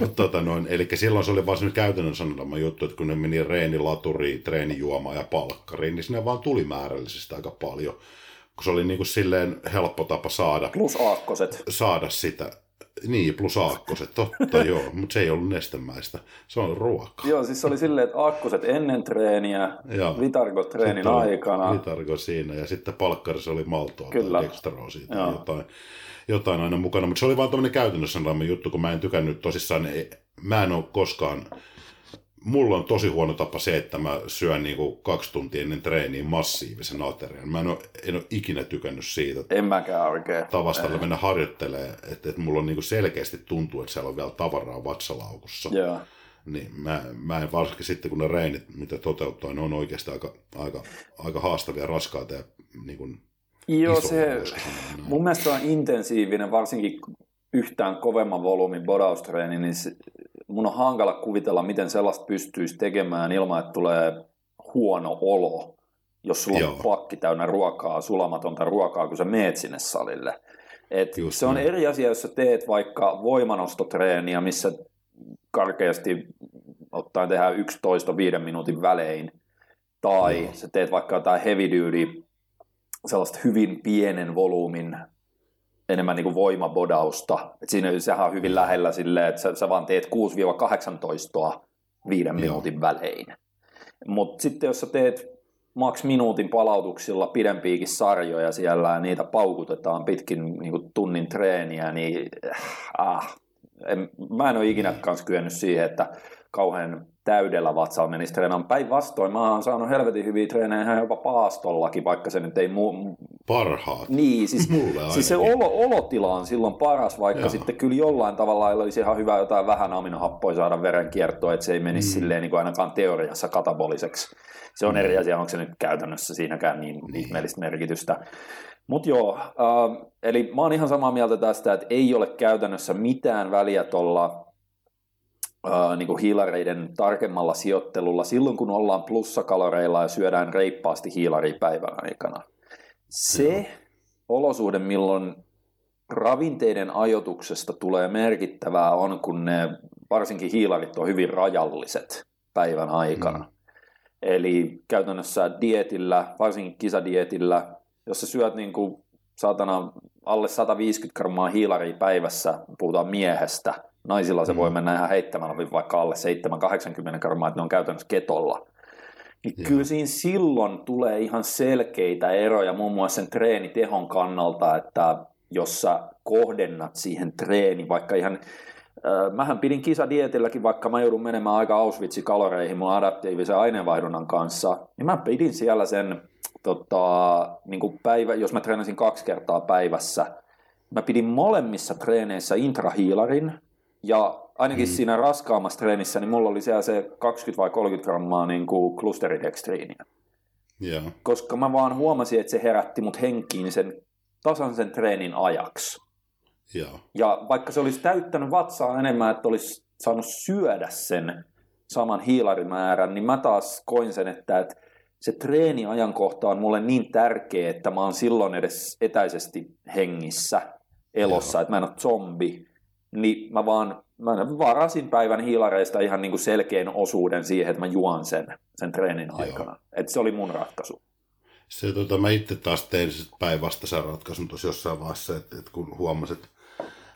Mutta tota noin, eli silloin se oli vaan semmoinen käytännön sanotama juttu, että kun ne meni reenilaturi, treenijuoma ja palkkariin, niin sinne vaan tuli määrällisesti aika paljon. Kun se oli niin kuin silleen helppo tapa saada. Plus aakkoset. Saada sitä. Niin, plus aakkoset, totta joo, mutta se ei ollut nestemäistä, se on ruoka. joo, siis se oli silleen, että aakkoset ennen treeniä, vitargo treenin aikana. Vitargo siinä ja sitten palkkarissa oli maltoa Kyllä. tai dextroa siitä jotain, jotain aina mukana, mutta se oli vaan tämmöinen käytännössä juttu, kun mä en tykännyt tosissaan, mä en ole koskaan mulla on tosi huono tapa se, että mä syön niinku kaksi tuntia ennen treeniä massiivisen aterian. Mä en ole, en ole ikinä tykännyt siitä. En mäkään oikein. Tavasta Ei. mennä harjoittelemaan, että, että mulla on niinku selkeästi tuntuu, että siellä on vielä tavaraa vatsalaukussa. Joo. Niin mä, mä en varsinkin sitten, kun ne reenit, mitä toteuttaa, ne on oikeasti aika, aika, aika haastavia, raskaita ja niin kuin Joo, se mun mielestä on intensiivinen, varsinkin yhtään kovemman volyymin bodaustreeni, niin se, mun on hankala kuvitella, miten sellaista pystyisi tekemään ilman, että tulee huono olo, jos sulla Joo. on pakki täynnä ruokaa, sulamatonta ruokaa, kun sä meet sinne salille. Et se on eri asia, jos sä teet vaikka voimanostotreeniä, missä karkeasti ottaen tehdään 11 viiden minuutin välein, tai Joo. sä teet vaikka jotain heavy duty, sellaista hyvin pienen volyymin enemmän niin kuin voimabodausta. Et siinä sehän on hyvin lähellä silleen, että sä, sä vaan teet 6-18 viiden Joo. minuutin välein. Mutta sitten jos sä teet maks minuutin palautuksilla pidempiäkin sarjoja siellä ja niitä paukutetaan pitkin niin kuin tunnin treeniä, niin ah, en, mä en ole ikinä kanssa kyennyt siihen, että kauhean täydellä vatsalla menisi treenaamaan. Päinvastoin mä oon saanut helvetin hyviä treenejä ihan jopa paastollakin, vaikka se nyt ei mu- Parhaat. niin, siis, Mulle siis se olo, olotila on silloin paras, vaikka Joo. sitten kyllä jollain tavalla olisi ihan hyvä jotain vähän aminohappoja saada verenkiertoon, että se ei menisi mm. silleen niin kuin ainakaan teoriassa kataboliseksi. Se on eri asia, onko se nyt käytännössä siinäkään niin, niin. ihmeellistä merkitystä. Mutta joo, äh, eli mä oon ihan samaa mieltä tästä, että ei ole käytännössä mitään väliä tuolla äh, niin hiilareiden tarkemmalla sijoittelulla silloin, kun ollaan plussakaloreilla ja syödään reippaasti hiilaria päivän aikana. Se Joo. olosuhde, milloin ravinteiden ajotuksesta tulee merkittävää on, kun ne varsinkin hiilarit on hyvin rajalliset päivän aikana. Mm. Eli käytännössä dietillä, varsinkin kisadietillä, jos sä syöt niin kuin saatana alle 150 grammaa hiilaria päivässä, puhutaan miehestä, naisilla se Mm. voi mennä ihan heittämällä vaikka alle 7-80 grammaa, että ne on käytännössä ketolla. Niin Joo. kyllä siinä silloin tulee ihan selkeitä eroja muun muassa sen treenitehon kannalta, että jos sä kohdennat siihen treeni, vaikka ihan Mähän pidin kisadietilläkin, vaikka mä joudun menemään aika Auschwitzin kaloreihin mun adaptiivisen aineenvaihdunnan kanssa, niin mä pidin siellä sen tota, niin kuin päivä, jos mä treenasin kaksi kertaa päivässä, mä pidin molemmissa treeneissä intrahiilarin, ja ainakin mm. siinä raskaammassa treenissä, niin mulla oli siellä se 20 vai 30 grammaa niin kuin klusteridextriiniä. Joo. Koska mä vaan huomasin, että se herätti mut henkiin sen tasan sen treenin ajaksi. Joo. Ja vaikka se olisi täyttänyt vatsaa enemmän, että olisi saanut syödä sen saman hiilarimäärän, niin mä taas koin sen, että, että se treeniajankohta on mulle niin tärkeä, että mä oon silloin edes etäisesti hengissä, elossa, Joo. että mä en ole zombi. Niin mä vaan mä varasin päivän hiilareista ihan niin kuin selkeän osuuden siihen, että mä juon sen, sen treenin Joo. aikana. Että se oli mun ratkaisu. Se, tota, mä itse taas tein päinvastaisen ratkaisun tuossa jossain vaiheessa, että, että kun huomasin, että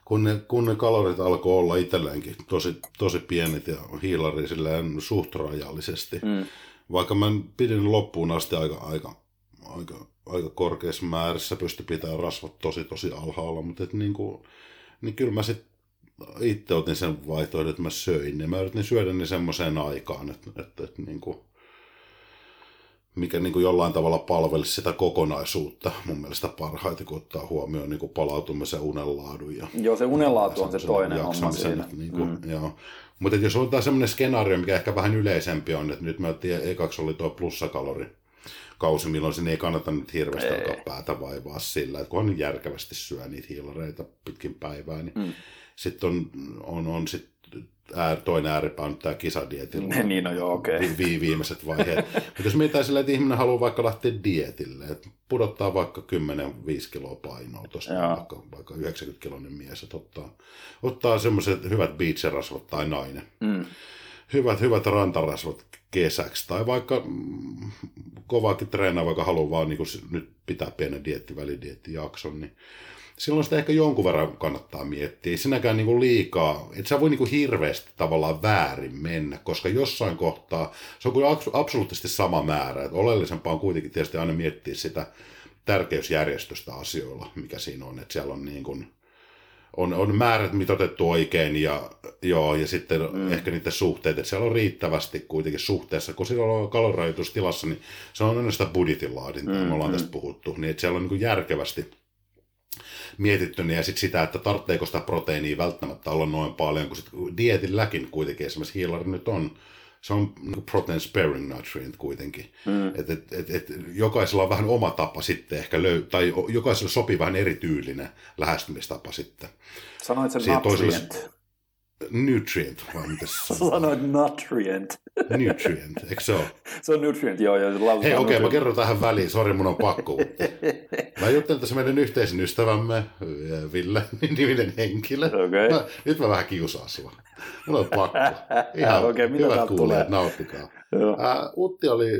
kun ne, kun ne kalorit alkoi olla itselleenkin tosi, tosi pienet ja hiilari silleen suht rajallisesti, Mm. vaikka mä pidin loppuun asti aika, aika, aika, aika korkeassa määrässä, pysty pitämään rasvat tosi tosi alhaalla, mutta et niin, kuin, niin kyllä mä sitten itse otin sen vaihtoehdon, että mä söin ne. Mä yritin syödä ne semmoiseen aikaan, että, että, että niin kuin, mikä niin kuin jollain tavalla palvelisi sitä kokonaisuutta mun mielestä parhaiten, kun ottaa huomioon niin kuin palautumisen unenlaadun. Ja, Joo, se unenlaatu on se toinen homma siinä. Niin kuin, Mm. mm. joo. Mutta jos otetaan semmoinen skenaario, mikä ehkä vähän yleisempi on, että nyt mä tiedän, ekaksi oli tuo plussakalori kausi, milloin sinne ei kannata nyt hirveästi Ei. alkaa päätä vaivaa sillä, että kunhan järkevästi syö niitä hiilareita pitkin päivää, niin Mm. Sitten on, on, on sit ää, toinen ääripää on tämä kisadietillä. Niin, no joo, okei. Vi, vi, viimeiset vaiheet. Mutta jos mietitään sillä, että ihminen haluaa vaikka lähteä dietille, että pudottaa vaikka 10-5 kiloa painoa tuosta, vaikka, vaikka 90 kiloinen mies, että ottaa, ottaa semmoiset hyvät beachirasvat tai nainen, Mm. hyvät, hyvät rantarasvat kesäksi, tai vaikka mm, kovaakin treenaa, vaikka haluaa vaan niin nyt pitää pienen dietti, välidieettijakson, niin silloin sitä ehkä jonkun verran kannattaa miettiä. Ei sinäkään niin liikaa, et sä voi niin hirveästi tavallaan väärin mennä, koska jossain kohtaa se on kyllä abs- absoluuttisesti sama määrä. Et oleellisempaa on kuitenkin tietysti aina miettiä sitä tärkeysjärjestystä asioilla, mikä siinä on. Että siellä on niin kuin, on, on määrät mitoitettu oikein ja, joo, ja sitten mm. ehkä niiden suhteet, että siellä on riittävästi kuitenkin suhteessa, kun siellä on kalorirajoitustilassa, niin se on aina sitä budjetin laadintaa, mm, me ollaan mm. tästä puhuttu, niin että siellä on niin kuin järkevästi mietitty, niin ja sitten sitä, että tarvitseeko sitä proteiinia välttämättä olla noin paljon, kun sit dietilläkin kuitenkin esimerkiksi hiilari nyt on, se on niin protein sparing nutrient kuitenkin. Mm. Et, et, et, et, jokaisella on vähän oma tapa sitten ehkä löy- tai jokaisella sopii vähän erityylinen lähestymistapa sitten. Sanoit sen Siihen toiselle- nutrient. Vai mitä Sä sanoit nutrient. Nutrient, eikö se ole? Se on nutrient, joo. lausutaan Hei, okei, okay, mä kerron tähän väliin. Sori, mun on pakko. Mä juttelin tässä meidän yhteisen ystävämme, Ville, niminen henkilö. Okei. Mä, nyt mä vähän kiusaan sua. Mulla on pakko. Ihan mitä hyvät kuulijat, nauttikaa. Joo. Ää, Utti oli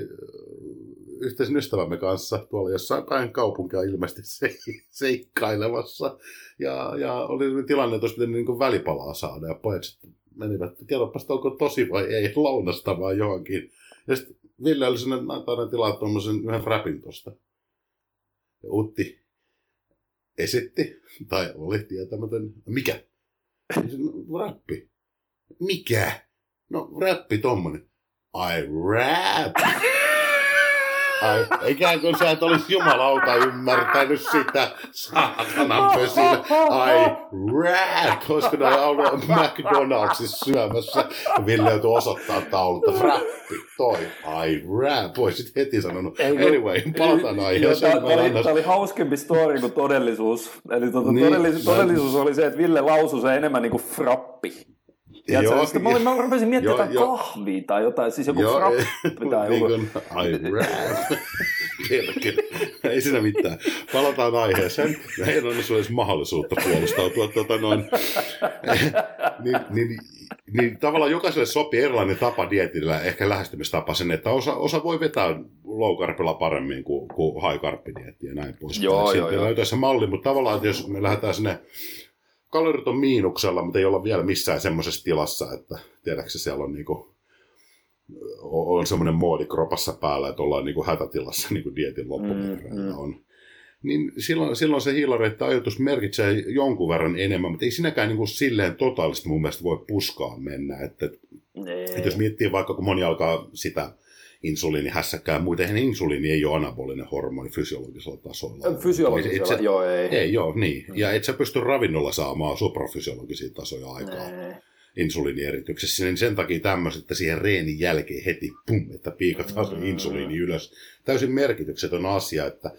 yhteisen ystävämme kanssa tuolla jossain päin kaupunkia ilmeisesti se, seikkailemassa. Ja, ja oli tilanne, että olisi pitänyt niin välipalaa saada. Ja pojat menivät, kerropas, onko tosi vai ei, lounasta vai johonkin. Ja sitten Ville oli sinne antanut tilaa tuommoisen yhden räpin tosta. Ja Utti esitti, tai oli tietämätön, mikä? Räppi. Mikä? No räppi tommonen. I rap. Ai, ikään kuin sä et olisi jumalauta ymmärtänyt sitä saatanan pösillä. Ai, koska ne on ollut McDonaldsissa syömässä. Ville joutuu osoittaa taululta, rappi, toi, ai, rap. Voisit heti sanonut. Anyway, palataan aiheeseen. Tämä oli, oli hauskempi story kuin todellisuus. Eli tuota, niin, todellisuus, todellisuus oli se, että Ville lausui se enemmän niin kuin frappi. Tiedätkö, joo, mä, olin, mä rupesin miettimään jotain jo. kahvia tai jotain, siis joku joo, frappi tai niin joku. I rap. Ei siinä mitään. Palataan aiheeseen. Meillä on edes mahdollisuutta puolustautua. Tuota noin. niin, niin, niin, tavallaan jokaiselle sopii erilainen tapa dietillä, ehkä lähestymistapa sen, että osa, osa voi vetää low paremmin kuin, kuin high carb ja näin pois. Joo, joo, joo. löytää se malli, mutta tavallaan, että jos me lähdetään sinne kalorit on miinuksella, mutta ei olla vielä missään semmoisessa tilassa, että tiedätkö siellä on niinku, on semmoinen moodi kropassa päällä, että ollaan niinku hätätilassa niinku dietin loppumetreillä mm, mm. on. Niin silloin, silloin se hiilareitta-ajatus merkitsee jonkun verran enemmän, mutta ei sinäkään niinku silleen totaalisesti mun mielestä voi puskaa mennä. Että, että jos miettii vaikka, kun moni alkaa sitä insuliinihässäkkää. Muuten insuliini ei ole anabolinen hormoni fysiologisella tasolla. Fysiologisella, et, joo ei. Ei, joo, niin. Ja et sä pysty ravinnolla saamaan suprafysiologisia tasoja aikaa. Nee insuliinierityksessä, niin sen takia tämmöiset, että siihen reenin jälkeen heti pum, että piikataan se insuliini ylös. Täysin merkityksetön asia, että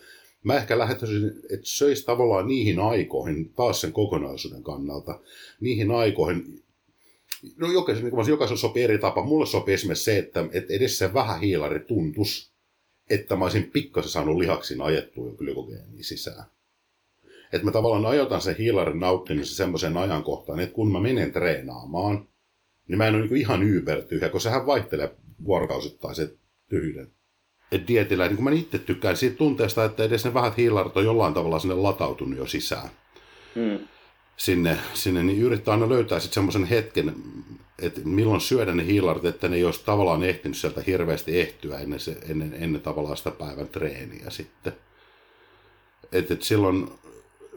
mä ehkä lähettäisin, että söisi tavallaan niihin aikoihin, taas sen kokonaisuuden kannalta, niihin aikoihin, no jokaisen, niin jokaisen sopii eri tapa. Mulle sopii esimerkiksi se, että, että edes se vähän hiilari tuntus, että mä olisin pikkasen saanut lihaksin ajettua glykogeenia sisään. Että mä tavallaan ajotan sen hiilarin nauttimisen semmoiseen ajankohtaan, että kun mä menen treenaamaan, niin mä en ole niin ihan ybertyhjä, kun sehän vaihtelee vuorokausittain se tyhjyyden. Et dietillä, niin kun mä itse tykkään siitä tunteesta, että edes ne vähät hiilarit on jollain tavalla sinne latautunut jo sisään. Mm sinne, sinne niin yrittää aina löytää sitten semmoisen hetken, että milloin syödä ne hiilarit, että ne ei olisi tavallaan ehtinyt sieltä hirveästi ehtyä ennen, se, ennen, ennen tavallaan sitä päivän treeniä sitten. Että et silloin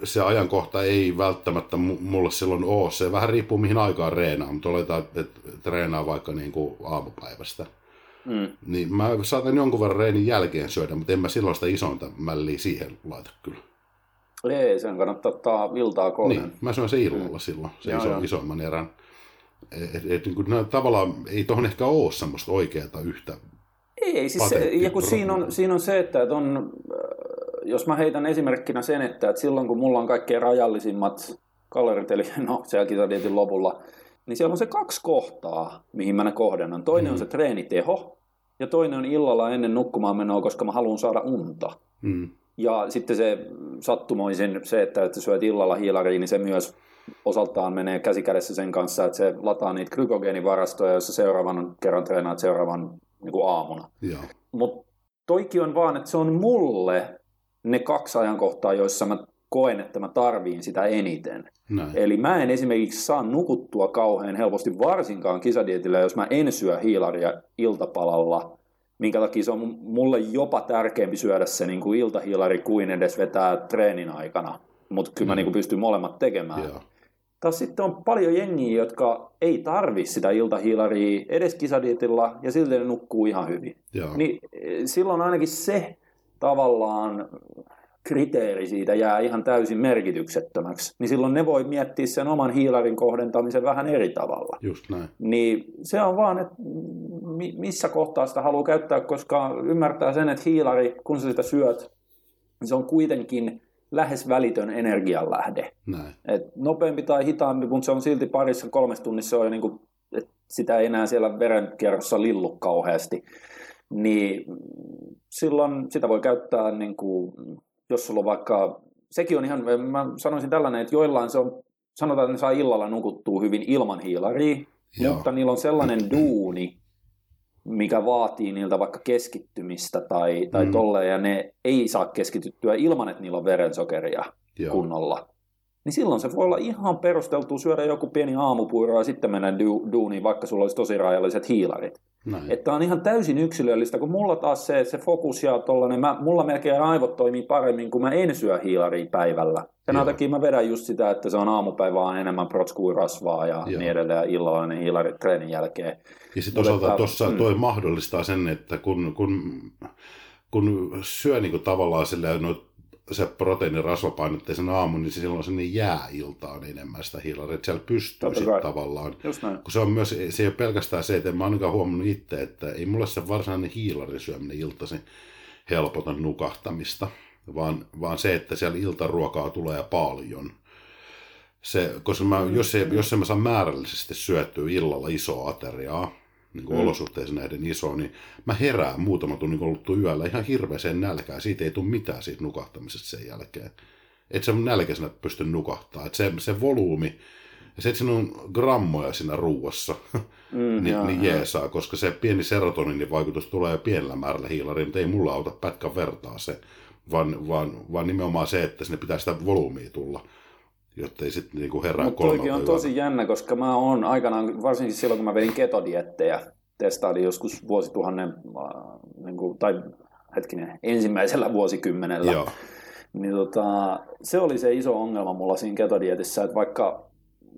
se ajankohta ei välttämättä mulle silloin ole. Se vähän riippuu mihin aikaan reenaa, mutta oletaan, että treenaa vaikka niin kuin aamupäivästä. Mm. Niin mä saatan jonkun verran reenin jälkeen syödä, mutta en mä silloin sitä isointa mälliä siihen laita kyllä. Ei, sen kannattaa ottaa iltaa kohden. Niin, mä syön se illalla mm. silloin, se joo, iso, joo. isomman erän. Et, et, niin kuin, no, tavallaan ei tuohon ehkä ole semmoista oikeaa yhtä Ei, siis se, ja kun siinä on, siinä on se, että on, äh, jos mä heitän esimerkkinä sen, että, että silloin kun mulla on kaikkein rajallisimmat kalorit, eli no siellä kisadietin lopulla, niin siellä on se kaksi kohtaa, mihin mä ne kohdennan. Toinen mm. on se treeniteho, ja toinen on illalla ennen nukkumaan menoa, koska mä haluan saada unta. Mm. Ja sitten se sattumoisin se, että, että syöt illalla hiilariin, niin se myös osaltaan menee käsikädessä sen kanssa, että se lataa niitä glykogeenivarastoja, joissa seuraavan kerran treenaat seuraavan niin kuin aamuna. Mutta toikin on vaan, että se on mulle ne kaksi ajankohtaa, joissa mä koen, että mä tarviin sitä eniten. Näin. Eli mä en esimerkiksi saa nukuttua kauhean helposti, varsinkaan kisadietillä, jos mä en syö hiilaria iltapalalla minkä takia se on mulle jopa tärkeämpi syödä se niin kuin iltahiilari kuin edes vetää treenin aikana. Mutta kyllä mm. mä niin kuin pystyn molemmat tekemään. Yeah. Taas sitten on paljon jengiä, jotka ei tarvi sitä iltahiilaria edes kisadietilla ja silti ne nukkuu ihan hyvin. Yeah. Niin eh, silloin ainakin se tavallaan kriteeri siitä jää ihan täysin merkityksettömäksi, niin silloin ne voi miettiä sen oman hiilarin kohdentamisen vähän eri tavalla. Just näin. Niin se on vaan, että missä kohtaa sitä haluaa käyttää, koska ymmärtää sen, että hiilari, kun sä sitä syöt, niin se on kuitenkin lähes välitön energianlähde. Näin. Et nopeampi tai hitaampi, mutta se on silti parissa kolmessa tunnissa on jo niin kuin, että sitä ei enää siellä verenkierrossa lillu kauheasti. Niin silloin sitä voi käyttää niin kuin jos sulla on vaikka, sekin on ihan, mä sanoisin tällainen, että joillain se on, sanotaan, että ne saa illalla nukuttua hyvin ilman hiilaria, Joo. mutta niillä on sellainen duuni, mikä vaatii niiltä vaikka keskittymistä tai, tai mm. tolleen, ja ne ei saa keskityttyä ilman, että niillä on verensokeria Joo. kunnolla, niin silloin se voi olla ihan perusteltu syödä joku pieni aamupuuro ja sitten mennä du- duuniin, vaikka sulla olisi tosi rajalliset hiilarit. Näin. Että on ihan täysin yksilöllistä, kun mulla taas se, se fokus ja tollanen, mä, mulla melkein aivot toimii paremmin, kun mä en syö hiilaria päivällä. Sen takia mä vedän just sitä, että se on aamupäivä on enemmän protskuu rasvaa ja Joo. niin edelleen, ja illalla ne hiilarit treenin jälkeen. Ja sitten toisaalta tuossa mm. toi mahdollistaa sen, että kun, kun, kun syö niin kuin tavallaan silleen noit se proteiinirasvapainotteisen aamun, niin silloin sinne jää iltaan enemmän sitä hiilaria, että siellä pystyy sitten tavallaan. Kun se on myös, se ei ole pelkästään se, että en mä ainakaan huomannut itse, että ei mulle se varsinainen hiilarisyöminen iltasi helpota nukahtamista, vaan, vaan se, että siellä iltaruokaa tulee paljon. Se, koska mä, jos, ei, jos en mä saa määrällisesti syöttyä illalla isoa ateriaa, niin kuin mm. olosuhteisiin näiden iso, niin mä herään muutama tunnin kuluttua yöllä ihan hirveäseen nälkään. Siitä ei tule mitään siitä nukahtamisesta sen jälkeen. Että se nälkäisenä pysty nukahtaa. Että se, se volyymi, ja se, että siinä on grammoja siinä ruuassa, mm, niin, niin jeesaa, koska se pieni serotoninin vaikutus tulee pienellä määrällä hiilariin, mutta ei mulla auta pätkän vertaa se, vaan, vaan, vaan nimenomaan se, että sinne pitää sitä volyymia tulla jotta ei sitten niinku herää Mutta on tosi jännä, koska mä oon aikanaan, varsinkin silloin kun mä vedin ketodiettejä, testailin joskus vuosituhannen, äh, niin kuin, tai hetkinen, ensimmäisellä vuosikymmenellä, Joo. niin tota, se oli se iso ongelma mulla siinä ketodietissä, että vaikka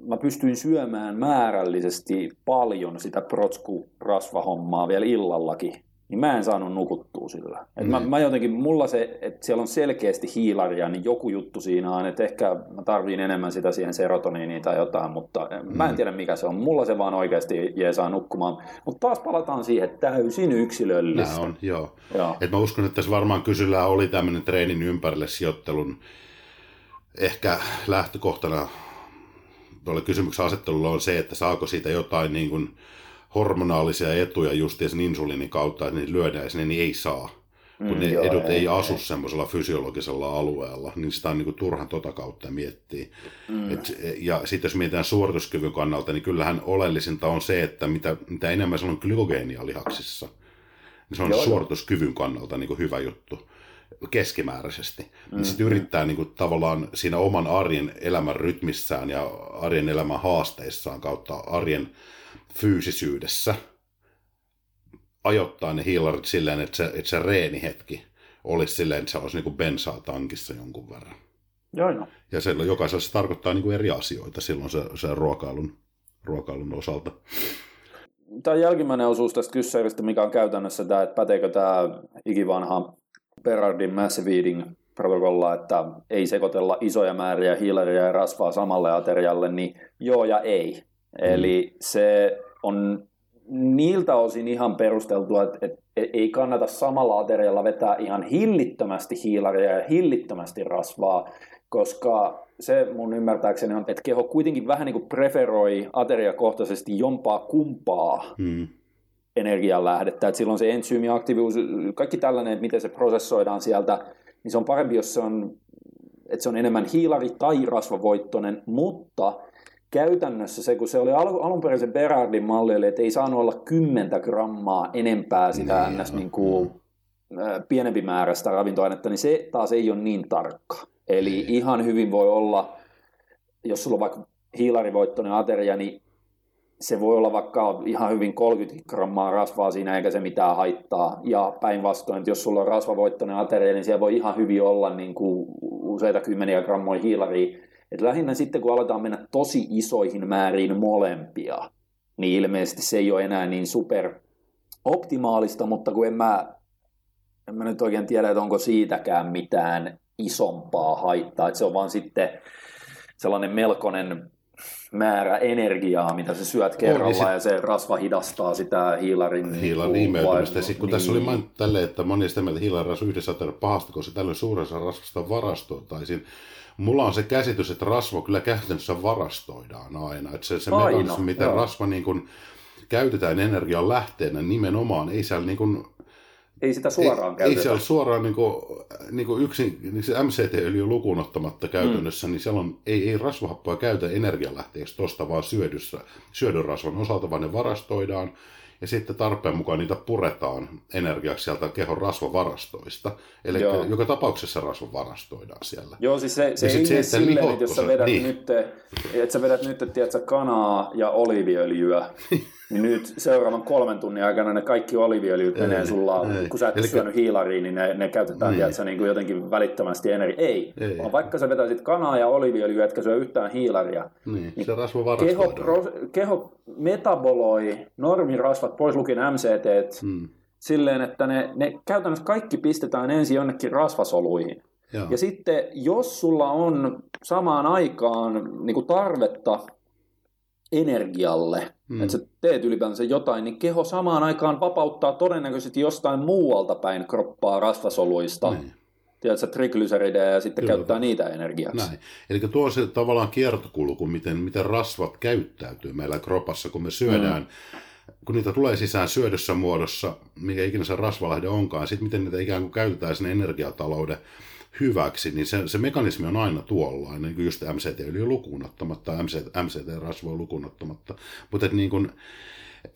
mä pystyin syömään määrällisesti paljon sitä protsku-rasvahommaa vielä illallakin, niin mä en saanut nukuttua sillä. Et mm. mä, mä jotenkin, mulla se, että siellä on selkeästi hiilaria, niin joku juttu siinä on, että ehkä mä tarviin enemmän sitä siihen serotoniiniin tai jotain, mutta mm. mä en mm. tiedä mikä se on. Mulla se vaan oikeasti saa nukkumaan. Mutta taas palataan siihen täysin yksilöllistä. Nämä on, joo. joo. Et mä uskon, että tässä varmaan kysyllään oli tämmöinen treenin ympärille sijoittelun ehkä lähtökohtana tuolle kysymyksen asettelulla on se, että saako siitä jotain niin kuin, hormonaalisia etuja just sen insuliinin kautta, että niitä lyödään sinne, niin ei saa. Kun mm, ne joo, edut ei, ei asu semmoisella fysiologisella alueella, niin sitä on niin kuin turhan tota kautta miettiä. Mm. Et, ja sitten jos mietitään suorituskyvyn kannalta, niin kyllähän oleellisinta on se, että mitä, mitä enemmän se on glykogeenia lihaksissa, niin se on joo, suorituskyvyn kannalta niin kuin hyvä juttu keskimääräisesti. Mm. Niin sitten yrittää niin kuin, tavallaan siinä oman arjen elämän rytmissään ja arjen elämän haasteissaan kautta arjen fyysisyydessä ajoittaa ne hiilarit silleen, että se, että se reenihetki olisi silleen, että se olisi niin kuin bensaa tankissa jonkun verran. Joo, joo. Ja silloin jokaisella se tarkoittaa niin kuin eri asioita silloin se, se ruokailun, ruokailun osalta. Tämä jälkimmäinen osuus tästä kyssääristä, mikä on käytännössä tämä, että päteekö tämä ikivanha Berardin massive eating protokolla, että ei sekoitella isoja määriä hiilaria ja rasvaa samalle aterialle, niin joo ja ei. Eli se on niiltä osin ihan perusteltua, että, että ei kannata samalla aterialla vetää ihan hillittömästi hiilaria ja hillittömästi rasvaa, koska se mun ymmärtääkseni on, että keho kuitenkin vähän niin kuin preferoi ateriakohtaisesti jompaa kumpaa hmm. energianlähdettä, että silloin se entsyymiaktiivisuus, kaikki tällainen, että miten se prosessoidaan sieltä, niin se on parempi, jos se on, että se on enemmän hiilari- tai rasvavoittoinen, mutta käytännössä se, kun se oli al- alun perin se Berardin malli, eli että ei saanut olla 10 grammaa enempää sitä niin, ns. Niin kuin, pienempi määrä sitä ravintoainetta, niin se taas ei ole niin tarkka. Eli niin. ihan hyvin voi olla, jos sulla on vaikka hiilarivoittoinen ateria, niin se voi olla vaikka ihan hyvin 30 grammaa rasvaa siinä, eikä se mitään haittaa. Ja päinvastoin, että jos sulla on rasvavoittoinen ateria, niin siellä voi ihan hyvin olla niin kuin useita kymmeniä grammoja hiilaria, et lähinnä sitten, kun aletaan mennä tosi isoihin määriin molempia, niin ilmeisesti se ei ole enää niin super optimaalista, mutta kun en mä, en mä nyt oikein tiedä, että onko siitäkään mitään isompaa haittaa, että se on vaan sitten sellainen melkoinen määrä energiaa, mitä sä syöt kerralla, sit... ja se rasva hidastaa sitä hiilarin... Hiilan imeytymistä. Sitten kun niin. tässä oli mainittu tälleen, että moni sitä mieltä hiilarin rasva yhdessä pahasta, koska tällöin suuressa rasvasta varastoitaisiin. Mulla on se käsitys, että rasva kyllä käytännössä varastoidaan aina. Että se, se mekanismi, miten joo. rasva niin kuin käytetään energian lähteenä nimenomaan, ei siellä niin kuin, ei sitä suoraan ei, käytetä. Ei siellä suoraan niin kuin, niin kuin yksin, niin se MCT-öljy lukuun ottamatta käytännössä, mm. niin siellä on, ei, ei rasvahappoa käytä energialähteeksi tuosta vaan syödyssä, syödyn rasvan osalta, vaan ne varastoidaan ja sitten tarpeen mukaan niitä puretaan energiaksi sieltä kehon rasvavarastoista. Eli Joo. joka tapauksessa rasva varastoidaan siellä. Joo, siis se, se, Ja ei se, mene silleen, lihotko että jos sä vedät niin. nyt, että sä vedät nyt, tiedätkö, kanaa ja oliiviöljyä, niin nyt seuraavan kolmen tunnin aikana ne kaikki oliiviöljyt Ei, menee sulla, ei. kun sä et Elikkä- syönyt hiilariin, niin ne, ne käytetään, Niin. tiedätkö, niin kuin jotenkin välittömästi energia. Ei, Ei. vaan vaikka sä vetäisit kanaa ja oliiviöljyä, etkä syö yhtään hiilaria, Niin, se rasva keho, keho metaboloi normirasvat pois lukien MCT Mm. silleen, että ne, ne käytännössä kaikki pistetään ensin jonnekin rasvasoluihin. Joo. Ja sitten jos sulla on samaan aikaan niin kuin tarvetta energialle, Mm. että sä teet ylipäänsä jotain, niin keho samaan aikaan vapauttaa todennäköisesti jostain muualta päin kroppaa rasvasoluista. Niin. Tiedätkö, triglyceridejä ja sitten Kyllä. käyttää niitä energiaksi. Näin. Eli tuo se tavallaan kiertokulku, miten, miten rasvat käyttäytyy meillä kropassa, kun me syödään. Mm. Kun niitä tulee sisään syödössä muodossa, mikä ikinä se rasvalahde onkaan, sitten miten niitä ikään kuin käytetään sen energiatalouden hyväksi, niin se, se mekanismi on aina tuollainen, niin kuin just MCT-öljy lukuun ottamatta, MCT-rasvoa lukuun ottamatta. Mutta niin kuin,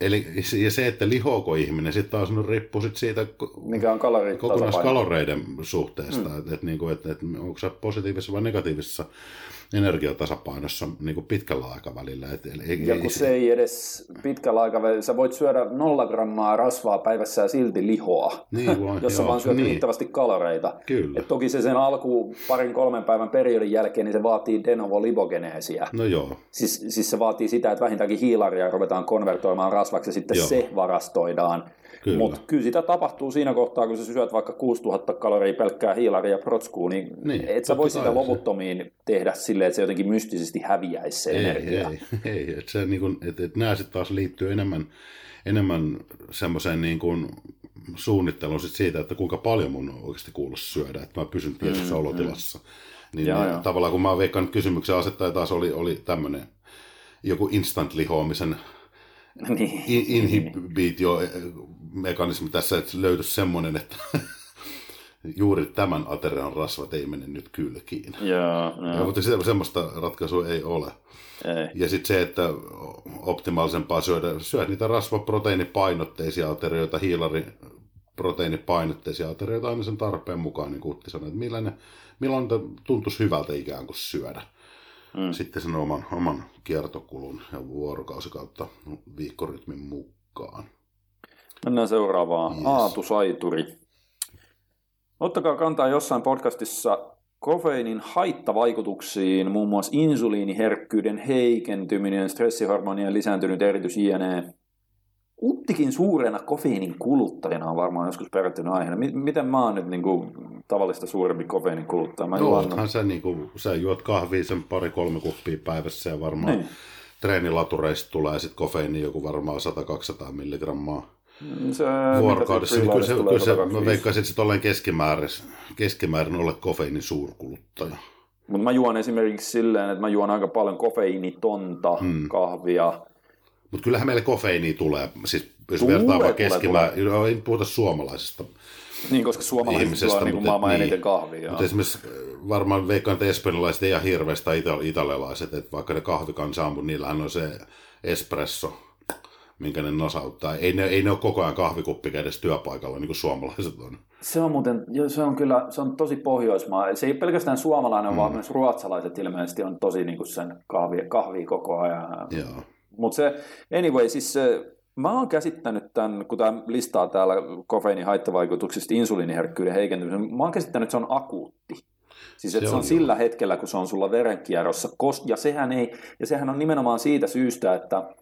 eli, ja se, että lihoako ihminen, sitten taas no, riippuu sit siitä Mikä on kaloritasapaino. kokonaiskaloreiden suhteesta, mm. että et, niinku, et, et, onko se positiivisessa vai negatiivisessa energiatasapainossa niinku pitkällä aikavälillä. Et, eli, Ja kun se ei edes pitkällä aikavälillä, sä voit syödä nolla grammaa rasvaa päivässä ja silti lihoa, Niin voi, jos joo, vaan syöt niin. riittävästi kaloreita. Kyllä. Et toki se sen alku parin kolmen päivän periodin jälkeen, niin se vaatii de novo libogeneesiä. No joo, Siis, siis se vaatii sitä, että vähintäänkin hiilaria ruvetaan konvertoimaan rasvaksi ja sitten Joo. se varastoidaan. Kyllä. Mutta kyllä sitä tapahtuu siinä kohtaa, kun sä syöt vaikka 6000 kaloria pelkkää hiilaria ja protskuu, niin, Niin, et sä voi sitä kai se. loputtomiin tehdä silleen, että se jotenkin mystisesti häviäisi se ei, energia. ei, ei. Et se, niin kuin, et, et nämä sitten taas liittyy enemmän, enemmän semmoiseen niin kuin suunnitteluun sit siitä, että kuinka paljon mun oikeasti kuuluisi syödä, että mä pysyn tietyssä mm, olotilassa. Niin, Joo, niin joo. tavallaan kun mä veikkaan kysymyksen asettaja taas oli, oli tämmöinen joku instant lihoamisen niin. in- inhibitio-mekanismi tässä, että löytyisi semmoinen, että juuri tämän aterian rasvat ei mene nyt kylkiin. Joo, Ja, joo. mutta se, semmoista ratkaisua ei ole. Ei. Ja sitten se, että optimaalisempaa syödä, syödä niitä rasvaproteiinipainotteisia aterioita, hiilari proteiinipainotteisia aterioita aina sen tarpeen mukaan, niin kuin Utti sanoi, että milloin, ne, milloin ne tuntuisi hyvältä ikään kuin syödä. Mm. Sitten sen oman, oman kiertokulun ja vuorokausi kautta viikkorytmin mukaan. Mennään seuraavaan. Yes. Aatu Saituri. Ottakaa kantaa jossain podcastissa kofeiinin haittavaikutuksiin, muun muassa insuliiniherkkyyden heikentyminen, stressihormonien lisääntynyt eritys jne. Uttikin suurena kofeiinin kuluttajana on varmaan joskus perehtynyt aiheena. Mi- Miten mä oon nyt niin kuin, tavallista suurempi kofeiinin kuluttaja? Mä No, juon- sä, niin kuin, sä juot kahvia sen pari-kolme kuppia päivässä ja varmaan Niin. treenilatureista tulee sitten kofeiini joku varmaan 100-200 milligrammaa se, vuorokaudessa. Niin kyllä se, kyllä se, mä 125. veikkaisin, että olleen keskimäärin, keskimäärin ole kofeiinin suurkuluttaja. Mutta mä juon esimerkiksi silleen, että mä juon aika paljon kofeiinitonta hmm. kahvia. Mutta kyllähän meille kofeiiniä tulee, siis jos Tulee, vertaa tulee, vaan keskimäärin, joo, ei puhuta suomalaisista. Niin, koska suomalaiset juo niin maailman niin. eniten kahvia. Mutta esimerkiksi äh, varmaan veikkaan, että espanjalaiset ei ihan hirveästi tai ita- italialaiset, että vaikka ne kahvikansa on, mutta niillähän on se espresso, minkä ne nasauttaa. Ei ne, ei ne ole koko ajan kahvikuppi kädessä työpaikalla, niin kuin suomalaiset on. Se on muuten, se on kyllä, se on tosi pohjoismaa. Se ei ole pelkästään suomalainen, mm. vaan myös ruotsalaiset ilmeisesti on tosi niin kuin sen kahvi, kahvia koko ajan. Joo. Mutta se, anyway, siis se, mä oon käsittänyt tämän, kun tämä listaa täällä kofeiinin haittavaikutuksista insuliiniherkkyyden heikentymisen, mä oon käsittänyt, että se on akuutti. Siis että Se se on, on, sillä hetkellä, kun se on sulla verenkierrossa, ja sehän, ei, ja sehän on nimenomaan siitä syystä, että okei,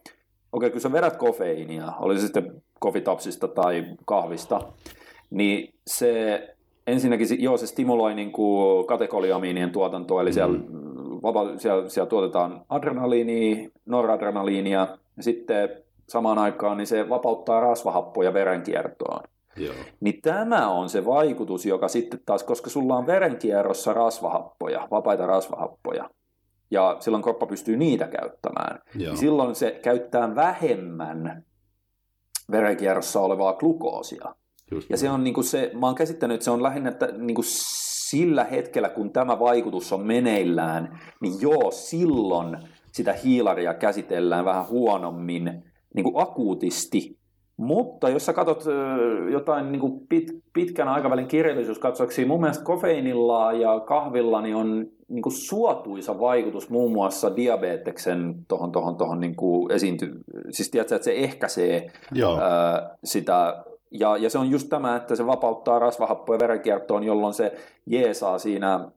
okay, kun sä vedät kofeiinia, oli se sitten kofitapsista tai kahvista, niin se ensinnäkin, joo, se stimuloi niin kuin katekoliamiinien tuotantoa, eli siellä, vapa- siellä, siellä tuotetaan adrenaliinia, noradrenaliinia, ja sitten samaan aikaan niin se vapauttaa rasvahappoja verenkiertoon. Joo. Niin tämä on se vaikutus, joka sitten taas, koska sulla on verenkierrossa rasvahappoja, vapaita rasvahappoja, ja silloin kroppa pystyy niitä käyttämään, Joo. niin silloin se käyttää vähemmän verenkierrossa olevaa glukoosia. Just Ja se on niin kuin se, mä oon käsittänyt, että se on lähinnä että niin kuin sillä hetkellä, kun tämä vaikutus on meneillään, niin joo, silloin sitä hiilaria käsitellään vähän huonommin, niin kuin akuutisti, Mutta jos sä katsot jotain niin kuin pit, pitkän aikavälin kirjallisuuskatsoksia, mun mielestä kofeiinilla ja kahvilla niin on niin kuin suotuisa vaikutus muun muassa diabeteksen tohon, tohon, tohon niin kuin esiinty, siis tiedätkö, että se ehkäisee Joo. ää, sitä, ja, ja se on just tämä, että se vapauttaa rasvahappoja verenkiertoon, jolloin se jeesaa siinä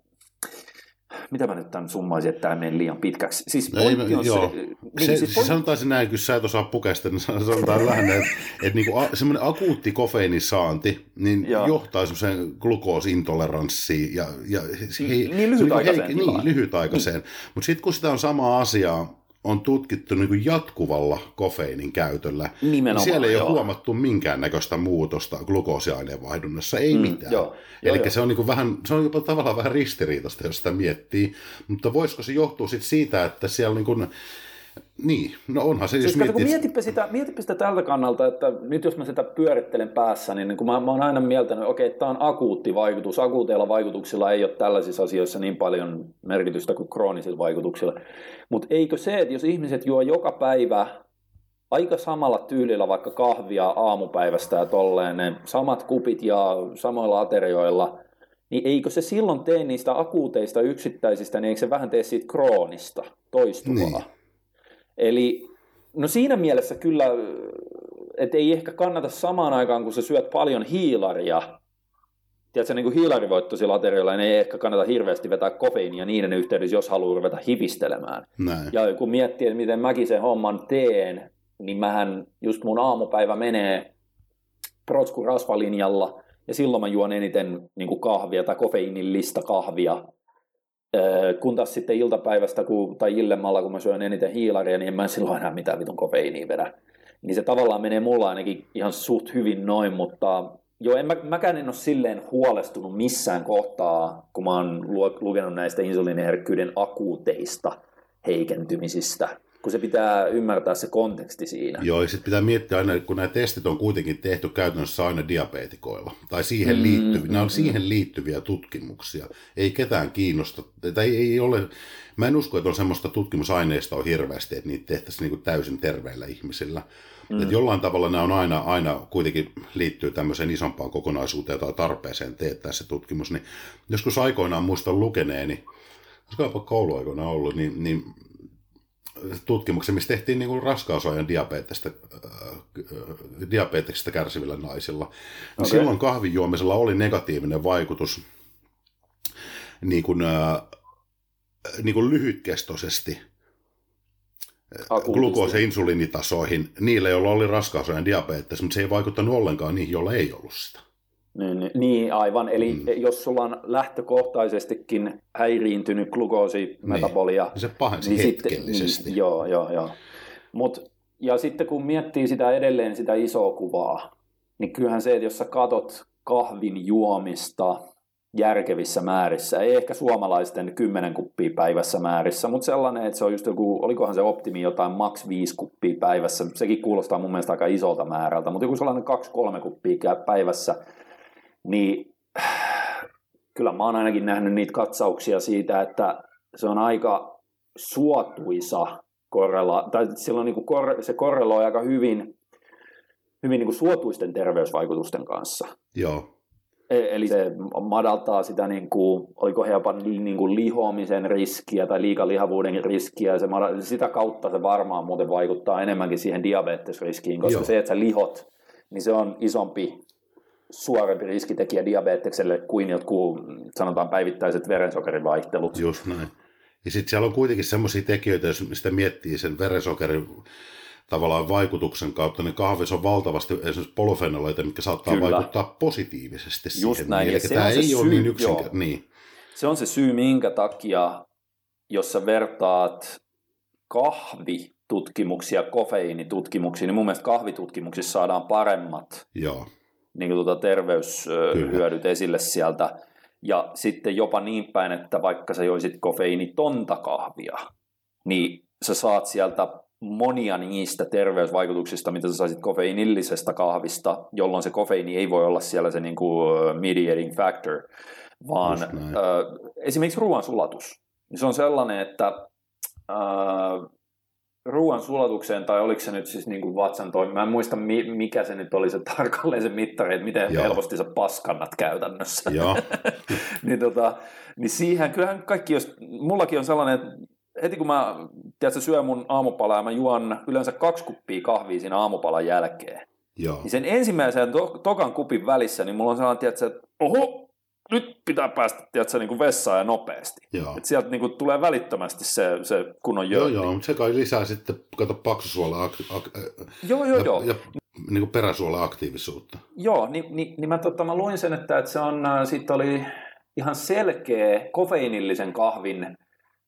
mitä mä nyt tämän summaisin, että tämä menee liian pitkäksi. Siis No ei, on joo. se, niin, se, siis point, sanotaan se näin, kun sä et osaa pukesta, niin sanotaan lähinnä, että, että niinku a, semmoinen akuutti kofeiinisaanti niin Joo. johtaa semmoiseen glukoosintoleranssiin ja, ja he, Niin lyhytaikaiseen niin, tilaan. lyhytaikaiseen. Mutta sitten kun sitä on samaa asiaa, on tutkittu niin kuin jatkuvalla kofeiinin käytöllä, Nimenomaan, niin siellä ei joo. ole huomattu minkäännäköistä muutosta glukoosiaineenvaihdunnassa, ei Mm, mitään. joo, Eli joo. se on, niin kuin vähän, se on jopa tavallaan vähän ristiriitaista, jos sitä miettii, mutta voisiko se johtua sit siitä, että siellä niin kuin, niin, no onhan se, jos Siis kun miettii, mietipä sitä, mietipä sitä tältä kannalta, että nyt jos mä sitä pyörittelen päässä, niin kun mä, mä oon aina mieltänyt, okei, että tämä on akuutti vaikutus. Akuuteilla vaikutuksilla ei ole tällaisissa asioissa niin paljon merkitystä kuin kroonisilla vaikutuksilla. Mutta eikö se, että jos ihmiset juo joka päivä aika samalla tyylillä vaikka kahvia aamupäivästä ja tolleen, ne samat kupit ja samoilla aterioilla, niin eikö se silloin tee niistä akuuteista yksittäisistä, niin eikö se vähän tee siitä kroonista, toistuvaa? Niin. Eli no siinä mielessä kyllä, että ei ehkä kannata samaan aikaan, kun sä syöt paljon hiilaria, tiedätkö, niin kuin hiilarivoittoisilla aterioilla, niin ei ehkä kannata hirveästi vetää kofeiinia niiden yhteydessä, jos haluaa ruveta hivistelemään. näin. Ja kun miettii, että miten mäkin sen homman teen, niin mähän just mun aamupäivä menee protsku rasvalinjalla, ja silloin mä juon eniten niin kuin kahvia tai kofeiinillista kahvia. Öö, Kun taas sitten iltapäivästä kun, tai illemmalla, kun mä syön eniten hiilaria, niin en mä silloin enää mitään vitun kofeiiniä vedä. Niin se tavallaan menee mulla ainakin ihan suht hyvin noin, mutta joo, en mä, mäkään en ole silleen huolestunut missään kohtaa, kun mä oon lu- lukenut näistä insuliiniherkkyyden akuuteista heikentymisistä, kun se pitää ymmärtää se konteksti siinä. Joo, ja sitten pitää miettiä aina, kun nämä testit on kuitenkin tehty käytännössä aina diabeetikoilla, tai siihen, liittyviä, mm, nämä on siihen liittyviä tutkimuksia. Ei ketään kiinnosta, tai ei ole, mä en usko, että on semmoista tutkimusaineistoa hirveästi, että niitä tehtäisiin niin täysin terveillä ihmisillä. Mm. Että jollain tavalla nämä on aina, aina kuitenkin liittyy tämmöiseen isompaan kokonaisuuteen tai tarpeeseen teettää se tutkimus. Niin joskus aikoinaan muistan lukeneeni, olisiko kouluaikoina ollut, niin, niin tutkimuksen, missä tehtiin niin raskausajan diabeettista, äh, diabeteksista kärsivillä naisilla. Okay. Silloin kahvin juomisella oli negatiivinen vaikutus niin kuin, äh, niin kuin lyhytkestoisesti Akuutisti. glukoosi- ja insuliinitasoihin niille, joilla oli raskausajan diabetes, mutta se ei vaikuttanut ollenkaan niihin, joilla ei ollut sitä. Niin, niin, aivan. Eli mm. jos sulla on lähtökohtaisestikin häiriintynyt glukoosimetabolia, Niin. Se pahensi niin hetkellisesti. Sitten, niin, joo, joo, joo. Mut, ja sitten kun miettii sitä edelleen sitä isoa kuvaa, niin kyllähän se, että jos sä katot kahvin juomista järkevissä määrissä, ei ehkä suomalaisten 10 kuppia päivässä määrissä, mutta sellainen, että se on just joku, olikohan se optimi jotain maks 5 kuppia päivässä, sekin kuulostaa mun mielestä aika isolta määrältä, mutta joku sellainen 2-3 kuppia päivässä, niin kyllä mä oon ainakin nähnyt niitä katsauksia siitä, että se on aika suotuisa korrela, tai silloin niin kuin kor, se korreloi aika hyvin, hyvin niin kuin suotuisten terveysvaikutusten kanssa. Joo, E- Eli se madaltaa sitä, niin kuin, oliko jopa niin kuin lihomisen riskiä tai liikalihavuuden riskiä. Se, mada- sitä kautta se varmaan muuten vaikuttaa enemmänkin siihen diabetesriskiin, koska. Joo. se, että sä lihot, niin se on isompi, suorempi riskitekijä diabetekselle kuin jotkut, sanotaan päivittäiset verensokerivaihtelut. just näin. Ja sitten siellä on kuitenkin semmoisia tekijöitä, jos sitä miettii sen verensokerin tavallaan vaikutuksen kautta, niin kahvissa on valtavasti esimerkiksi polofenoleita, mitkä saattaa Kyllä. vaikuttaa positiivisesti Just siihen. näin, Niin, eli se tämä ei ole syy, niin joo. yksinkertainen. Niin. Se on se syy, minkä takia, jos sä vertaat kahvitutkimuksia kofeiinitutkimuksia, niin mun mielestä kahvitutkimuksissa saadaan paremmat Joo, niin kuin tuota terveyshyödyt esille sieltä. Ja sitten jopa niin päin, että vaikka sä joisit kofeiinitonta kahvia, niin sä saat sieltä monia niistä terveysvaikutuksista, mitä sä saisit kofeiinillisesta kahvista, jolloin se kofeiini ei voi olla siellä se niin kuin mediating factor, vaan ö, esimerkiksi ruoansulatus. Se on sellainen, että ö, ruoan sulatukseen, tai oliko se nyt siis niin kuin vatsan toimi. Mä en muista, mikä se nyt oli se tarkalleen se mittari, että miten Joo. helposti sä paskannat käytännössä. Joo. niin, tota, niin siihen kyllähän kaikki, jos, mullakin on sellainen, että heti kun mä tiedätkö, syön mun aamupalaa ja mä juon yleensä kaksi kuppia kahvia siinä aamupalan jälkeen, Joo. niin sen ensimmäisen to- tokan kupin välissä, niin mulla on sellainen, tiedätkö, että oho, nyt pitää päästä tiedätkö, niin kuin vessaan ja nopeasti. Joo. Et sieltä niin kuin, tulee välittömästi se, se kunnon Joo, jöötti. joo, mutta se kai lisää sitten, kato, paksusuola ak- ak- joo, joo. ja, joo. ja niin kuin peräsuola aktiivisuutta. Joo, niin, niin, niin mä, tota, mä luin sen, että, että se on, sit oli ihan selkeä kofeiinillisen kahvin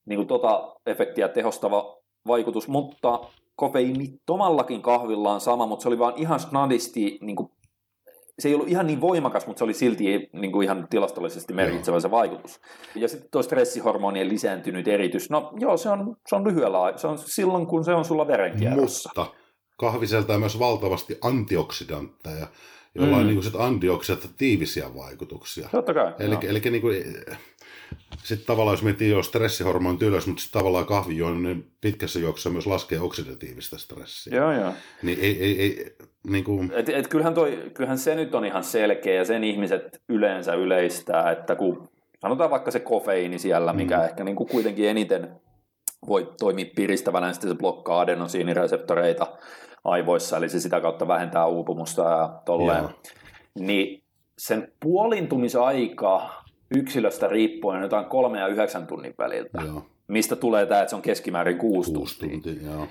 niin kuin tota efektiä tehostava vaikutus, mutta kofeiinittomallakin kahvilla on sama, mutta se oli vaan ihan snadisti, niin kuin, se ei ollut ihan niin voimakas, mutta se oli silti niin kuin ihan tilastollisesti merkitsevä se vaikutus. Ja sitten tuo stressihormonien lisääntynyt eritys, no joo, se on, se on lyhyellä se on silloin, kun se on sulla verenkierrossa. Mutta kahvi sisältää myös valtavasti antioksidantteja, joilla mm. on niin kuin antioksidatiivisia vaikutuksia. Totta kai. Eli, joo. eli niin kuin, sitten tavallaan jos miettii jo stressihormonit ylös, mutta sitten tavallaan kahvi juo, niin pitkässä juoksussa myös laskee oksidatiivista stressiä. Joo, joo. Niin ei, ei, ei niin kuin... Et, et kyllähän, toi, kyllähän se nyt on ihan selkeä ja sen ihmiset yleensä yleistää, että kun sanotaan vaikka se kofeiini siellä, mikä mm. ehkä niin kuin kuitenkin eniten voi toimia piristävänä, niin sitten se blokkaa adenosiinireseptoreita aivoissa, eli se sitä kautta vähentää uupumusta ja tolleen. Joo. Niin sen puolintumisaika yksilöstä riippuen jotain kolme ja yhdeksän tunnin väliltä, Joo. mistä tulee tämä, että se on keskimäärin kuusi, Kuusi tuntia. tuntia.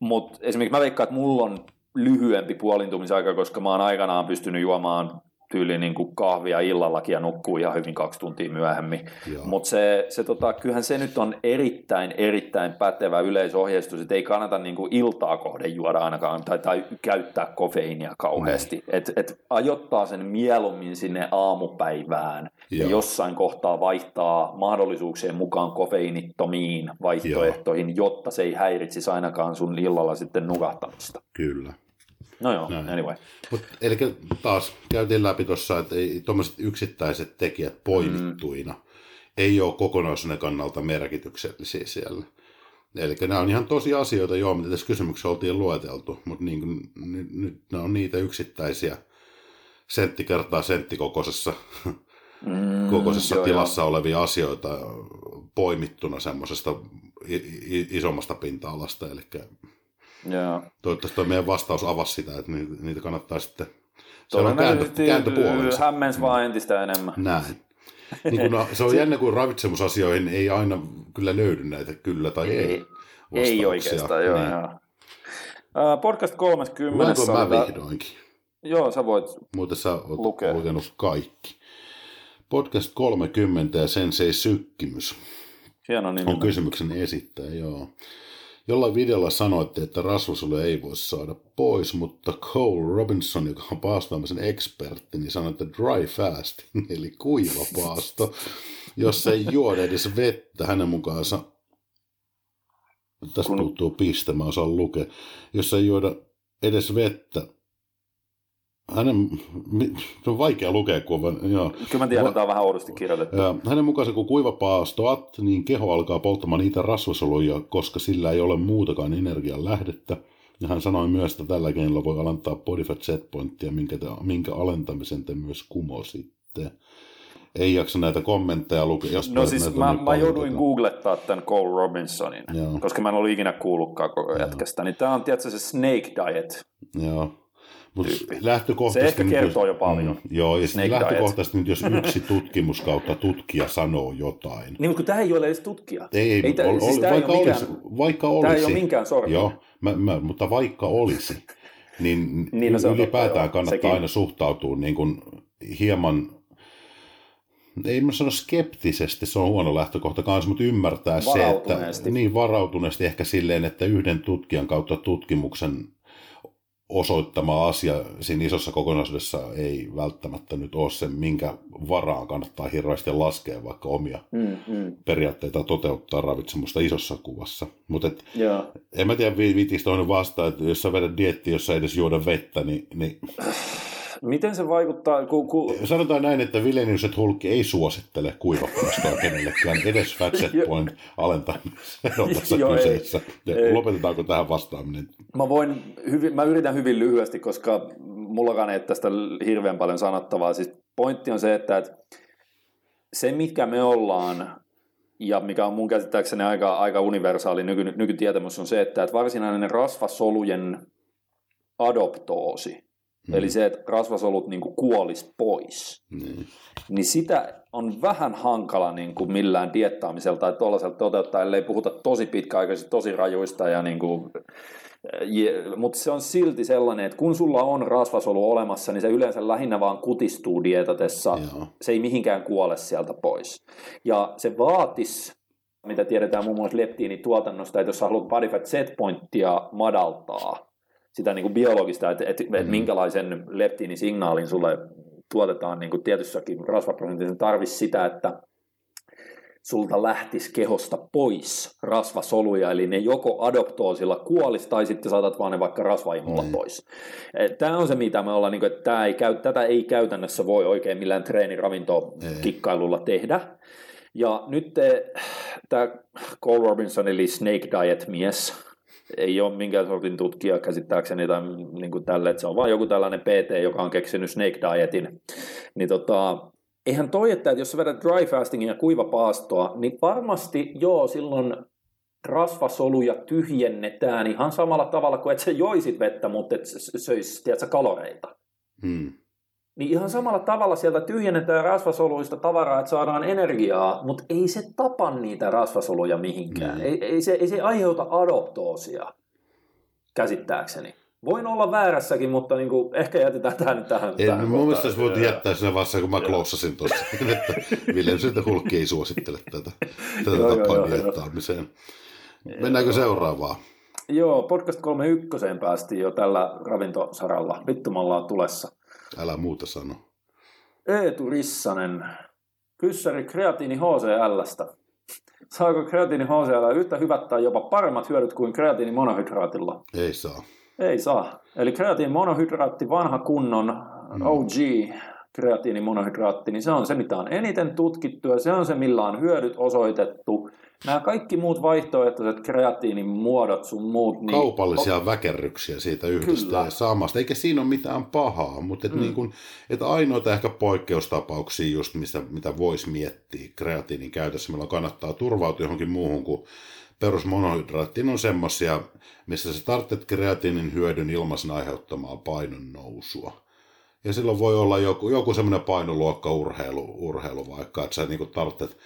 Mutta esimerkiksi mä veikkaan, että mulla on lyhyempi puolintumisaika, koska mä oon aikanaan pystynyt juomaan tyyli niin kuin kahvia illallakin ja nukkuu ihan hyvin kaksi tuntia myöhemmin. Joo. Mutta se, se tota, kyllähän se nyt on erittäin, erittäin pätevä yleisohjeistus, että ei kannata niin kuin iltaa kohden juoda ainakaan tai, tai käyttää kofeiinia kauheasti. Et, et ajoittaa sen mieluummin sinne aamupäivään ja Joo. jossain kohtaa vaihtaa mahdollisuuksien mukaan kofeiinittomiin vaihtoehtoihin, jotta se ei häiritsisi ainakaan sun illalla sitten nukahtamista. Kyllä. No joo, Näin. anyway. Mut, eli taas käytiin läpi tuossa, että tuommoiset yksittäiset tekijät poimittuina mm. ei ole kokonaisuuden kannalta merkityksellisiä siellä. Eli nämä on ihan tosi asioita, joo, mitä tässä kysymyksessä oltiin lueteltu, mutta niin kuin, nyt, nyt ne on niitä yksittäisiä sentti kertaa sentti kokoisessa, Mm, kokoisessa joo, tilassa olevia asioita poimittuna semmoisesta isommasta pinta-alasta. Eli Joo. toivottavasti tuo meidän vastaus avasi sitä, että niitä, kannattaa sitten se on kääntö, Todennäköisesti kääntöpuolensa. hämmens vaan entistä enemmän. Näin. Niin kun, no, se on jännä, kun ravitsemusasioihin ei aina kyllä löydy näitä kyllä tai ei, Ei, ei oikeastaan, joo, Niin. joo. Podcast 30. Luenko mä vihdoinkin? Joo, sä voit. Muuten sä oot Lukee. lukenut kaikki. Podcast 30 ja sen se sykkimys Hieno nimi. on kysymyksen esittäjä, joo. Jollain videolla sanoitte, että rasvasoluja ei voi saada pois, mutta Cole Robinson, joka on paastoamisen ekspertti, niin sanoi, että dry fasting, eli kuiva paasto, jos ei juoda edes vettä hänen mukaansa. Tästä Kun- puuttuu piste, mä osaan lukea. Jos ei juoda edes vettä, hänen, se on vaikea lukea, kun on, joo. Kyllä mä tiedän, että tämä on vähän oudosti kirjoitettu. Ja hänen mukaansa kun kuiva paastoat, niin keho alkaa polttamaan niitä rasvasoluja, koska sillä ei ole muutakaan energian lähdettä. Ja hän sanoi myös, että tällä keinolla voi alentaa body fat set pointtia, minkä, te, minkä alentamisen te myös kumositte. Ei jaksa näitä kommentteja lukea. Jos No siis mä, mä jouduin googlettaa tämän Cole Robinsonin, Joo. koska mä en ollut ikinä kuullutkaan koko jätkästä. Niin tämä on tietysti se Snake Diet. Joo. Mutta tyyppi. lähtökohtaisesti... Se ehkä nyt kertoo jos- jo paljon. Mm, joo, ja sitten lähtökohtaisesti nyt, jos yksi tutkimus kautta tutkija sanoo jotain, Niin, mutta kun tämä ei ole edes tutkija. Ei, ei, Ei tää- ol, siis ei vaikka, ole olisi, mikään- vaikka olisi. Tämä ei ole minkään sortinen. Joo, mä, mä, mutta vaikka olisi, niin, Niin, no ylipäätään totta, joo, kannattaa sekin. aina suhtautua niin kuin hieman, ei mä sano skeptisesti, se on huono lähtökohta kanssa, mutta ymmärtää se, että niin varautuneesti ehkä silleen, että yhden tutkijan kautta tutkimuksen osoittama asia siinä isossa kokonaisuudessa ei välttämättä nyt ole se, minkä varaan kannattaa hirveästi laskea vaikka omia Mm, mm, periaatteita toteuttaa ravitsemusta isossa kuvassa. Mutta joo. en mä tiedä vi- viitiistä toinen vastaan, että jos sä vedät dietti, jossa ei edes juoda vettä, niin, niin Miten se vaikuttaa, kun... kun... Sanotaan näin, että Vilenius et Hulkki ei suosittele kuivapaastoa kenellekään, edes fat set point Joo, ei. kyseessä. Ja Ei. lopetetaanko tähän vastaaminen? Mä, voin hyvin, mä yritän hyvin lyhyesti, koska mullakaan ei ole tästä hirveän paljon sanottavaa. Siis pointti on se, että, että se mikä me ollaan ja mikä on mun käsittääkseni aika, aika universaali nyky, nykytietämys on se, että, että varsinainen rasvasolujen adoptoosi, mm. eli se, että rasvasolut niin kuolis pois, Niin. niin sitä on vähän hankala niin kuin millään diettaamisella tai tuollaiselta toteuttaa, ellei puhuta tosi pitkäaikaisista, tosi rajuista. Ja niin kuin, je, mutta se on silti sellainen, että kun sulla on rasvasolu olemassa, niin se yleensä lähinnä vaan kutistuu dietatessa. Joo. Se ei mihinkään kuole sieltä pois. Ja se vaatisi, mitä tiedetään muun muassa leptiinituotannosta, että jos sä haluat body fat set pointtia madaltaa, sitä niin kuin biologista, että, että, että minkälaisen leptiinisignaalin sulle tuotetaan niin kuin tietyssäkin rasvaprosentissa, tarvisi sitä, että sulta lähtisi kehosta pois rasvasoluja, eli ne joko adoptoosilla kuolisi, tai sitten saatat vaan ne vaikka rasvaimulla Niin. pois. Tämä on se, mitä me ollaan, niin kuin, että tämä ei käy, tätä ei käytännössä voi oikein millään treeniravintokikkailulla tehdä. Ja nyt tämä Cole Robinson, eli Snake Diet-mies, ei ole minkään sortin tutkija käsittääkseni tai niin kuin tälle, että se on vaan joku tällainen PT, joka on keksinyt Snake Dietin. Niin tota, eihän toi, että jos sä vedät dry fastingin ja kuivapaastoa, niin varmasti joo, silloin rasvasoluja tyhjennetään ihan samalla tavalla kuin että sä joisit vettä, mutta et sä söis, tiedätkö, kaloreita. Hmm. Niin ihan samalla tavalla sieltä tyhjennetään rasvasoluista tavaraa, että saadaan energiaa, mutta ei se tapa niitä rasvasoluja mihinkään. Mm. Ei, ei, se, ei se aiheuta adoptoosia, käsittääkseni. Voin olla väärässäkin, mutta niin kuin, ehkä jätetään tämä nyt tähän. En, tähän mun mielestä voit jättää siinä vaiheessa, kun mä kloussasin tuossa, että Vilenius et Hulkki ei suosittele tätä, tätä Joo, tapaa joo, joo. Mennäänkö seuraavaan? Joo, podcast 31 päästiin jo tällä ravintosaralla. Vittu me ollaan tulessa. Älä muuta sano. Eetu Rissanen, kyssäri kreatiini HCLstä. Saako kreatiini HCL yhtä hyvät tai jopa paremmat hyödyt kuin kreatiini monohydraatilla? Ei saa. Ei saa. Eli kreatiini monohydraatti, vanha kunnon OG kreatiini monohydraatti, niin se on se, mitä on eniten tutkittu ja se on se, millä on hyödyt osoitettu. Nämä kaikki muut vaihtoehtoiset kreatiinin muodot sun muut, niin Kaupallisia väkerryksiä siitä yhdestä Kyllä. ja samasta. Eikä siinä ole mitään pahaa, mutta et niin kun, et ainoita ehkä poikkeustapauksia just, mistä, mitä voisi miettiä kreatiinin käytössä, milloin kannattaa turvautua johonkin muuhun kuin perusmonohydraattiin, on semmoisia, missä sä tarvitset kreatiinin hyödyn ilmaisen aiheuttamaa painon nousua. Ja silloin voi olla joku, joku semmoinen painoluokka urheilu, urheilu vaikka, että sä niin tarvitset,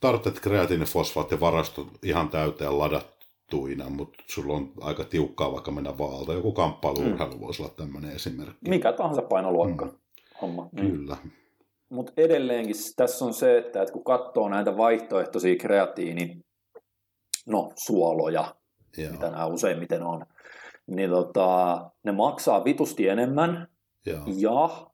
tarvitset kreatiinifosfaattivarastot ihan täyteen ladattuina, mutta sulla on aika tiukkaa vaikka mennä vaalta. Joku kamppailuurheilu voisi olla tämmöinen esimerkki. mikä tahansa painoluokka mm. homma. Mm. Kyllä. Mutta edelleenkin tässä on se, että, että kun katsoo näitä vaihtoehtoisia kreatiini, no suoloja, Joo. mitä nämä useimmiten on, niin tota, ne maksaa vitusti enemmän Joo. ja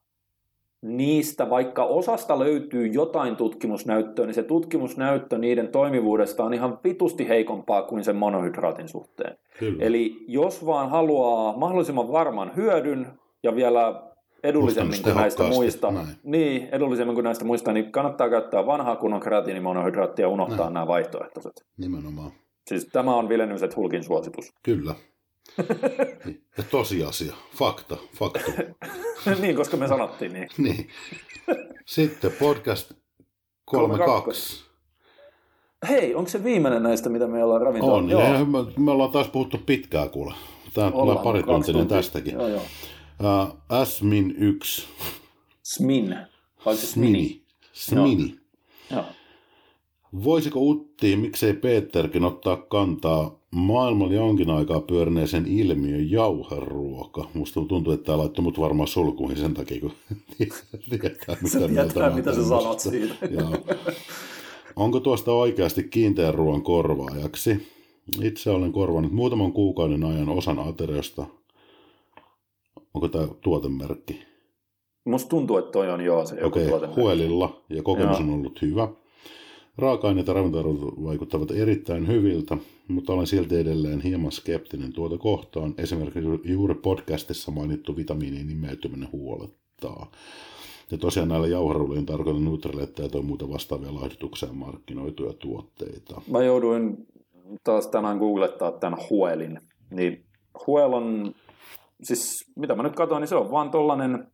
niistä vaikka osasta löytyy jotain tutkimusnäyttöä, niin se tutkimusnäyttö niiden toimivuudesta on ihan vitusti heikompaa kuin sen monohydraatin suhteen. Kyllä. Eli jos vaan haluaa mahdollisimman varman hyödyn ja vielä edullisemmin kuin näistä muista, näin. niin, edullisemmin kuin näistä muista, niin kannattaa käyttää vanhaa kunnon kreatiinimonohydraattia ja unohtaa Näin. nämä vaihtoehtoiset. Nimenomaan. Siis tämä on Vileniuset Hulkin suositus. Kyllä. Ja tosiasia. Fakta. Faktu. niin, koska me sanottiin niin. niin. Sitten podcast 32. Hei, onko se viimeinen näistä, mitä me ollaan ravintoon? On, Joo, me, me ollaan taas puhuttu pitkään kuule. Tämä tulee pari tuntinen tuntia. tästäkin. Joo, joo. Uh, Asmin 1. Smin. Vai se? Smini. Smini. Joo. Voisiko Utti, miksei Peterkin ottaa kantaa maailmalla jonkin aikaa pyörineeseen ilmiön jauheruoka? Musta tuntuu, että tämä laittoi mut varmaan sulkuihin sen takia, kun tietää, mitä Se mieltä tietää, mitä sä sanot siitä. Joo. Onko tuosta oikeasti kiinteän ruoan korvaajaksi? Itse olen korvannut muutaman kuukauden ajan osan ateriosta. Onko tämä tuotemerkki? Musta tuntuu, että toi on joo se joku okay, Huelilla ja kokemus Joo. on ollut hyvä. Raaka-aineet ja ravintoarvot vaikuttavat erittäin hyviltä, mutta olen silti edelleen hieman skeptinen tuota kohtaan. Esimerkiksi juuri podcastissa mainittu vitamiinin imeytyminen huolettaa. Ja tosiaan näillä jauharulliin tarkoitan Nutrillettä tai muita vastaavia laihdutukseen markkinoituja tuotteita. Mä jouduin taas tänään googlettaa tämän Huelin. Niin Huel on, siis mitä mä nyt katsoin, niin se on vaan tollanen,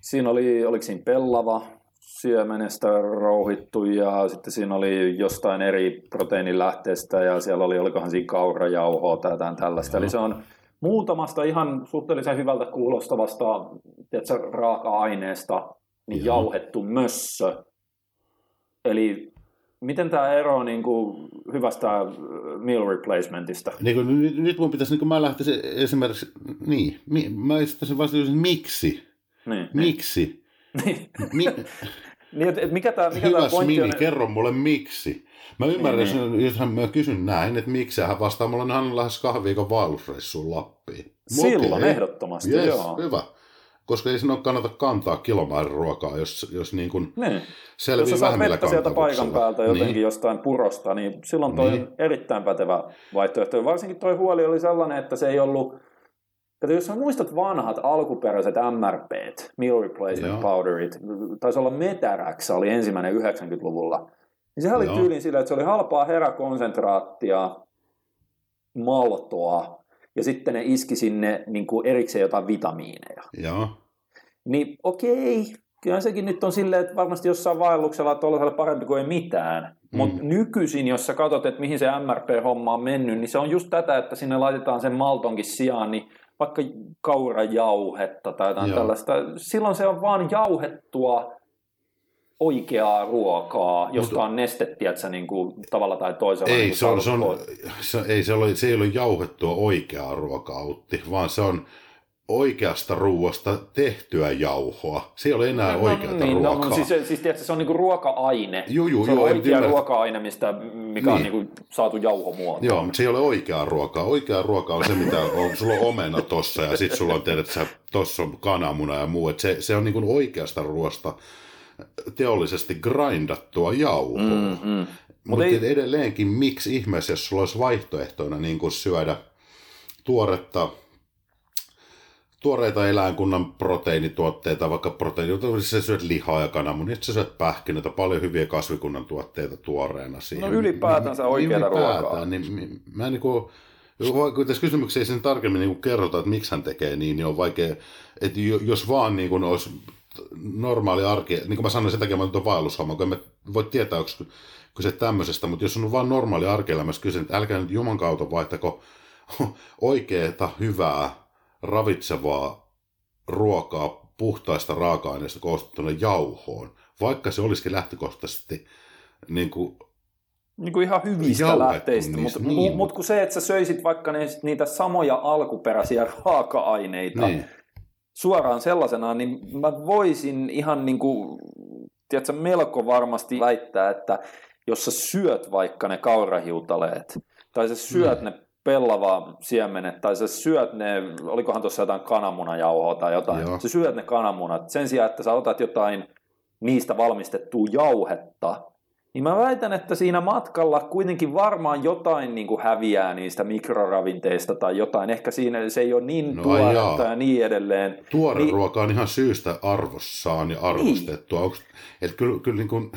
siinä oli, oliko siinä pellava, siemenestä rouhittu ja sitten siinä oli jostain eri proteiinilähteestä ja siellä oli, olikohan siinä kaurajauhoa tai jotain tällaista. Joo. Eli se on muutamasta ihan suhteellisen hyvältä kuulostavasta tiedätkö, raaka-aineesta niin Joo. jauhettu mössö. Eli miten tämä ero niin kuin, hyvästä meal replacementista? Niin kuin, nyt, nyt mun pitäisi, niin kuin mä lähtisin esimerkiksi, niin, mä esittäisin vasta miksi. Niin, miksi? Niin. Mi- niin, et, et mikä tämä mikä Hyvä pointti Smini, on? kerro mulle miksi. Mä ymmärrän, niin, niin. jos mä kysyn näin, että miksi hän vastaa, mulla on hän lähes kahden viikon vaellusreissuun Lappiin. Silloin okay. ehdottomasti, yes, joo. Hyvä. Koska ei sinne kannata kantaa kilomäärin ruokaa, jos, jos niin kuin niin. selvii Jos sä saat vettä sieltä paikan päältä jotenkin niin. jostain purosta, niin silloin toi niin. erittäin pätevä vaihtoehto. Varsinkin toi huoli oli sellainen, että se ei ollut Kato, jos sä muistat vanhat alkuperäiset MRP, Meal Replacement Joo. Powderit, taisi olla Metarax, oli ensimmäinen 90-luvulla, niin sehän oli tyylin sillä, että se oli halpaa heräkonsentraattia, maltoa, ja sitten ne iski sinne niin kuin erikseen jotain vitamiineja. Joo. Niin okei, kyllä sekin nyt on silleen, että varmasti jossain vaelluksella tuollaisella parempi kuin ei mitään. Mm. Mutta nykyisin, jos sä katsot, että mihin se MRP-homma on mennyt, niin se on just tätä, että sinne laitetaan sen maltonkin sijaan, niin vaikka kaurajauhetta tai jotain Joo. tällaista. Silloin se on vaan jauhettua oikeaa ruokaa, josta on nestettiä, että niin kuin, tavalla tai toisella. Ei, niin se, on, se, on, se, ei, se, ole, se ei ole jauhettua oikeaa ruokaa, Utti, vaan se on oikeasta ruoasta tehtyä jauhoa. Se ei ole enää no, oikeata niin, no, ruokaa. No, siis, siis tiedätkö, se on niinku ruoka-aine. Joo, joo, se on joo, oikea ruoka-aine, mistä, mikä niin. on niinku saatu jauhomuotoon. Joo, mutta se ei ole oikeaa ruokaa. Oikea ruoka on se, mitä on, sulla on omena tossa ja sitten sulla on, tiedät, tossa on kananmuna ja muu. Et se, se on niinku oikeasta ruoasta teollisesti grindattua jauhoa. Mm, mm. Mutta ei... edelleenkin, miksi ihmeessä, jos sulla olisi vaihtoehtoina niin syödä tuoretta tuoreita eläinkunnan proteiinituotteita, vaikka proteiinituotteita, sä syöt lihaa ja kananmunia, sä syöt pähkinöitä, paljon hyviä kasvikunnan tuotteita tuoreena siihen. No ylipäätänsä oikeaa ruokaa. Niin, mä niin kuin, kun tässä kysymyksessä ei sen tarkemmin niin kerrota, että miksi hän tekee niin, niin on vaikea, että jos vaan niin kuin olisi normaali arki, niin kuin mä sanoin, sen takia mä tuon vaellushomma, kun en voi tietää, onko kyse tämmöisestä, mutta jos on vaan normaali arkielämässä kyse, että älkää nyt Juman kautta vaihtako oikeaa, hyvää, ravitsevaa ruokaa puhtaista raaka-aineista koostettuna jauhoon, vaikka se olisikin lähtökohtaisesti niin kuin niin kuin ihan hyvistä lähteistä, mutta niin. mut kun se, että sä söisit vaikka niitä samoja alkuperäisiä raaka-aineita niin. suoraan sellaisenaan, niin mä voisin ihan niin kuin, tiedätkö, melko varmasti väittää, että jos sä syöt vaikka ne kaurahiutaleet, tai sä syöt mm. ne pellava siemenet, tai sä syöt ne, olikohan tuossa jotain kananmunajauhoa tai jotain, Joo. sä syöt ne kananmunat sen sijaan, että sä otat jotain niistä valmistettua jauhetta, niin mä väitän, että siinä matkalla kuitenkin varmaan jotain niin kuin häviää niistä mikroravinteista tai jotain. Ehkä siinä se ei ole niin no, tuoretta ja niin edelleen. Tuore niin, ruoka on ihan syystä arvossaan ja arvostettua. Niin. Että kyllä, kyllä niin kuin,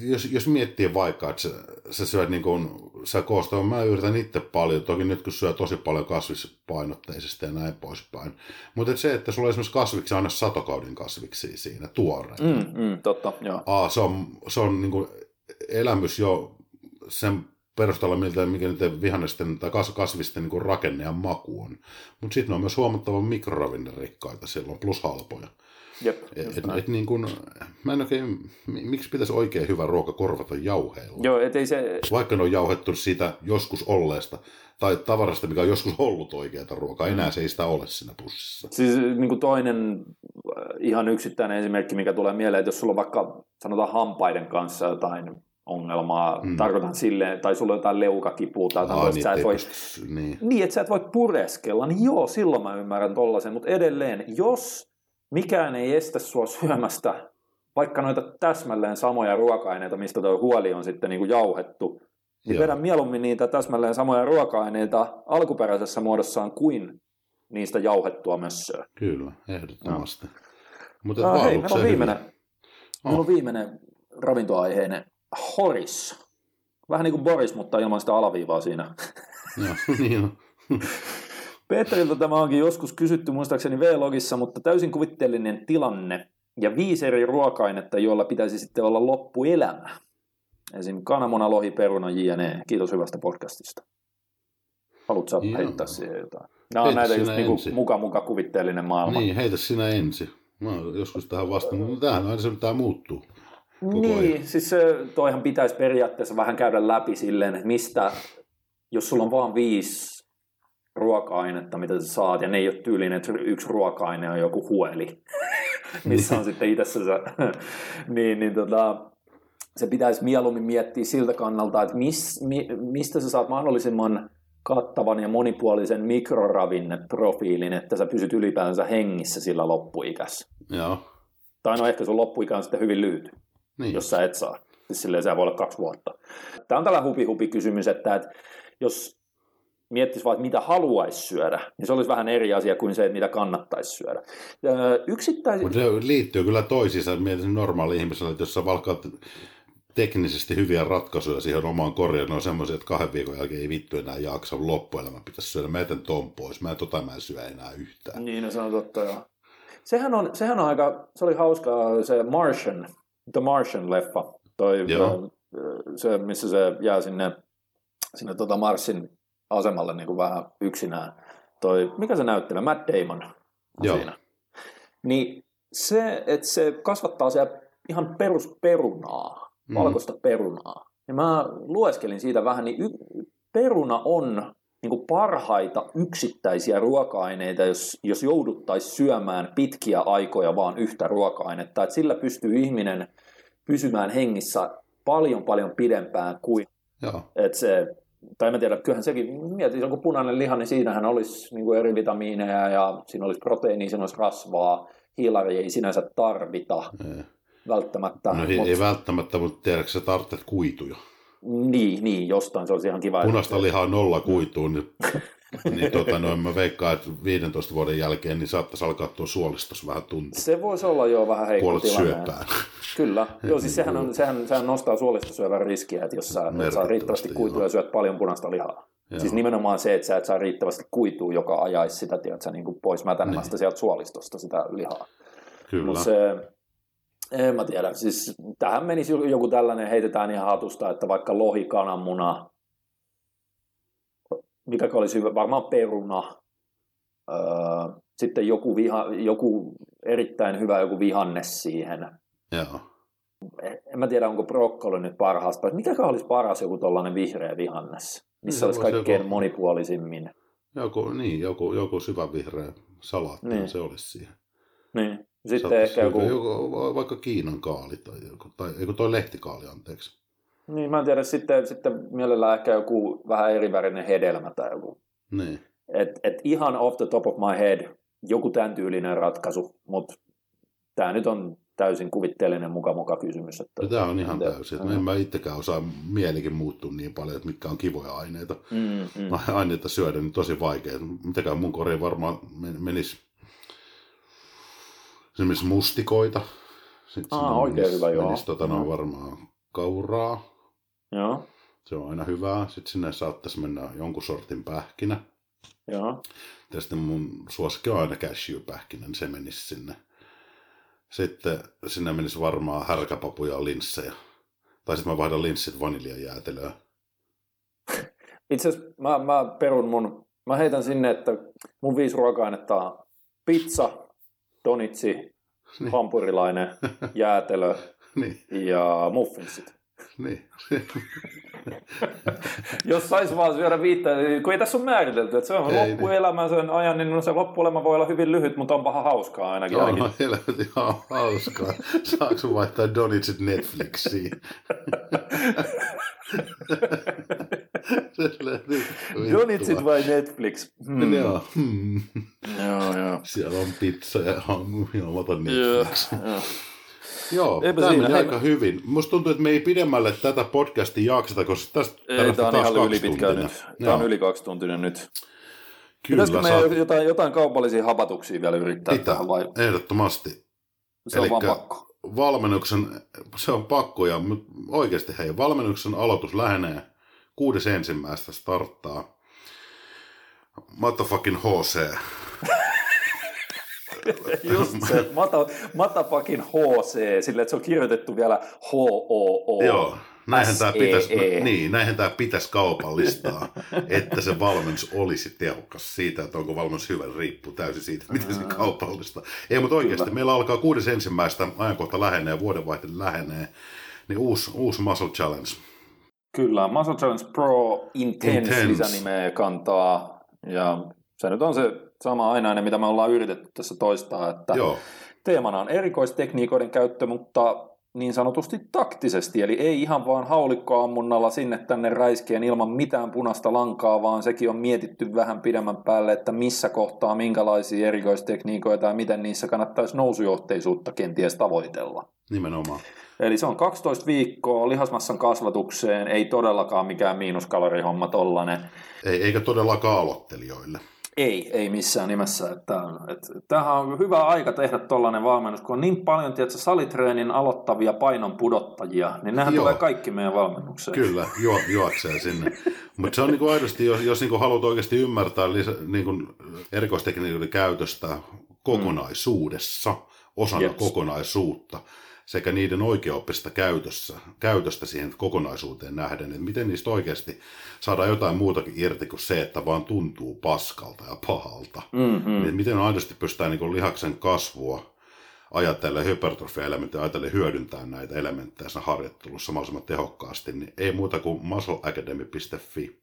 jos, jos miettii vaikka, että sä, sä syöt niin kuin, sä koostaa, mä yritän itse paljon, toki nyt kun syö tosi paljon kasvispainotteisesti ja näin poispäin. Mutta et se, että sulla on esimerkiksi kasviksi aina satokauden kasviksi siinä tuoreena. Mm, mm, totta, joo. Aa, se on, se on niin kuin elämys jo sen perusteella, miltä, mikä niiden vihannesten tai kasvisten niin rakenne ja maku on. Mutta sitten ne on myös huomattavan mikroravinnerikkaita silloin, plus halpoja. Jep, et, et, et niin kun, mä en oikein, miksi pitäisi oikein hyvä ruoka korvata jauheilla? Joo, et ei se... Vaikka ne on jauhettu siitä joskus olleesta, tai tavarasta, mikä on joskus ollut oikeaa ruokaa, enää mm. se ei sitä ole siinä pussissa. Siis niin kuin toinen äh, ihan yksittäinen esimerkki, mikä tulee mieleen, että jos sulla on vaikka sanotaan hampaiden kanssa jotain ongelmaa, mm. tarkoitan silleen, tai sulla on jotain leukakipua tai jotain, Aa, niin, sä et voi, niin. niin, että sä et voi pureskella, niin joo, silloin mä ymmärrän tollasen, mutta edelleen, jos mikään ei estä sua syömästä vaikka noita täsmälleen samoja ruoka-aineita, mistä tuo huoli on sitten niin kuin jauhettu, niin Joo. vedä mieluummin niitä täsmälleen samoja ruoka-aineita alkuperäisessä muodossaan kuin niistä jauhettua mössöä. Kyllä, ehdottomasti. No. Mutta uh, hei, meillä on viimeinen, oh. meillä on viimeinen ravintoaiheinen Horis. Vähän niin kuin Boris, mutta ilman sitä alaviivaa siinä. Joo, niin on. Petteriltä tämä onkin joskus kysytty muistaakseni V-logissa, mutta täysin kuvitteellinen tilanne ja viisi eri ruoka-ainetta, joilla pitäisi sitten olla loppuelämä. Esim. kananmuna, lohi, peruna, jne. Kiitos hyvästä podcastista. Haluatko heittää siihen jotain? Nämä on näitä just niinku muka muka kuvitteellinen maailma. Niin, heitä sinä ensin. Mä oon joskus tähän vastannut, mutta tämähän aina se pitää muuttuu. Niin, ajan. siis toihan pitäisi periaatteessa vähän käydä läpi silleen, että mistä, jos sulla on vain viisi ruoka-ainetta, mitä sä saat, ja ne ei ole tyylinen, että yksi ruoka-aine on joku hueli, missä on sitten itse se, niin, niin tota, se pitäisi mieluummin miettiä siltä kannalta, että mis, mi, mistä sä saat mahdollisimman kattavan ja monipuolisen mikroravinneprofiilin, että sä pysyt ylipäänsä hengissä sillä loppuikässä. Joo. Tai no ehkä sun loppuikä on sitten hyvin lyhyt, niin. jos sä et saa. Siis silleen se voi olla kaksi vuotta. Tämä on tällä hupi-hupi kysymys, että, että jos miettisi vaan, että mitä haluaisi syödä, niin se olisi vähän eri asia kuin se, että mitä kannattaisi syödä. Yksittäis... Mutta se liittyy kyllä toisiinsa. Mietin normaali ihmisellä, että jos sä valkaat teknisesti hyviä ratkaisuja siihen omaan korjaan, ne on semmoisia, että kahden viikon jälkeen ei vittu enää jaksa loppuelämä pitäisi syödä. Mä etän ton pois, mä en tota mä en syö enää yhtään. Niin, no se on totta joo. Sehän on, sehän on aika, se oli hauskaa se Martian, The Martian-leffa, toi, joo. se, missä se jää sinne, sinne tota Marsin asemalle niin kuin vähän yksinään. Toi, mikä se näyttelee? Matt Damon Joo. siinä. Niin se, että se kasvattaa siellä ihan perusperunaa, mm. valkoista perunaa. Ja mä lueskelin siitä vähän, niin y- peruna on niin kuin parhaita yksittäisiä ruoka-aineita, jos, jos jouduttaisiin syömään pitkiä aikoja vaan yhtä ruoka-ainetta. Että sillä pystyy ihminen pysymään hengissä paljon paljon pidempään kuin Joo. että se tai mä tiedä, kyllähän sekin, mietin, joku punainen liha, niin siinähän olisi niin kuin eri vitamiineja ja siinä olisi proteiinia, siinä olisi rasvaa, hiilari ei sinänsä tarvita ei. välttämättä. No ei, mutta... ei välttämättä, mutta tiedätkö sä tarvitset kuituja? Niin, niin, jostain se olisi ihan kiva. Punaista että... lihaa nolla kuituu, niin niin tota, noin mä veikkaan, että 15 vuoden jälkeen niin saattaisi alkaa tuo suolistus vähän tuntua. Se voisi olla jo vähän heikko Puolet tilanne. syöpään. Kyllä. Joo, siis sehän, on, sehän, sehän nostaa suolistosyövän riskiä, että jos sä et saa riittävästi kuitua ja syöt paljon punaista lihaa. Joo. Siis nimenomaan se, että sä et saa riittävästi kuitua, joka ajaisi sitä tiedätkö, niin kuin pois mätänemästä niin. sieltä suolistosta sitä lihaa. Kyllä. Mut se, en mä tiedä. Siis tähän menisi joku tällainen, heitetään ihan hatusta, että vaikka lohi, kananmuna, mikä olisi hyvä, varmaan peruna, öö, sitten joku, viha, joku erittäin hyvä joku vihanne siihen. Joo. En mä tiedä, onko brokkoli nyt parhaasta. Mikä olisi paras joku tuollainen vihreä vihannes, missä niin, olisi kaikkein joku, monipuolisimmin? Joku, niin, joku, joku syvä vihreä salaatti, niin. se olisi siihen. Niin. Sitten ehkä joku... joku... Vaikka Kiinan kaali tai joku, tai joku toi lehtikaali, anteeksi. Niin, mä en tiedä, sitten, sitten mielellään ehkä joku vähän erivärinen hedelmä tai joku. Niin. Et, et ihan off the top of my head joku tämän tyylinen ratkaisu, mutta tämä nyt on täysin kuvitteellinen muka muka kysymys. Että, tämä on ihan täysin. Että en mä itsekään osaa mielikin muuttua niin paljon, että mitkä on kivoja aineita. Mm, mm. Aineita syödä niin tosi vaikea. Mitäkään mun koriin varmaan menisi esimerkiksi mustikoita. Sitten Aa, oikein menisi, hyvä, joo. Menisi, tota, no, varmaan kauraa. Joo. Se on aina hyvää. Sitten sinne saattaisi mennä jonkun sortin pähkinä. Joo. Ja sitten mun suosikki on aina cashew-pähkinä, niin se menisi sinne. Sitten sinne menisi varmaan härkäpapuja ja linssejä. Tai sitten mä vaihdan linssit vaniljajäätelöä. Itse asiassa mä, mä perun mun, mä heitän sinne, että mun viisi ruoka-ainetta on pizza, donitsi, niin. hampurilainen, jäätelö niin. ja muffinsit. Niin. Jos saisi vaan syödä viittä, kun ei tässä ole määritelty, että se on ei, loppuelämä sen ajan, niin no se loppuelämä voi olla hyvin lyhyt, mutta on paha hauskaa ainakin. On ainakin. helvetin hauskaa. Saanko vaihtaa Donitsit Netflixiin? Donitsit vai Netflix? Hmm. Joo. Hmm. joo, joo. Siellä on pizza ja hangu ja Netflix. Joo, joo. Joo, Eipä tämä meni aika hyvin. Musta tuntuu, että me ei pidemmälle tätä podcastia jakseta, koska tästä ei, tämä on ihan yli pitkä nyt. Tämä on yli kaksituntinen nyt. Kyllä, Pitäisikö saat- me jotain, jotain kaupallisia hapatuksia vielä yrittää Pitää, tähän vai ehdottomasti. se on vaan Elikkä- pakko? Valmennuksen, se on pakko ja oikeasti hei, valmennuksen aloitus lähenee. Kuudes ensimmäistä starttaa. Motherfucking HC. Just se, mata, matapakin HC, sillä että se on kirjoitettu vielä HOO. Joo, näinhän tämä SEE. pitäisi, niin, näinhän tämä pitäisi kaupallistaa, että se valmennus olisi tehokas. Siitä, että onko valmennus hyvä, riippuu täysin siitä, miten se kaupallista. Ei, mutta oikeasti Kyllä. meillä alkaa kuudes ensimmäistä ajankohta lähenee, vuodenvaihde lähenee, niin uusi, uusi Muscle Challenge. Kyllä, Muscle Challenge Pro Intense, Intense. lisänimeä kantaa. Ja se nyt on se sama ainainen, mitä me ollaan yritetty tässä toistaa, että Joo, teemana on erikoistekniikoiden käyttö, mutta niin sanotusti taktisesti, eli ei ihan vaan haulikkoammunnalla sinne tänne räiskeen ilman mitään punaista lankaa, vaan sekin on mietitty vähän pidemmän päälle, että missä kohtaa minkälaisia erikoistekniikoita ja miten niissä kannattaisi nousujohteisuutta kenties tavoitella. nimenomaan. Eli se on 12 viikkoa lihasmassan kasvatukseen, ei todellakaan mikään miinuskalorihomma tollanen. Ei, eikä todellakaan aloittelijoille. Ei, ei missään nimessä. Että, että, tämähän on hyvä aika tehdä tollainen valmennus, kun on niin paljon tiedätkö, salitreenin aloittavia painon pudottajia, niin nehän Joo. tulee kaikki meidän valmennukseen. Kyllä, juo, juoksee sinne. Mutta se on niinku aidosti, jos, jos niinku haluat oikeasti ymmärtää lisä, niinku erikoistekniikoiden käytöstä kokonaisuudessa, osana Jeps. kokonaisuutta, sekä niiden oikeaoppista käytössä, käytöstä siihen kokonaisuuteen nähden, että miten niistä oikeasti saadaan jotain muutakin irti kuin se, että vaan tuntuu paskalta ja pahalta. Mm-hmm. Niin miten aidosti pystytään niin lihaksen kasvua ajatellen hypertrofia-elementtejä, ajatellen hyödyntää näitä elementtejä siinä harjoittelussa mahdollisimman tehokkaasti, niin ei muuta kuin muscleacademy.fi.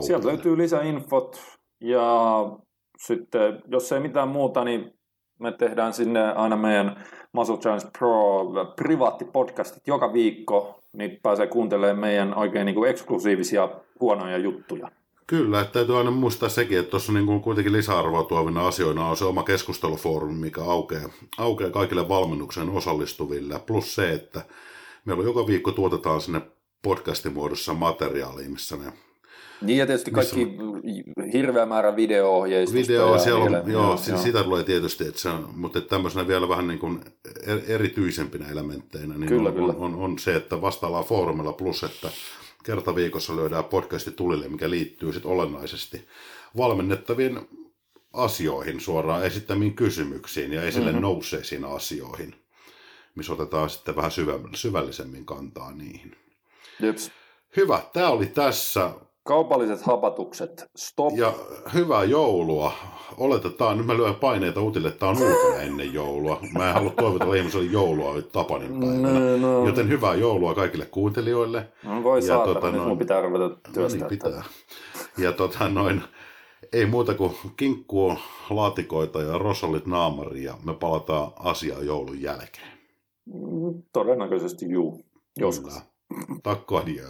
Sieltä löytyy lisäinfot ja sitten jos ei mitään muuta, niin me tehdään sinne aina meidän Muscle Challenge Pro privaattipodcastit joka viikko, niin pääsee kuuntelemaan meidän oikein niin kuin eksklusiivisia huonoja juttuja. Kyllä, että täytyy aina muistaa sekin, että tuossa niin kuin kuitenkin lisäarvoa tuovina asioina on se oma keskustelufoorumi, mikä aukeaa, aukeaa kaikille valmennukseen osallistuville. Plus se, että meillä joka viikko tuotetaan sinne podcastin muodossa materiaalia, missä ne Niin ja tietysti kaikki hirveä määrä video-ohjeistusta. Video, ja siellä on, niille- joo, joo, sitä tulee tietysti, että se on, mutta että tämmöisenä vielä vähän niin kuin er- erityisempinä elementteinä, niin Kyllä, on, kyllä. On, on, on, se, että vastaillaan foorumilla plus, että kerta viikossa löydään podcasti tulille, mikä liittyy sitten olennaisesti valmennettaviin asioihin, suoraan esittämiin kysymyksiin ja esille mm-hmm. nousseisiin asioihin, missä otetaan sitten vähän syvä, syvällisemmin kantaa niihin. Jeps. Hyvä, tämä oli tässä. Kaupalliset hapatukset. Stop. Ja hyvää joulua. Oletetaan, nyt mä lyön paineita uutille, että tämä on uutinen ennen joulua. Mä en halua toivotella ihmiselle joulua nyt Tapanin päivänä. No, no. Joten hyvää joulua kaikille kuuntelijoille. No voi Ja saatana, tota nyt noin- mun pitää ruveta No niin, pitää. Ja tota noin, ei muuta kuin kinkkua, laatikoita ja rosollit naamari ja me palataan asiaan joulun jälkeen. Mm, Todennäköisesti juu. Joskus. Kyllä. Adieu.